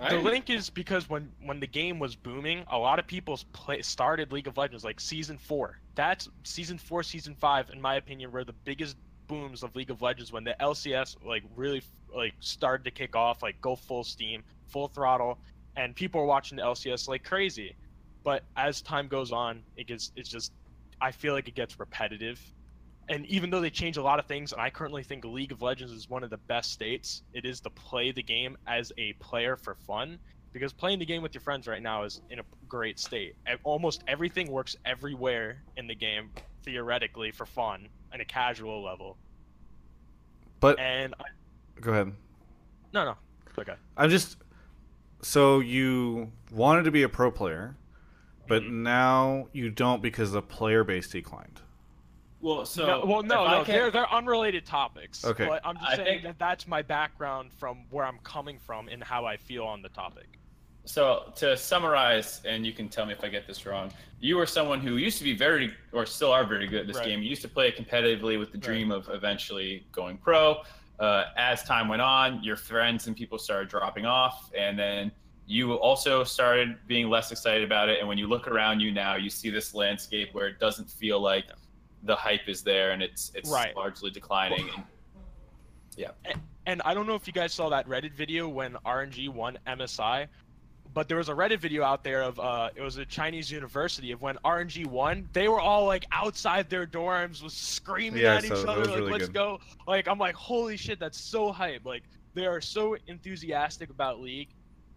The link is because when when the game was booming, a lot of people play, started League of Legends like season four. That's season four, season five, in my opinion, were the biggest booms of League of Legends when the LCS like really like started to kick off, like go full steam, full throttle, and people were watching the LCS like crazy. But as time goes on, it gets it's just I feel like it gets repetitive. And even though they change a lot of things, and I currently think League of Legends is one of the best states, it is to play the game as a player for fun. Because playing the game with your friends right now is in a great state. Almost everything works everywhere in the game, theoretically, for fun, on a casual level. But And I, go ahead. no, no, okay. I'm just so you wanted to be a pro player, but Mm-hmm. now you don't because the player base declined. Well, so no, well, no, if no, they're they're unrelated topics. Okay. But I'm just I saying think- that that's my background from where I'm coming from and how I feel on the topic. So to summarize, and you can tell me if I get this wrong, you were someone who used to be very, or still are very good at this Right. game. You used to play it competitively with the dream of eventually going pro. Uh, as time went on, your friends and people started dropping off, and then you also started being less excited about it. And when you look around you now, you see this landscape where it doesn't feel like the hype is there, and it's it's Right. largely declining. and, yeah. And I don't know if you guys saw that Reddit video when RNG won MSI, but there was a Reddit video out there of uh, it was a Chinese university of when RNG won. They were all like outside their dorms, was screaming Yeah, at each saw that. That other like, really "Let's good. go!" Like I'm like, "Holy shit, that's so hype!" Like they are so enthusiastic about League,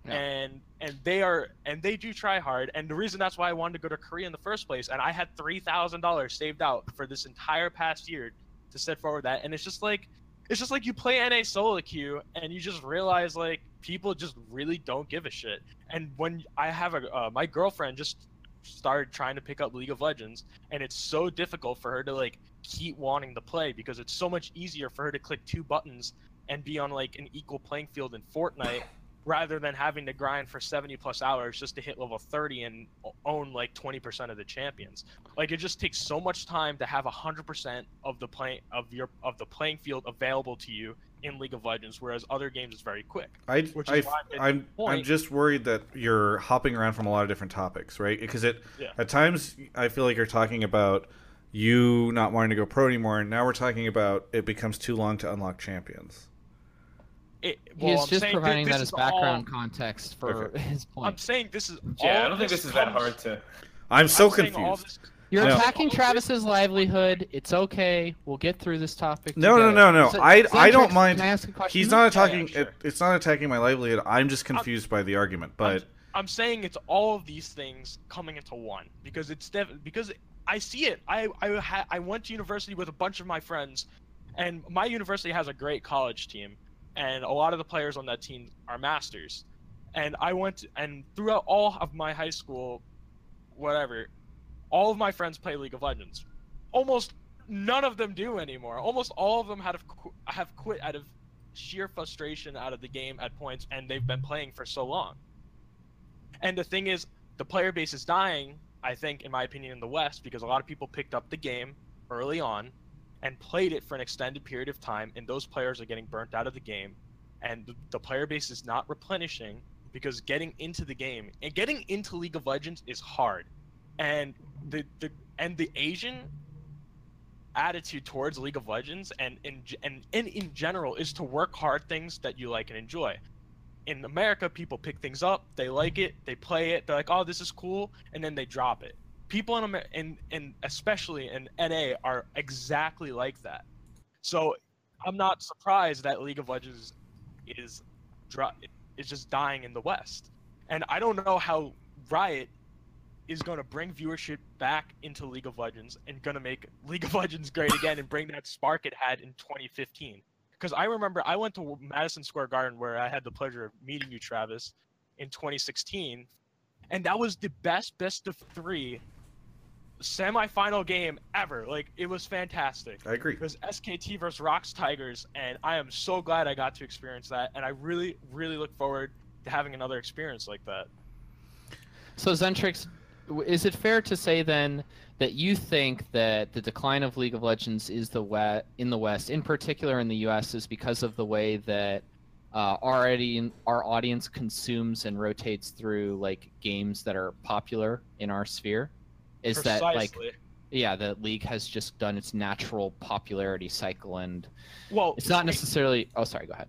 Yeah. and and they are and they do try hard. And the reason that's why I wanted to go to Korea in the first place, and I had three thousand dollars saved out for this entire past year to set forward that, and it's just like it's just like you play NA solo queue and you just realize like people just really don't give a shit. And when I have a uh, my girlfriend just started trying to pick up League of Legends, and it's so difficult for her to like keep wanting to play because it's so much easier for her to click two buttons and be on like an equal playing field in Fortnite rather than having to grind for 70 plus hours just to hit level 30 and own like 20% of the champions. Like it just takes so much time to have 100% of the play of your of the playing field available to you in League of Legends whereas other games is very quick. I, which is I, I'm, the I'm just worried that you're hopping around from a lot of different topics, right? Because it, Yeah. at times, I feel like you're talking about you not wanting to go pro anymore, and now we're talking about it becomes too long to unlock champions. It, well, He's I'm just providing this that as is all- background context for his point. I'm saying this is. Yeah, I don't think this this is that hard to. I'm so I'm saying all confused. You're No. attacking Travis's livelihood. It's okay. We'll get through this topic. No, no, together. no, no. So- I I don't mind. Can I ask a question? He's not Yeah, yeah, attacking. sure. it, it's not attacking my livelihood. I'm just confused by the argument. But I'm saying it's all of these things coming into one because it's def- because I see it. I I ha- I went to university with a bunch of my friends, and my university has a great college team, and a lot of the players on that team are masters, and I went and throughout all of my high school, whatever, all of my friends play League of Legends. Almost none of them do anymore. Almost all of them have qu- have quit out of sheer frustration out of the game at points, and they've been playing for so long. And the thing is, the player base is dying, I think, in my opinion, in the West, because a lot of people picked up the game early on and played it for an extended period of time, and those players are getting burnt out of the game. And the- the player base is not replenishing because getting into the game and getting into League of Legends is hard. And the, the and the Asian attitude towards League of Legends and in and, and in general is to work hard things that you like and enjoy in America, people pick things up, they like it, they play it, they're like, "Oh, this is cool," and then they drop it. People in America, and and especially in NA, are exactly like that. So, I'm not surprised that League of Legends is dro- is just dying in the West, and I don't know how Riot is going to bring viewership back into League of Legends and going to make League of Legends great again and bring that spark it had in 2015 because I remember I went to Madison Square Garden where I had the pleasure of meeting you, Travis, in 2016, and that was the best best of three semifinal game ever. Like it was fantastic. I agree. It was SKT versus ROX Tigers, and I am so glad I got to experience that, and I really, really look forward to having another experience like that. So Zentrix, w- is it fair to say then that you think that the decline of League of Legends is the we- in the West, in particular in the U.S., is because of the way that uh, already our audience consumes and rotates through like games that are popular in our sphere? Is that like yeah, the League has just done its natural popularity cycle and Well, it's not necessarily. Oh, sorry. Go ahead.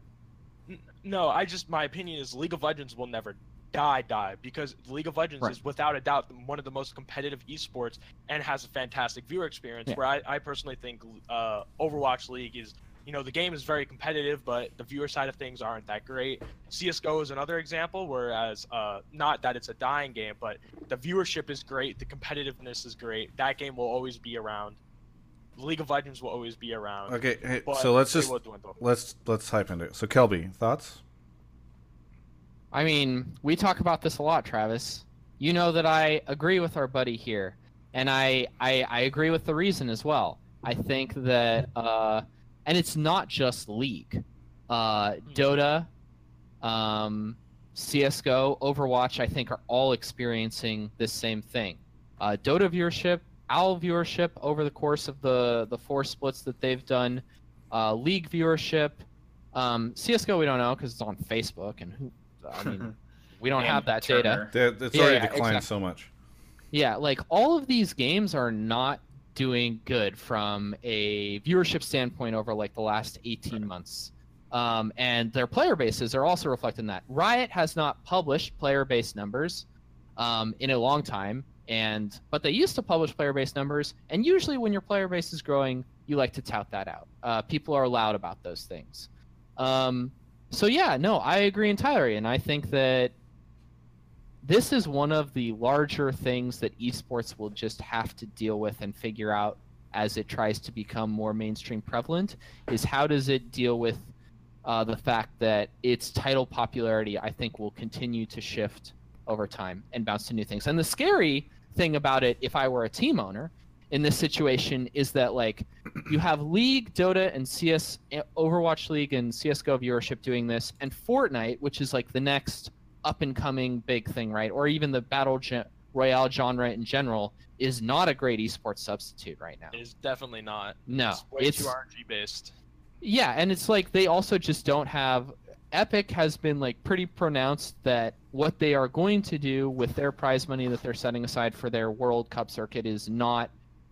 No, I just my opinion is League of Legends will never die die because League of Legends Right. is without a doubt one of the most competitive esports and has a fantastic viewer experience. Yeah. Where I, I personally think uh, Overwatch League is you know the game is very competitive, but the viewer side of things aren't that great. CS:GO is another example, whereas uh, not that it's a dying game, but the viewership is great, the competitiveness is great. That game will always be around. League of Legends will always be around. okay, hey, so let's just let's let's type into it. So Kelby, thoughts? I mean, we talk about this a lot, Travis. You know that I agree with our buddy here, and I I, I agree with the reason as well. I think that, uh, and it's not just League, uh, Dota, um, CS:GO, Overwatch. I think are all experiencing this same thing. Uh, Dota viewership, OWL viewership over the course of the the four splits that they've done, uh, League viewership. Um, CS:GO we don't know because it's on Facebook, and who I mean, we don't have that data. It's already yeah, declined exactly. so much. Yeah, like all of these games are not doing good from a viewership standpoint over like the last 18 months. Um, and their player bases are also reflecting that. Riot has not published player base numbers um, in a long time, and but they used to publish player base numbers. And usually, when your player base is growing, you like to tout that out. Uh, people are loud about those things. Um, so yeah, no, I agree entirely, and I think that this is one of the larger things that esports will just have to deal with and figure out as it tries to become more mainstream prevalent is how does it deal with uh, the fact that its title popularity i think will continue to shift over time and bounce to new things. And the scary thing about it if i were a team owner in this situation is that like you have league dota and cs overwatch league and csgo viewership doing this and fortnite which is like the next up and coming big thing, right? Or even the battle gen- royale genre in general is not a great esports substitute right now. It's definitely not. No, it's way it's- too RNG based. Yeah, and it's like they also just don't have. Epic has been like pretty pronounced that what they are going to do with their prize money that they're setting aside for their World Cup circuit is not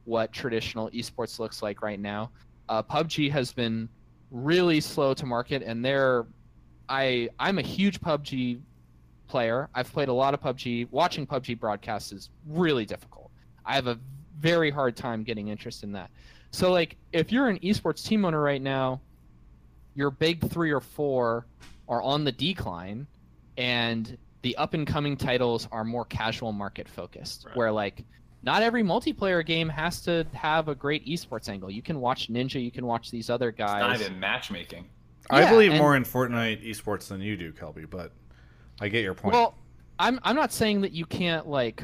what traditional esports looks like right now. Uh, PUBG has been really slow to market, and they're I I'm a huge PUBG player. I've played a lot of PUBG. Watching PUBG broadcasts is really difficult. I have a very hard time getting interest in that. So like if you're an esports team owner right now, your big 3 or 4 are on the decline and the up and coming titles are more casual market focused where like not every multiplayer game has to have a great esports angle. You can watch Ninja, you can watch these other It's not guys. even matchmaking. I believe and- more in Fortnite esports than you do, Kelby, but I get your point. Well, I'm I'm not saying that you can't like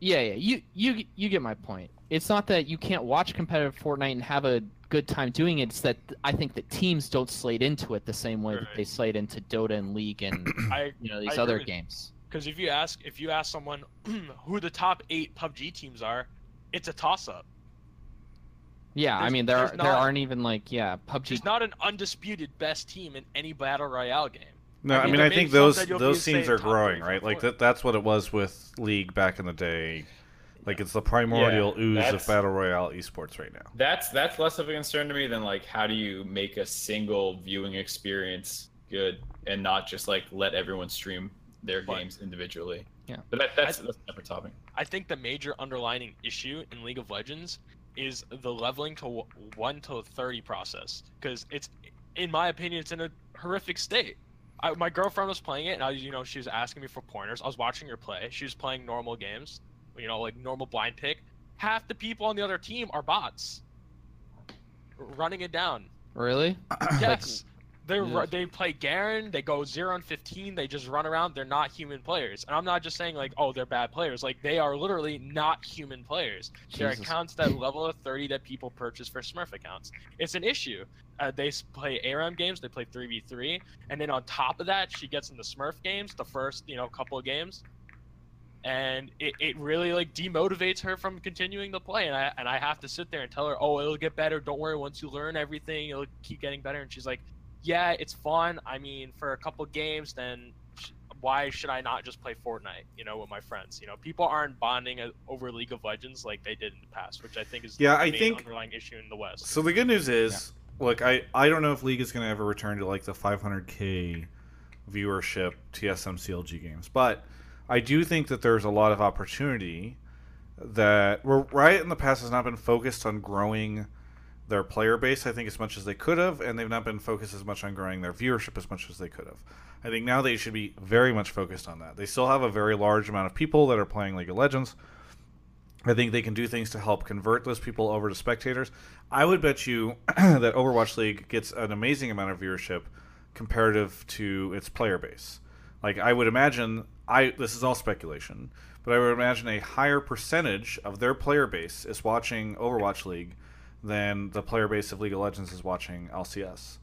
yeah, yeah, you you you get my point. It's not that you can't watch competitive Fortnite and have a good time doing it. It's that I think that teams don't slate into it the same way that they slate into Dota and League and I you know these agree other with- games. Because if you ask if you ask someone who the top eight PUBG teams are, it's a toss up. Yeah, I mean there there's are, there not- aren't even like yeah PUBG. There's not an undisputed best team in any battle royale game. No, I mean, there I think those that those teams are growing, right? Like that, that's what it was with League back in the day. Like it's the primordial Yeah, ooze of battle royale esports right now. That's that's less of a concern to me than like how do you make a single viewing experience good and not just like let everyone stream their games individually. Yeah. But that, that's that's a separate topic. I think the major underlining issue in League of Legends is the leveling to 1 to 30 process because it's in my opinion it's in a horrific state. I, my girlfriend was playing it and I was, you know she was asking me for pointers. I was watching her play. She was playing normal games, you know, like normal blind pick. Half the people on the other team are bots. Running it down. Really? Yes. They Yeah. they play Garen. They go zero and fifteen. They just run around. They're not human players. And I'm not just saying like, oh, they're bad players. Like they are literally not human players. They're accounts that level of 30 that people purchase for Smurf accounts. It's an issue. Uh, they play ARAM games. They play 3v3, and then on top of that, she gets in the Smurf games. The first you know couple of games. And it, it really like demotivates her from continuing to play, and I and I have to sit there and tell her, oh, it'll get better. Don't worry. Once you learn everything, it'll keep getting better. And she's like, yeah, it's fun. I mean, for a couple games, then sh- why should I not just play Fortnite, you know, with my friends? You know, people aren't bonding uh, over League of Legends like they did in the past, which I think is Yeah, the I main think- underlying issue in the West. So the good news is, look, I I don't know if League is going to ever return to like the 500k viewership TSM CLG games, but I do think that there's a lot of opportunity that Riot in the past has not been focused on growing their player base, I think, as much as they could have, and they've not been focused as much on growing their viewership as much as they could have. I think now they should be very much focused on that. They still have a very large amount of people that are playing League of Legends. I think they can do things to help convert those people over to spectators. I would bet you that Overwatch League gets an amazing amount of viewership comparative to its player base. Like I would imagine, I this is all speculation, but I would imagine a higher percentage of their player base is watching Overwatch League than the player base of League of Legends is watching LCS,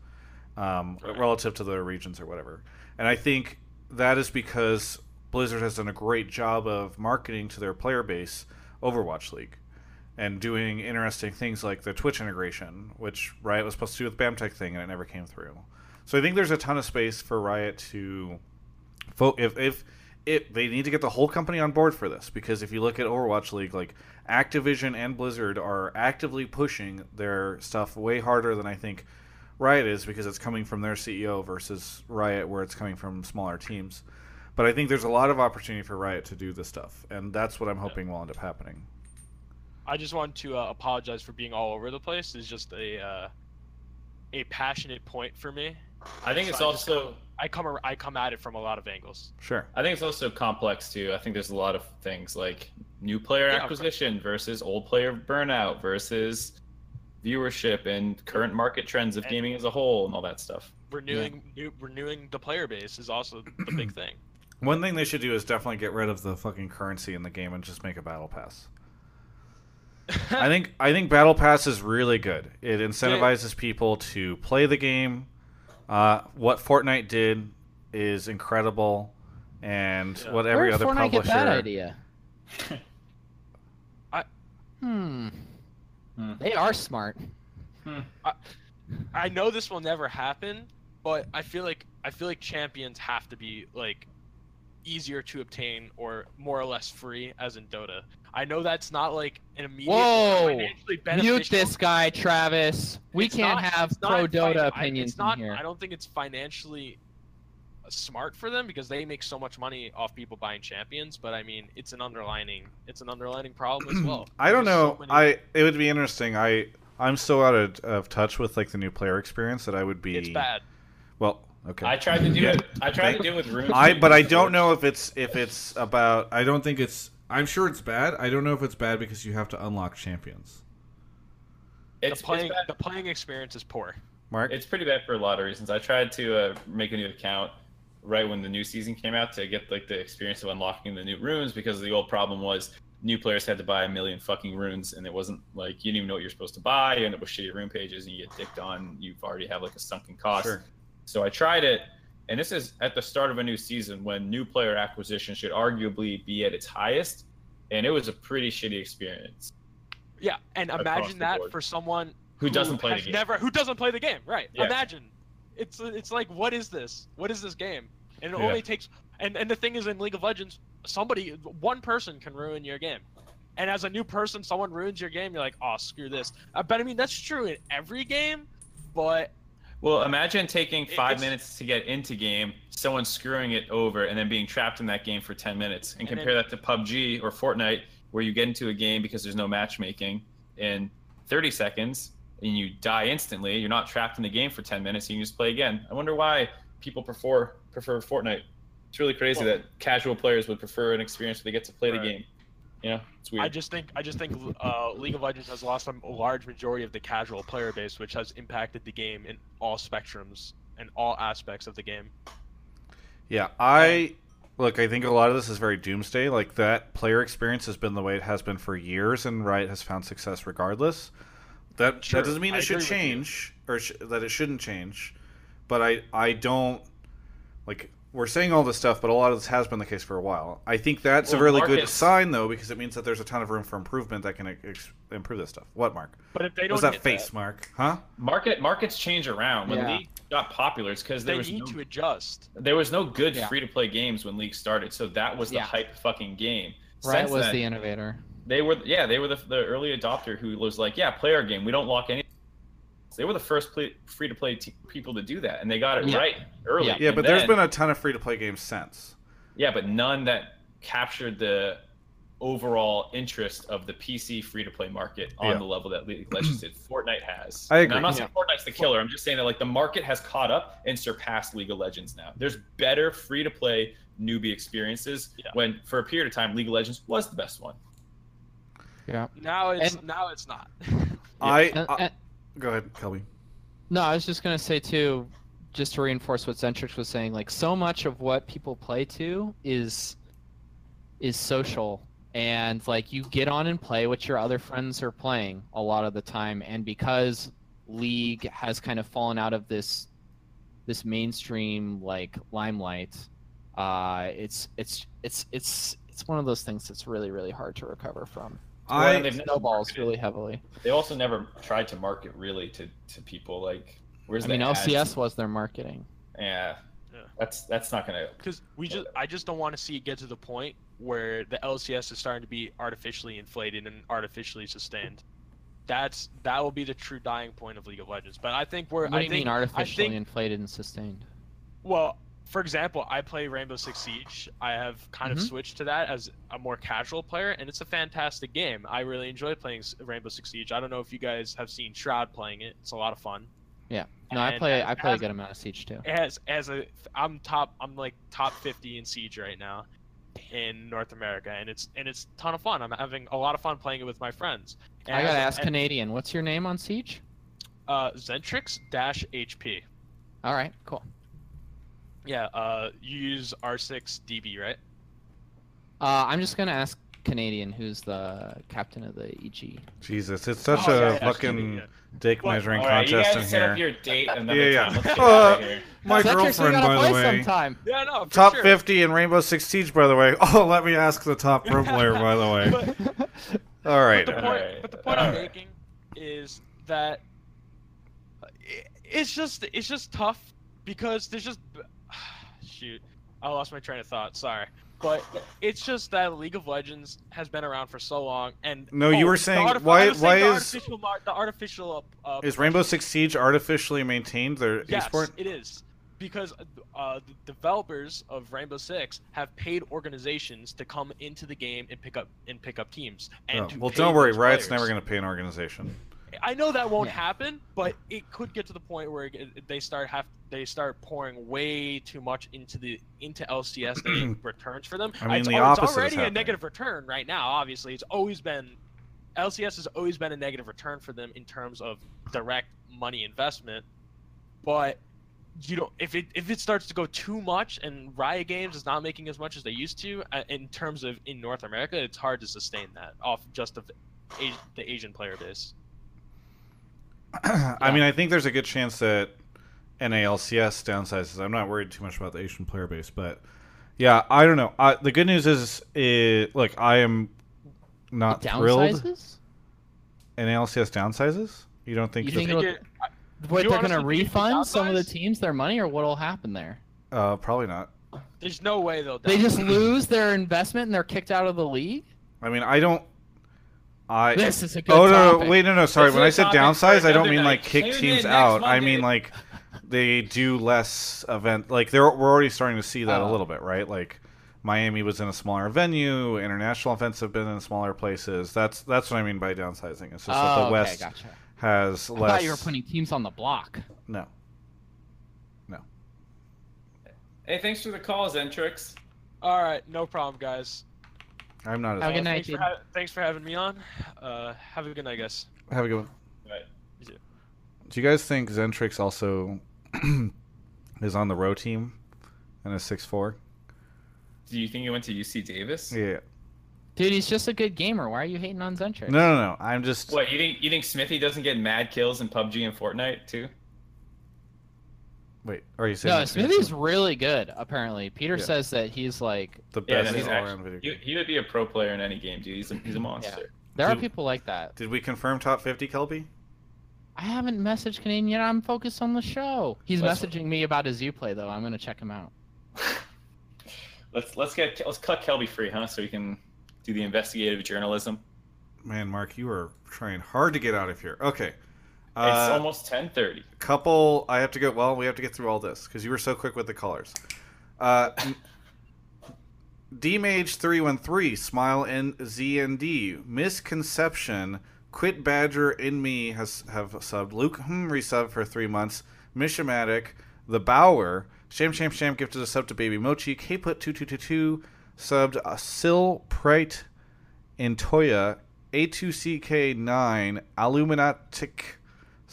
um, relative to their regions or whatever. And I think that is because Blizzard has done a great job of marketing to their player base Overwatch League and doing interesting things like the Twitch integration, which Riot was supposed to do with BAMTech thing and it never came through. So I think there's a ton of space for Riot to fo- if if it they need to get the whole company on board for this because if you look at Overwatch League, like Activision and Blizzard are actively pushing their stuff way harder than I think Riot is because it's coming from their CEO versus Riot where it's coming from smaller teams. But I think there's a lot of opportunity for Riot to do this stuff, and that's what I'm hoping will end up happening. I just want to uh, apologize for being all over the place. It's just a uh, a passionate point for me. I think it's So just also- come- I come ar- I come at it from a lot of angles. Sure. I think it's also complex too. I think there's a lot of things like new player Yeah, acquisition versus old player burnout versus viewership and current market trends of gaming as a whole and all that stuff. Renewing new, renewing the player base is also the big thing. One thing they should do is definitely get rid of the fucking currency in the game and just make a battle pass. I think I think battle pass is really good. It incentivizes people to play the game. Uh, what Fortnite did is incredible, and what every Where did other Fortnite publisher. get that idea? I Hmm. They are smart. I, I know this will never happen, but I feel like I feel like champions have to be like easier to obtain or more or less free, as in Dota. I know that's not like an immediate Whoa! financially Mute beneficial. this guy, Travis. We It's can't not- have pro Dota fin- I- opinions it's not, in here. I don't think it's financially smart for them because they make so much money off people buying champions. But I mean, it's an underlining it's an underlining problem as well. I don't There's know. so many- I it would be interesting. I I'm so out of, of touch with like the new player experience that I would be. It's bad. Well, okay. I tried to do Yeah. it. I tried to do it with runes. I but I don't know if it's if it's about. I don't think it's. I'm sure it's bad. I don't know if it's bad because you have to unlock champions. It's, the playing it's the playing experience is poor. Mark, It's pretty bad for a lot of reasons. I tried to uh, make a new account right when the new season came out to get like the experience of unlocking the new runes because the old problem was new players had to buy a million fucking runes and it wasn't like you didn't even know what you're supposed to buy. You end up with shitty rune pages and you get dicked on. You've already have like a sunken cost. Sure. So I tried it, and this is at the start of a new season when new player acquisition should arguably be at its highest, and it was a pretty shitty experience. Yeah, and imagine that board. for someone Who doesn't play the game. Never who doesn't play the game, right? Yeah. Imagine. It's it's like what is this? What is this game? And it Yeah. only takes and and the thing is in League of Legends, somebody one person can ruin your game. And as a new person, someone ruins your game, you're like, "Oh, screw this." Uh, but I mean, that's true in every game, but Well, imagine taking five it's- minutes to get into game, someone screwing it over, and then being trapped in that game for 10 minutes. And And compare that to PUBG or Fortnite, where you get into a game because there's no matchmaking in 30 seconds and you die instantly. You're not trapped in the game for 10 minutes. You can just play again. I wonder why people prefer prefer Fortnite. It's really crazy Well- that casual players would prefer an experience where they get to play the game. You know, it's weird. I just think I just think uh, League of Legends has lost a large majority of the casual player base, which has impacted the game in all spectrums and all aspects of the game. Yeah, I look. I think a lot of this is very doomsday. Like that player experience has been the way it has been for years, and Riot has found success regardless. That Sure, that doesn't mean I it should agree with you. change or sh- that it shouldn't change. But I I don't like we're saying all this stuff, but a lot of this has been the case for a while. I think that's a Well, really good markets- sign though, because it means that there's a ton of room for improvement that can ex- improve this stuff. What, Mark? But if they What's don't that face, that- Mark? Huh? Market markets change around. When Yeah. League got popular, it's because there They was need no to adjust. There was no good Yeah. free to play games when League started, so that was the Yeah. hype fucking game. Riot Since was then, the innovator. they were yeah they were the, the early adopter who was like yeah play our game we don't lock any. They were the first free to play t- people to do that, and they got it Yeah. right early. Yeah. Yeah, And but there's been a ton of free to play games since. yeah, but none that captured the overall interest of the PC free to play market on Yeah. the level that League of Legends did. Fortnite has. I And agree. I'm not saying Fortnite's the killer. I'm just saying that like the market has caught up and surpassed League of Legends now. There's better free to play newbie experiences Yeah. when for a period of time League of Legends was the best one. Yeah. Now it's And- now it's not. I, I and- go ahead, Kelby. No, I was just gonna say too, just to reinforce what Zentrix was saying. Like so much of what people play to is is social, and like you get on and play what your other friends are playing a lot of the time. And because League has kind of fallen out of this this mainstream like limelight, uh, it's it's it's it's it's one of those things that's really really hard to recover from. Well, I they've never Snowballs marketed- really heavily. They also never tried to market really to, to people like where's I the mean, ads? LCS was their marketing. Yeah. Yeah. That's that's not gonna Because we just, I just don't want to see it get to the point where the LCS is starting to be artificially inflated and artificially sustained. That's that will be the true dying point of League of Legends. But I think we're. What do I you think, mean artificially think, inflated and sustained? well, for example, I play Rainbow Six Siege. I have kind Mhm. of switched to that as a more casual player, and it's a fantastic game. I really enjoy playing Rainbow Six Siege. I don't know if you guys have seen Shroud playing it. It's a lot of fun. Yeah. No, I play. as- I play a good amount of Siege too. as as a I'm top I'm like top 50 in Siege right now in North America and it's and it's a ton of fun. I'm having a lot of fun playing it with my friends. And I gotta as- ask and, Canadian. What's your name on Siege? uh Zentrix dash HP. All right, cool. Yeah, uh you use R6 DB, right? Uh, I'm just gonna ask Canadian, who's the captain of the EG. Jesus, it's such Oh, a yeah, yeah, fucking yeah. dick Well, measuring All right, you contest guys in set here. up your date another Yeah, yeah. time. Uh, here. My Zentrix, girlfriend, gotta by play the way, sometime. Yeah, no, for top sure. 50 in Rainbow Six Siege, by the way. Oh, let me ask the top pro player, by the way. But, All right. but the point, Alright, but the point I'm alright. making is that uh, it's just it's just tough because there's just shoot, I lost my train of thought. Sorry, but it's just that League of Legends has been around for so long, and No, you oh, were saying- artif- why- why the is- artificial the artificial uh, Is Rainbow Six Siege artificially maintained their yes, esport? it is because uh, the developers of Rainbow Six have paid organizations to come into the game and pick up and pick up teams. And Oh, well, don't worry. Riot's players. never going to pay an organization. I know that won't happen, but it could get to the point where it, they start have they start pouring way too much into the into LCS returns for them. I mean, it's, the it's already a negative return right now. Obviously, it's always been LCS has always been a negative return for them in terms of direct money investment. But you know, if it if it starts to go too much and Riot Games is not making as much as they used to uh, in terms of in North America, it's hard to sustain that off just of the Asian player base. I mean, I think there's a good chance that NALCS downsizes. I'm not worried too much about the Asian player base, but yeah, I don't know. I, the good news is, it, look, I am not It thrilled. downsizes? NALCS downsizes? You don't think? You think it'll, Wait, you they're gonna honestly think they refund some of the teams their money, or what'll happen there? Uh, probably not. There's no way they'll. They just lose their investment and they're kicked out of the league. I mean, I don't. I This is a good Oh no, no, topic. wait, no, no. Sorry. This when is I a said topic downsize, I don't mean night. like kick Tune teams next out. I mean like they do less event. Like they're we're already starting to see that a Oh. little bit, right? Like Miami was in a smaller venue. International events have been in smaller places. That's that's what I mean by downsizing. It's just that Oh, the okay, West gotcha. has I less. thought you were putting teams on the block. No. No. Hey, thanks for the call, Zentrix. All right, no problem, guys. I'm not. As Have a good night, thanks, for thanks for having me on. Uh, have a good night, guys. Have a good one. Right. Do you guys think Zentrix also is on the row team and a six four? Do you think he went to UC Davis? Yeah. Dude, he's just a good gamer. Why are you hating on Zentrix? No, no, no. I'm just. What you think? You think Smithy doesn't get mad kills in PUBG and Fortnite too? Wait, are you saying? No, that- Smithy's really good. Apparently, Peter Yeah. says that he's like. the best no, he's all-around actually, video he, game. he would be a pro player in any game, dude. He's a, he's a monster. There are people like that. Did we confirm top 50, Kelby? I haven't messaged Canadian yet. I'm focused on the show. He's Let's- messaging me about his Uplay though. I'm gonna check him out. Let's let's get let's cut Kelby free, huh? So we can do the investigative journalism. Man, Mark, you are trying hard to get out of here. Okay. It's Uh, almost ten thirty. couple. I have to go. Well, we have to get through all this because you were so quick with the colors. Uh, Dmage three one three smile and Z and D misconception. Quit Badger in me has have subbed. Luke hmm resub for three months. Mishamatic, the Bower, Sham Sham Sham gifted a sub to Baby Mochi. K put two two two two subbed. Uh, Sil Prite in Toya. A2CK9 Illuminatic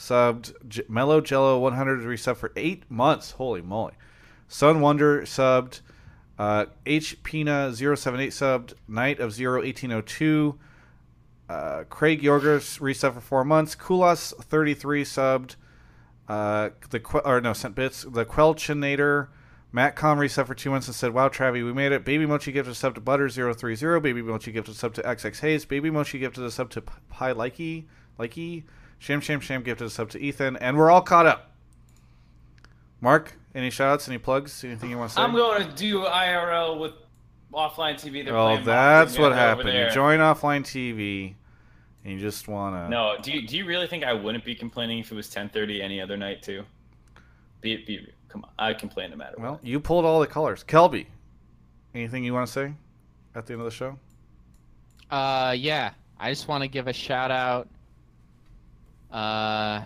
subbed J- Mellow Jello 100 resub for eight months. Holy moly! Sun Wonder subbed. Uh, H Pina 078 subbed. Knight of 0 1802. Uh, Craig Yorgers resub for four months. Kulas 33 subbed. Uh, the que- or no sent bits. The Quelchinator. Matt Com resub for two months and said, "Wow, Travi, we made it." Baby Mochi gifted a sub to Butter 030. Baby Mochi gifted a sub to XX Hayes. Baby Mochi gifted a sub to P- Pi Likey. Likey. Sham Sham Sham gifted a sub to Ethan, and we're all caught up. Mark, any shoutouts, any plugs, anything you want to say? I'm going to do IRL with offline TV. They're oh, that's what happened. You join offline TV, and you just want to. No, do you, do you really think I wouldn't be complaining if it was 10:30 any other night too? Be be come on, I complain no matter what. Well, you pulled all the colors. Kelby, anything you want to say at the end of the show? Uh, yeah. I just want to give a shout out. Uh,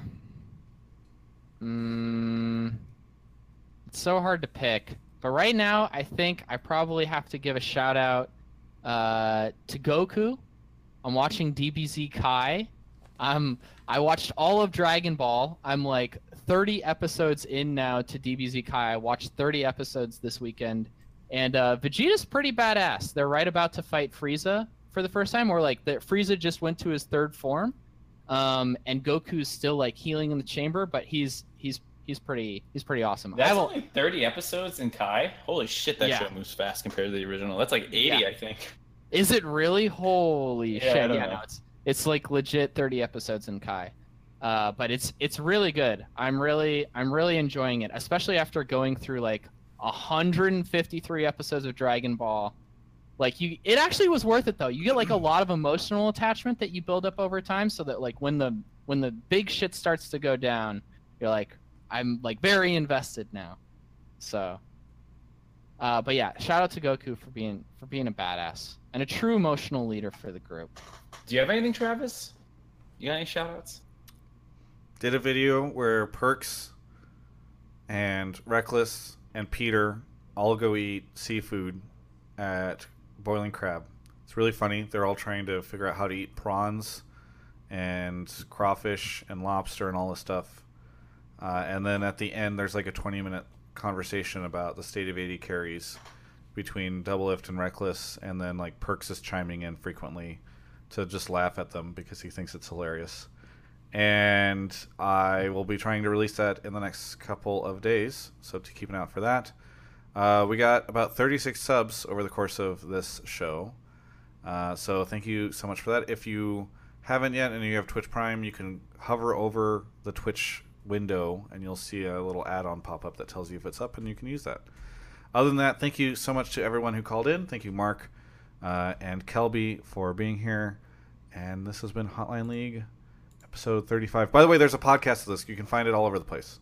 mm, it's so hard to pick, but right now I think I probably have to give a shout out uh, to Goku. I'm watching DBZ Kai. Um, I watched all of Dragon Ball. I'm like 30 episodes in now to DBZ Kai. I watched 30 episodes this weekend, and uh, Vegeta's pretty badass. They're right about to fight Frieza for the first time, or like the Frieza just went to his third form, um, and Goku's still like healing in the chamber, but he's he's he's pretty he's pretty awesome. I That's will, only 30 episodes in Kai. Holy shit, that Yeah. show moves fast compared to the original. That's like 80, Yeah. I think. Is it really? Holy Yeah, shit! Yeah, no, it's it's like legit 30 episodes in Kai. Uh, but it's it's really good. I'm really I'm really enjoying it, especially after going through like 153 episodes of Dragon Ball. Like you, it actually was worth it though. You get like a lot of emotional attachment that you build up over time, so that like when the when the big shit starts to go down, you're like I'm like very invested now. So, uh, but yeah, shout out to Goku for being for being a badass and a true emotional leader for the group. Do you have anything, Travis? You got any shoutouts? Did a video where Perkz and Rekkles and Peter all go eat seafood at Boiling Crab. It's really funny. They're all trying to figure out how to eat prawns and crawfish and lobster and all this stuff. Uh, and then at the end, there's like a 20 minute conversation about the state of AD carries between Doublelift and Rekkles, and then like Perkz is chiming in frequently to just laugh at them because he thinks it's hilarious. And I will be trying to release that in the next couple of days, so to keep an eye out for that. Uh, we got about 36 subs over the course of this show. Uh, so thank you so much for that. If you haven't yet and you have Twitch Prime, you can hover over the Twitch window and you'll see a little add-on pop up that tells you if it's up and you can use that. Other than that, thank you so much to everyone who called in. Thank you, Mark uh, and Kelby, for being here. And this has been Hotline League, episode 35. By the way, there's a podcast of this. You can find it all over the place.